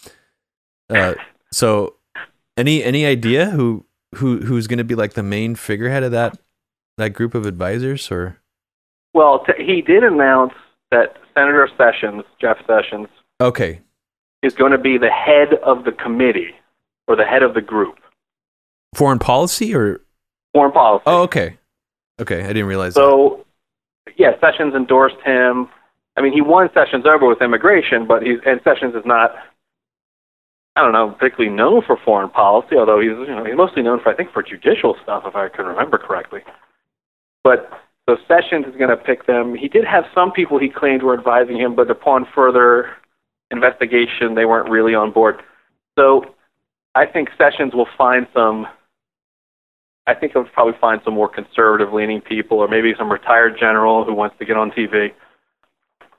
uh, so any any idea who who who's going to be like the main figurehead of that that group of advisors or? Well, t- he did announce that Senator Sessions, Jeff Sessions, okay, is going to be the head of the committee or the head of the group. Foreign policy or foreign policy? Oh, okay, okay. I didn't realize. So, that. Yeah, Sessions endorsed him. I mean, he won Sessions over with immigration, but he's and Sessions is not. I don't know, particularly known for foreign policy, although he's you know he's mostly known for I think for judicial stuff, if I can remember correctly. But so Sessions is going to pick them. He did have some people he claimed were advising him, but upon further investigation, they weren't really on board. So I think Sessions will find some. I think he'll probably find some more conservative leaning people, or maybe some retired general who wants to get on TV.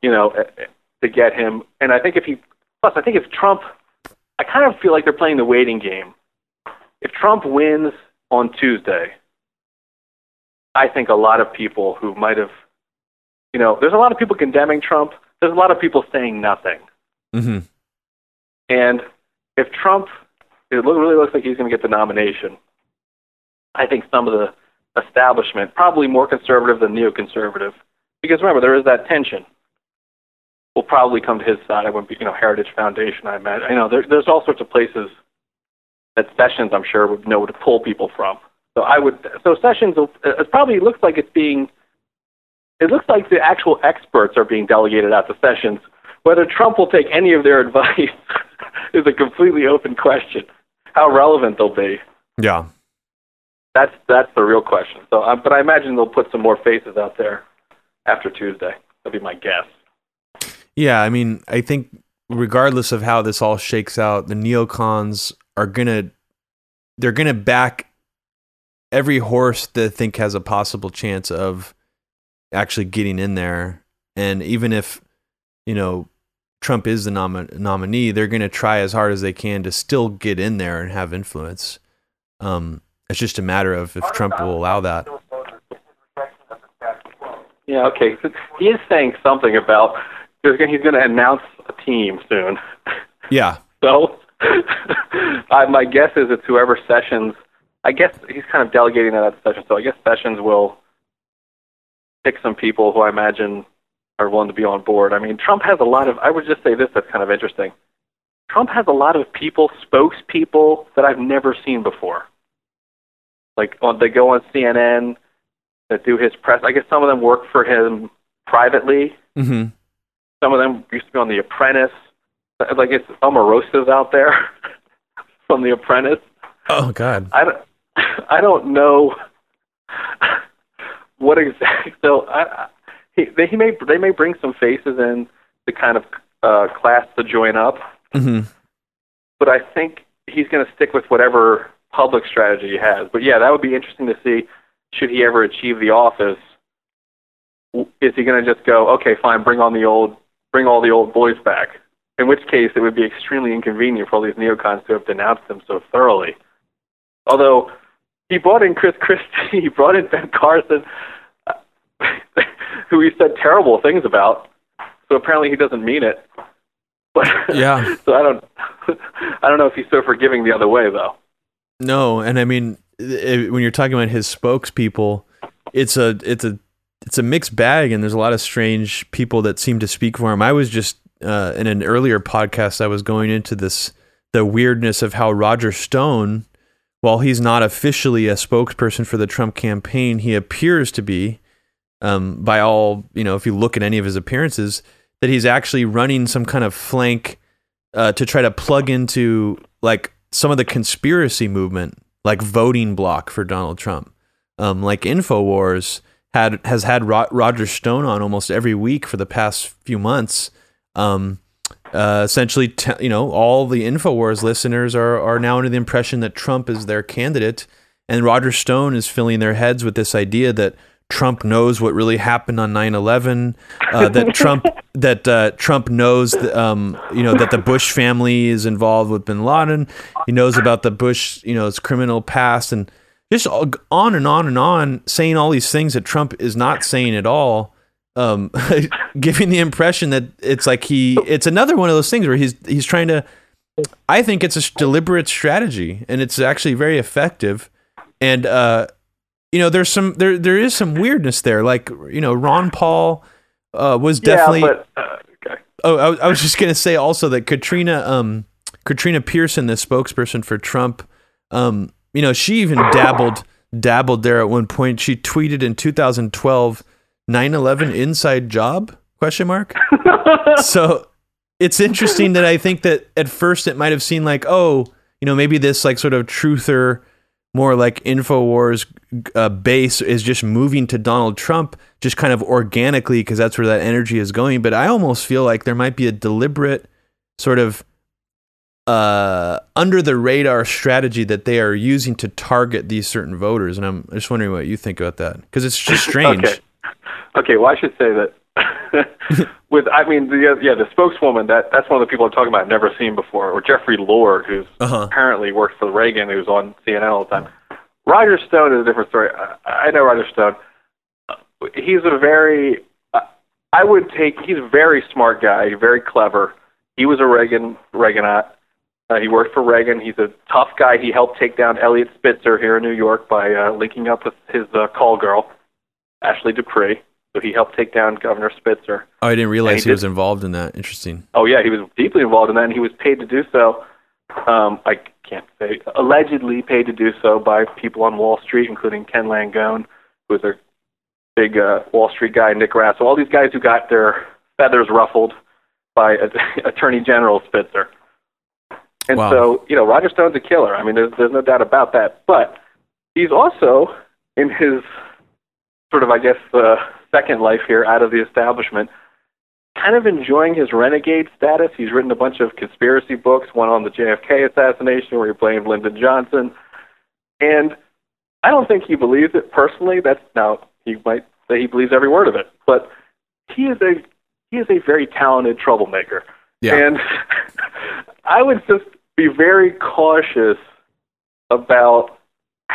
You know, eh, eh, to get him. And I think if he, plus I think if Trump, I kind of feel like they're playing the waiting game. if Trump wins on Tuesday, I think a lot of people who might have, you know, there's a lot of people condemning Trump. There's a lot of people saying nothing. Mm-hmm. And if Trump, it really looks like he's going to get the nomination. I think some of the establishment, probably more conservative than neoconservative, because remember there is that tension. Will probably come to his side. I wouldn't be, you know, Heritage Foundation. I imagine. You know, there, there's all sorts of places that Sessions, I'm sure, would know to pull people from. So I would. So Sessions, uh, it probably looks like it's being. It looks like the actual experts are being delegated out to Sessions. Whether Trump will take any of their advice is a completely open question. How relevant they'll be. Yeah. That's that's the real question. So, um, but I imagine they'll put some more faces out there after Tuesday. That'd be my guess. Yeah, I mean, I think regardless of how this all shakes out, the neocons are gonna they're gonna back every horse that think has a possible chance of actually getting in there. And even if you know Trump is the nom- nominee, they're going to try as hard as they can to still get in there and have influence. Um, it's just a matter of if Trump will allow that. Yeah, okay. He is saying something about he's going to announce a team soon. Yeah. so I, my guess is it's whoever Sessions. I guess he's kind of delegating that to Sessions. So I guess Sessions will pick some people who I imagine are willing to be on board. I mean, Trump has a lot of. I would just say this that's kind of interesting. Trump has a lot of people, spokespeople that I've never seen before. Like on, they go on CNN, that do his press. I guess some of them work for him privately. Mm-hmm. Some of them used to be on The Apprentice. Like it's Omarosa's out there from The Apprentice. Oh God. I don't. I don't know what exactly. So I, he, they, he may they may bring some faces in the kind of uh, class to join up. Mm-hmm. But I think he's going to stick with whatever public strategy he has. But yeah, that would be interesting to see. Should he ever achieve the office, is he going to just go, okay, fine, bring on the old, bring all the old boys back? In which case, it would be extremely inconvenient for all these neocons to have denounced him so thoroughly. Although he brought in Chris Christie, he brought in Ben Carson, who he said terrible things about. So apparently he doesn't mean it. But yeah. so I don't, I don't know if he's so forgiving the other way though. No, and I mean, it, when you're talking about his spokespeople, it's a it's a it's a mixed bag, and there's a lot of strange people that seem to speak for him. I was just uh, in an earlier podcast, I was going into this the weirdness of how Roger Stone, while he's not officially a spokesperson for the Trump campaign, he appears to be. Um, by all you know, if you look at any of his appearances, that he's actually running some kind of flank uh, to try to plug into like some of the conspiracy movement, like voting bloc for Donald Trump. Um, like Infowars had has had Ro- Roger Stone on almost every week for the past few months. Um, uh, essentially, t- you know, all the Infowars listeners are are now under the impression that Trump is their candidate, and Roger Stone is filling their heads with this idea that Trump knows what really happened on 9/11. Uh, that Trump that uh, Trump knows, um, you know, that the Bush family is involved with Bin Laden. He knows about the Bush, you know, his criminal past, and just on and on and on, saying all these things that Trump is not saying at all. Um, giving the impression that it's like he, it's another one of those things where he's he's trying to. I think it's a deliberate strategy, and it's actually very effective. And uh, you know, there's some there there is some weirdness there. Like you know, Ron Paul uh, was definitely. Yeah, but, uh, okay. Oh, I, I was just gonna say also that Katrina um Katrina Pearson, the spokesperson for Trump, um, you know, she even dabbled dabbled there at one point. She tweeted in 2012, 9/11 inside job question mark. so it's interesting that I think that at first it might have seemed like, oh, you know, maybe this like sort of truther more like Infowars uh, base is just moving to Donald Trump just kind of organically because that's where that energy is going. But I almost feel like there might be a deliberate sort of uh, under the radar strategy that they are using to target these certain voters. And I'm just wondering what you think about that because it's just strange. okay. okay, well, I should say that with I mean the yeah the spokeswoman that that's one of the people I'm talking about I've never seen before or Jeffrey Lord who's uh-huh. apparently worked for Reagan who's on CNN all the time. Roger Stone is a different story. I, I know Roger Stone. He's a very I would take he's a very smart guy, very clever. He was a Reagan Reaganite. Uh, he worked for Reagan. He's a tough guy. He helped take down Eliot Spitzer here in New York by uh, linking up with his uh, call girl, Ashley Dupré. So he helped take down Governor Spitzer. Oh, I didn't realize he, he was involved in that. Interesting. Oh yeah, he was deeply involved in that, and he was paid to do so. Um, I can't say allegedly paid to do so by people on Wall Street, including Ken Langone, who was a big uh, Wall Street guy, Dick Grasso, all these guys who got their feathers ruffled by Attorney General Spitzer. And wow. so, you know, Roger Stone's a killer. I mean, there's there's no doubt about that. But he's also in his sort of, I guess, uh, second life here out of the establishment, kind of enjoying his renegade status. He's written a bunch of conspiracy books, one on the JFK assassination where he blamed Lyndon Johnson. And I don't think he believes it personally. That's now he might say he believes every word of it, but he is a he is a very talented troublemaker. Yeah. And I would just be very cautious about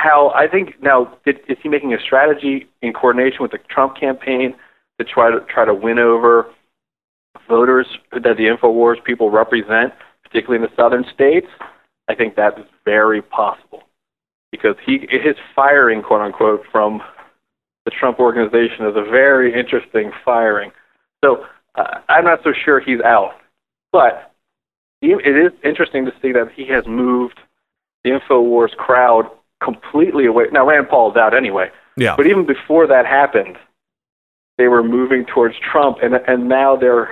how I think now is, is he making a strategy in coordination with the Trump campaign to try to try to win over voters that the Infowars people represent, particularly in the southern states. I think that is very possible because he his firing quote unquote from the Trump organization is a very interesting firing. So uh, I'm not so sure he's out, but it is interesting to see that he has moved the Infowars crowd completely away. Now Rand Paul's out anyway. Yeah. But even before that happened, they were moving towards Trump, and and now they're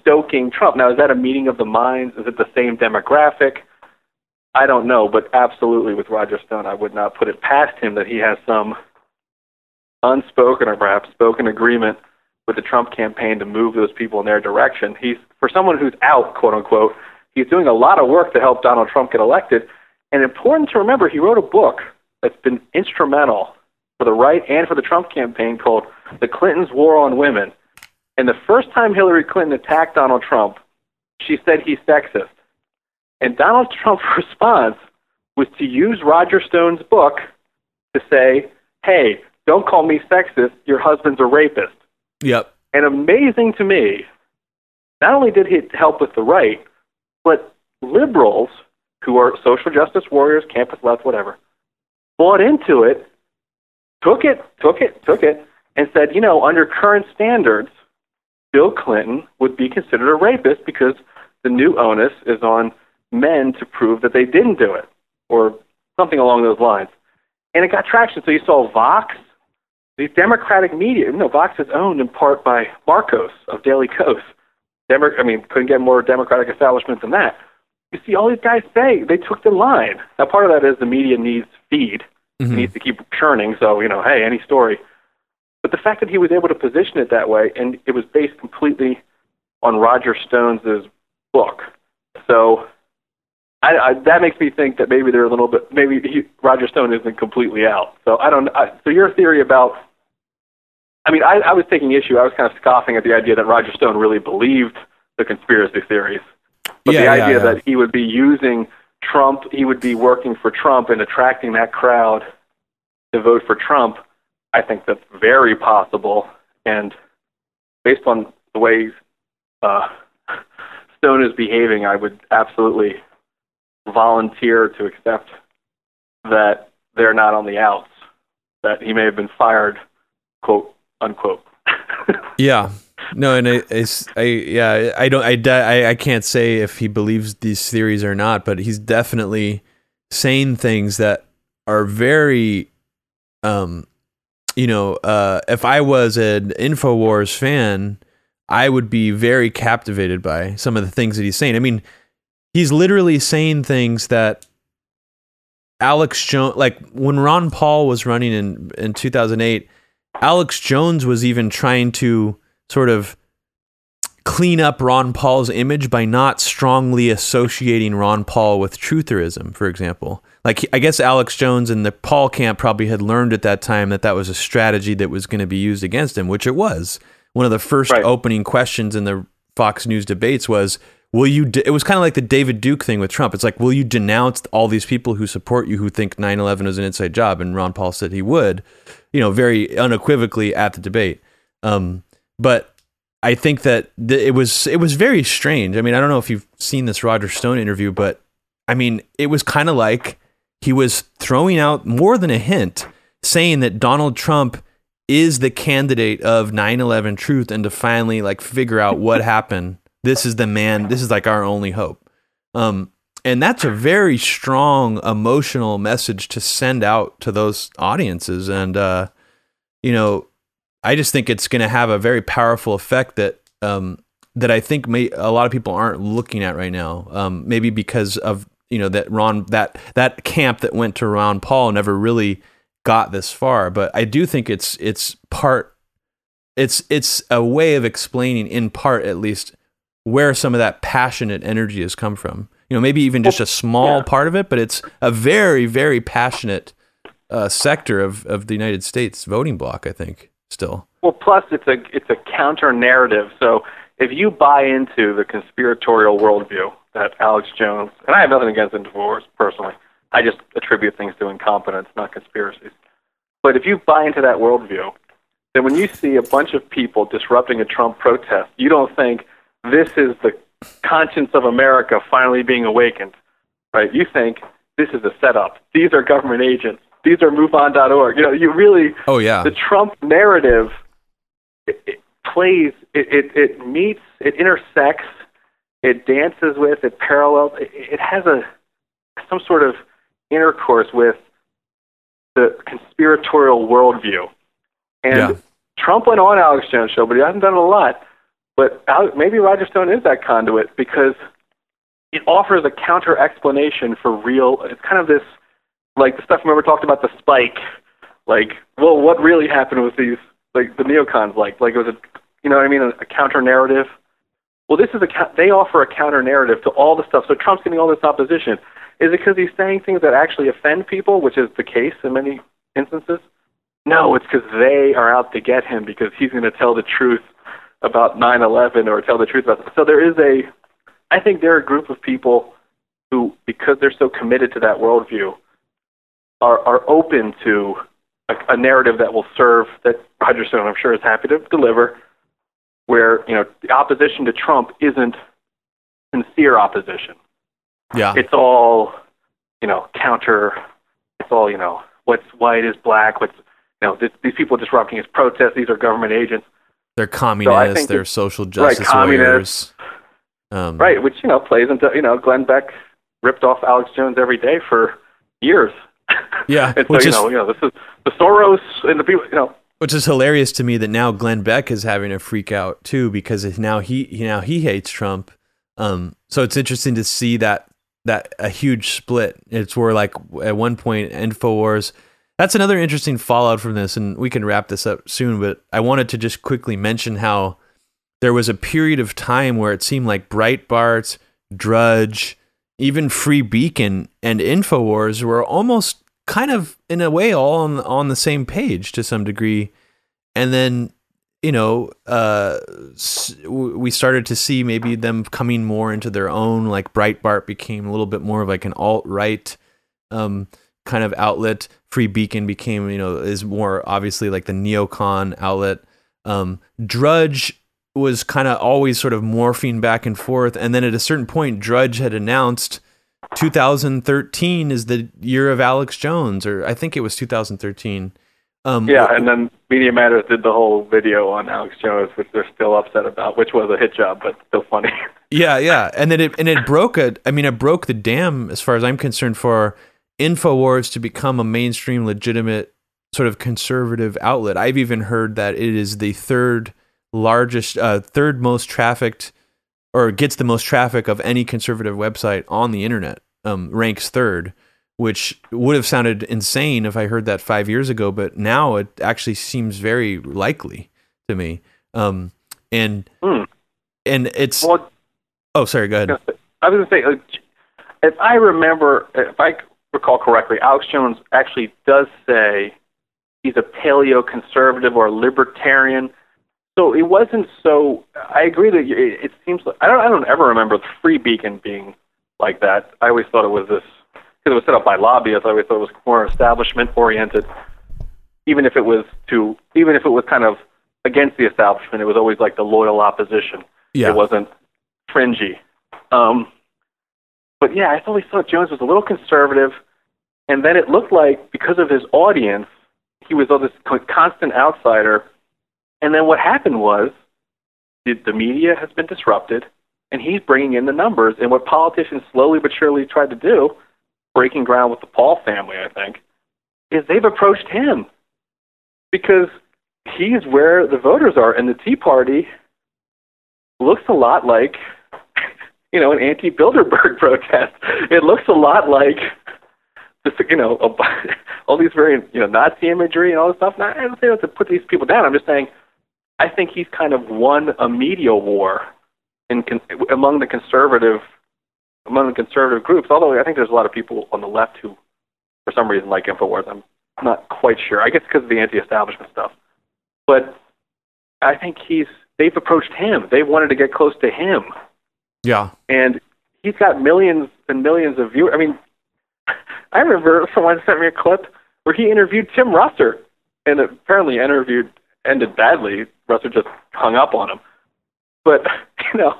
stoking Trump. Now is that a meeting of the minds? Is it the same demographic? I don't know, but absolutely with Roger Stone, I would not put it past him that he has some unspoken or perhaps spoken agreement with the Trump campaign to move those people in their direction. He's for someone who's out, quote unquote, he's doing a lot of work to help Donald Trump get elected. And important to remember, he wrote a book that's been instrumental for the right and for the Trump campaign called The Clintons' War on Women. And the first time Hillary Clinton attacked Donald Trump, she said he's sexist. And Donald Trump's response was to use Roger Stone's book to say, hey, don't call me sexist, your husband's a rapist. Yep. And amazing to me, not only did he help with the right, but liberals who are social justice warriors, campus left, whatever, bought into it, took it, took it, took it, and said, you know, under current standards, Bill Clinton would be considered a rapist because the new onus is on men to prove that they didn't do it, or something along those lines. And it got traction. So you saw Vox, the Democratic media, you know, Vox is owned in part by Markos of Daily Kos. Demo- I mean, couldn't get more Democratic establishment than that. You see, all these guys say they took the line. Now, part of that is the media needs feed, mm-hmm. needs to keep churning. So, you know, hey, any story. But the fact that he was able to position it that way, and it was based completely on Roger Stone's book. So, I, I, that makes me think that maybe they're a little bit, maybe he, Roger Stone isn't completely out. So I don't. I, so your theory about I mean, I, I was taking issue. I was kind of scoffing at the idea that Roger Stone really believed the conspiracy theories, but yeah, the idea yeah, yeah. that he would be using Trump, he would be working for Trump and attracting that crowd to vote for Trump, I think that's very possible. And based on the way uh, Stone is behaving, I would absolutely volunteer to accept that they're not on the outs, that he may have been fired, quote, unquote. yeah. No, and I, I, yeah, I don't, I, I can't say if he believes these theories or not, but he's definitely saying things that are very, um, you know, uh, if I was an Infowars fan, I would be very captivated by some of the things that he's saying. I mean, he's literally saying things that Alex Jones, like when Ron Paul was running in in 2008, Alex Jones was even trying to sort of clean up Ron Paul's image by not strongly associating Ron Paul with trutherism, for example. Like, I guess Alex Jones and the Paul camp probably had learned at that time that that was a strategy that was going to be used against him, which it was one of the first right. opening questions in the Fox News debates was, "Will you?" De-? It was kind of like the David Duke thing with Trump. It's like, "Will you denounce all these people who support you who think 9/11 was an inside job?" And Ron Paul said he would, you know, very unequivocally at the debate. Um, but I think that th- it was it was very strange. I mean, I don't know if you've seen this Roger Stone interview, but I mean, it was kind of like he was throwing out more than a hint, saying that Donald Trump is the candidate of 9/11 truth, and to finally like figure out what happened. This is the man. This is like our only hope. Um, and that's a very strong emotional message to send out to those audiences. And uh, you know, I just think it's going to have a very powerful effect that um, that I think may, a lot of people aren't looking at right now. Um, maybe because of you know that Ron that that camp that went to Ron Paul never really got this far. But I do think it's it's part it's it's a way of explaining in part at least where some of that passionate energy has come from. You know, maybe even just a small yeah. part of it, but it's a very very passionate uh, sector of of the United States voting bloc. I think still. Well, plus it's a it's a counter narrative. So if you buy into the conspiratorial worldview that Alex Jones and I have nothing against Infowars personally, I just attribute things to incompetence, not conspiracies. But if you buy into that worldview, then when you see a bunch of people disrupting a Trump protest, you don't think this is the conscience of America finally being awakened, right? You think this is a setup. These are government agents these are MoveOn.org. You know, you really. Oh yeah. The Trump narrative it, it plays. It, it it meets. It intersects. It dances with. It parallels. It, it has a some sort of intercourse with the conspiratorial worldview. And yeah. Trump went on Alex Jones show, but he hasn't done it a lot. But maybe Roger Stone is that conduit because it offers a counter explanation for real. It's kind of this like the stuff remember talked about the spike. Like well what really happened with these like the neocons like? Like it was a you know what i mean? A, a counter narrative? Well this is a they offer a counter narrative to all the stuff. So trump's getting all this opposition. Is it because he's saying things that actually offend people which is the case in many instances? No it's because they are out to get him because he's going to tell the truth about 9/11 or tell the truth about so there is a i think there are a group of people who because they're so committed to that worldview are, are open to a, a narrative that will serve that Stone, I'm sure, is happy to deliver, where you know the opposition to Trump isn't sincere opposition. Yeah, it's all you know counter. It's all you know what's white is black. What's you know this, these people disrupting his protests. These are government agents. They're communists. So they're social justice right, warriors. Um, right, which you know plays into you know Glenn Beck ripped off Alex Jones every day for years. Yeah, so which you is, know, you know, this is the Soros and the people, you know. Which is hilarious to me that now Glenn Beck is having a freak out too because now he now he hates Trump. Um, so it's interesting to see that that a huge split. It's where like at one point Infowars. That's another interesting fallout from this, and we can wrap this up soon. But I wanted to just quickly mention how there was a period of time where it seemed like Breitbart, Drudge, even Free Beacon and Infowars were almost kind of in a way all on on the same page to some degree, and then you know uh, we started to see maybe them coming more into their own. Like Breitbart became a little bit more of like an alt right um, kind of outlet. Free Beacon became you know is more obviously like the neocon outlet. Um, Drudge was kind of always sort of morphing back and forth. And then at a certain point, Drudge had announced 2013 is the year of Alex Jones, or I think it was 2013. Um, yeah, and then Media Matters did the whole video on Alex Jones, which they're still upset about, which was a hit job, but still funny. yeah, yeah, and then it and it broke a. I mean, it broke the dam as far as I'm concerned for Infowars to become a mainstream, legitimate sort of conservative outlet. I've even heard that it is the third largest, uh, third most trafficked, or gets the most traffic of any conservative website on the internet. Um, ranks third, which would have sounded insane if I heard that five years ago, but now it actually seems very likely to me. Um, and hmm. and it's well, oh, sorry, go ahead. I was going to say, if I remember, if I recall correctly, Alex Jones actually does say he's a paleo conservative or libertarian so it wasn't so. I agree that it, it seems. Like, I don't. I don't ever remember the Free Beacon being like that. I always thought it was this because it was set up by lobbyists. I always thought it was more establishment oriented. Even if it was to, even if it was kind of against the establishment, it was always like the loyal opposition. Yeah. It wasn't fringy. Um, but yeah, I always thought Jones was a little conservative, and then it looked like because of his audience, he was all this constant outsider. And then what happened was the, the media has been disrupted, and he's bringing in the numbers. And what politicians slowly but surely tried to do, breaking ground with the Paul family, I think, is they've approached him because he's where the voters are, and the Tea Party looks a lot like you know, an anti-Bilderberg protest. It looks a lot like just you know all these very you know Nazi imagery and all this stuff. Now, I don't say to put these people down. I'm just saying I think he's kind of won a media war in con- among the conservative among the conservative groups. Although I think there's a lot of people on the left who, for some reason, like Infowars. I'm not quite sure. I guess because of the anti-establishment stuff. But I think he's they've approached him. They wanted to get close to him yeah. And he's got millions and millions of viewers. I mean, I remember someone sent me a clip where he interviewed Tim Russert, and apparently interviewed ended badly. Russert just hung up on him. But you know,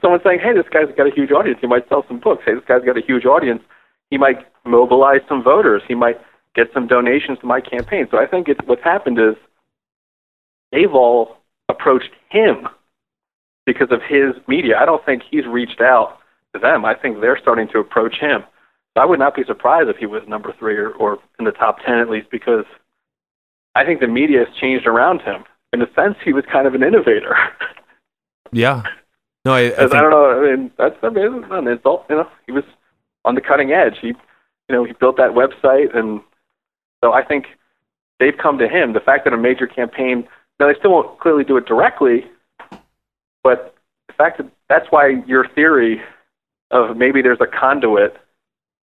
someone saying, "Hey, this guy's got a huge audience. He might sell some books. Hey, this guy's got a huge audience. He might mobilize some voters. He might get some donations to my campaign." So I think it's what's happened is they've all approached him because of his media. I don't think he's reached out to them. I think they're starting to approach him. I would not be surprised if he was number three or, or in the top ten at least because I think the media has changed around him. In a sense, he was kind of an innovator. yeah. No, I, I, think... I don't know. I mean, that's I mean, an insult. You know, he was on the cutting edge. He, you know, he built that website, and so I think they've come to him. The fact that a major campaign now they still won't clearly do it directly, but the fact that that's why your theory of maybe there's a conduit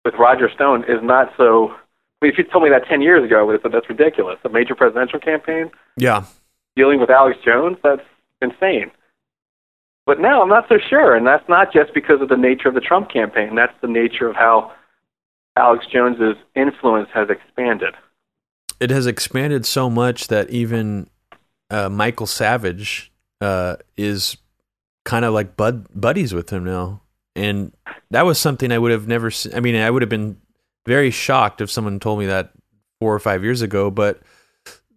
with Roger Stone is not so. I mean, if you told me that 10 years ago, I would have said that's ridiculous. A major presidential campaign? Yeah. Dealing with Alex Jones? That's insane. But now I'm not so sure. And that's not just because of the nature of the Trump campaign. That's the nature of how Alex Jones's influence has expanded. It has expanded so much that even uh, Michael Savage, uh, is kind of like bud buddies with him now, and that was something I would have never. Se- I mean, I would have been very shocked if someone told me that four or five years ago, but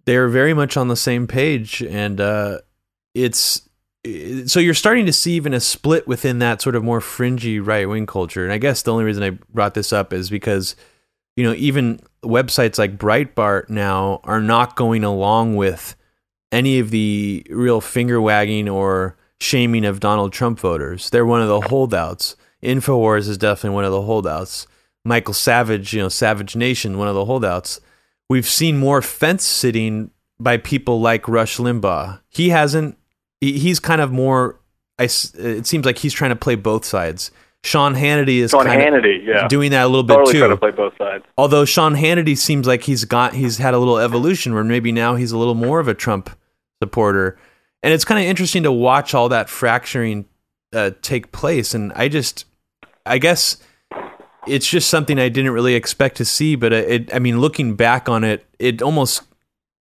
they're very much on the same page, and uh, it's so you're starting to see even a split within that sort of more fringy right wing culture. And I guess the only reason I brought this up is because you know even websites like Breitbart now are not going along with any of the real finger wagging or shaming of Donald Trump voters. They're one of the holdouts. Infowars is definitely one of the holdouts. Michael Savage, you know, Savage Nation, one of the holdouts. We've seen more fence sitting by people like Rush Limbaugh. He hasn't. He's kind of more. I, it seems like he's trying to play both sides. Sean Hannity is Sean Hannity, yeah. doing that a little totally bit too. Trying to play both sides. Although Sean Hannity seems like he's got he's had a little evolution where maybe now he's a little more of a Trump supporter, and it's kind of interesting to watch all that fracturing uh, take place. And I just, I guess, it's just something I didn't really expect to see. But it, I mean, looking back on it, it almost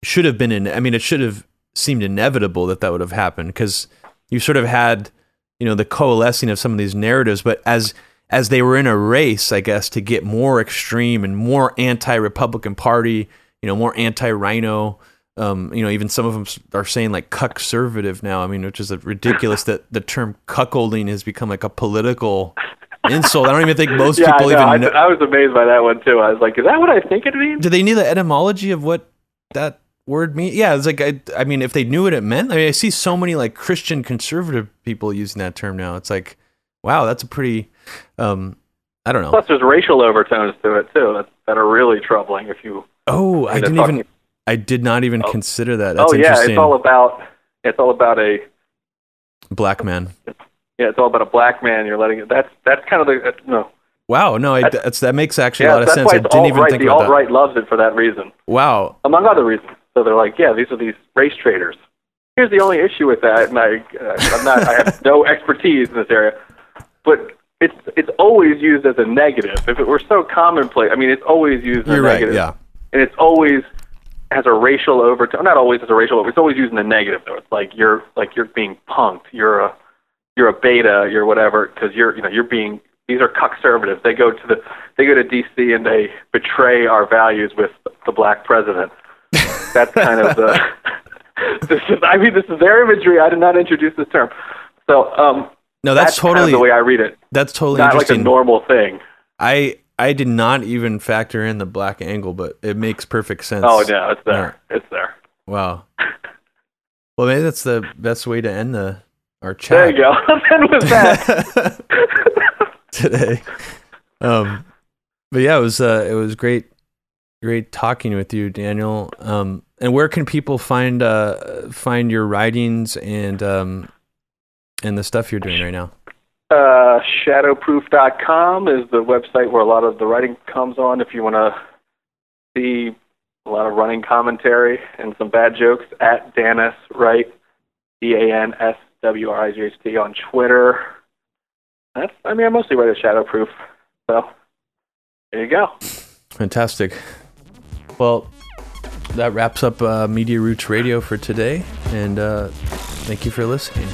should have been in. I mean, it should have seemed inevitable that that would have happened because you sort of had, you know, the coalescing of some of these narratives. But as as they were in a race, I guess, to get more extreme and more anti-Republican Party, you know, more anti-RINO, um, you know, even some of them are saying like conservative now. I mean, which is ridiculous that the term cuckolding has become like a political insult. I don't even think most yeah, people I even. Know. I, I, was amazed by that one too. I was like, is that what I think it means? Do they need the etymology of what that word means? Yeah, it's like I, I mean, if they knew what it meant, I mean, I see so many like Christian conservative people using that term now. It's like, wow, that's a pretty. Um, I don't know. Plus, there's racial overtones to it too that, that are really troubling. If you oh, I didn't talking, even I did not even oh. consider that. That's oh yeah, it's all about it's all about a black man. Yeah, it's all about a black man. You're letting it. That's that's kind of the uh, no. Wow, no, I, that's, that makes actually yeah, a lot of sense. I didn't even think the about alt right loves it for that reason. Wow, among other reasons. So they're like, yeah, these are these race traitors. here's the only issue with that, and I, uh, I'm not, I have no expertise in this area, but it's it's always used as a negative. If it were so commonplace, I mean, it's always used as You're a right, negative. yeah. And it's always has a racial overtone. Not always has a racial, but it's always using the negative though. It's like you're like you're being punked. You're a you're a beta. You're whatever because you're you know you're being these are conservatives. They go to the they go to D.C. and they betray our values with the black president. That's kind of the. this is I mean this is their imagery. I did not introduce this term. So um, no, that's, that's totally kind of the way I read it. That's totally Not like a normal thing. I I did not even factor in the black angle, but it makes perfect sense. Oh no, it's there. It's there. Wow. Well, maybe that's the best way to end the our chat. There you go. With that. today. Um, but yeah, it was uh, it was great, great talking with you, Daniel. Um, and where can people find uh, find your writings and um, and the stuff you're doing right now? Uh, shadowproof.com is the website where a lot of the writing comes on. If you want to see a lot of running commentary and some bad jokes, at Danis Wright, D A N S W R I G H T on Twitter. That's, I mean, I mostly write a Shadowproof. So there you go. Fantastic. Well, that wraps up uh, Media Roots Radio for today, and uh, thank you for listening.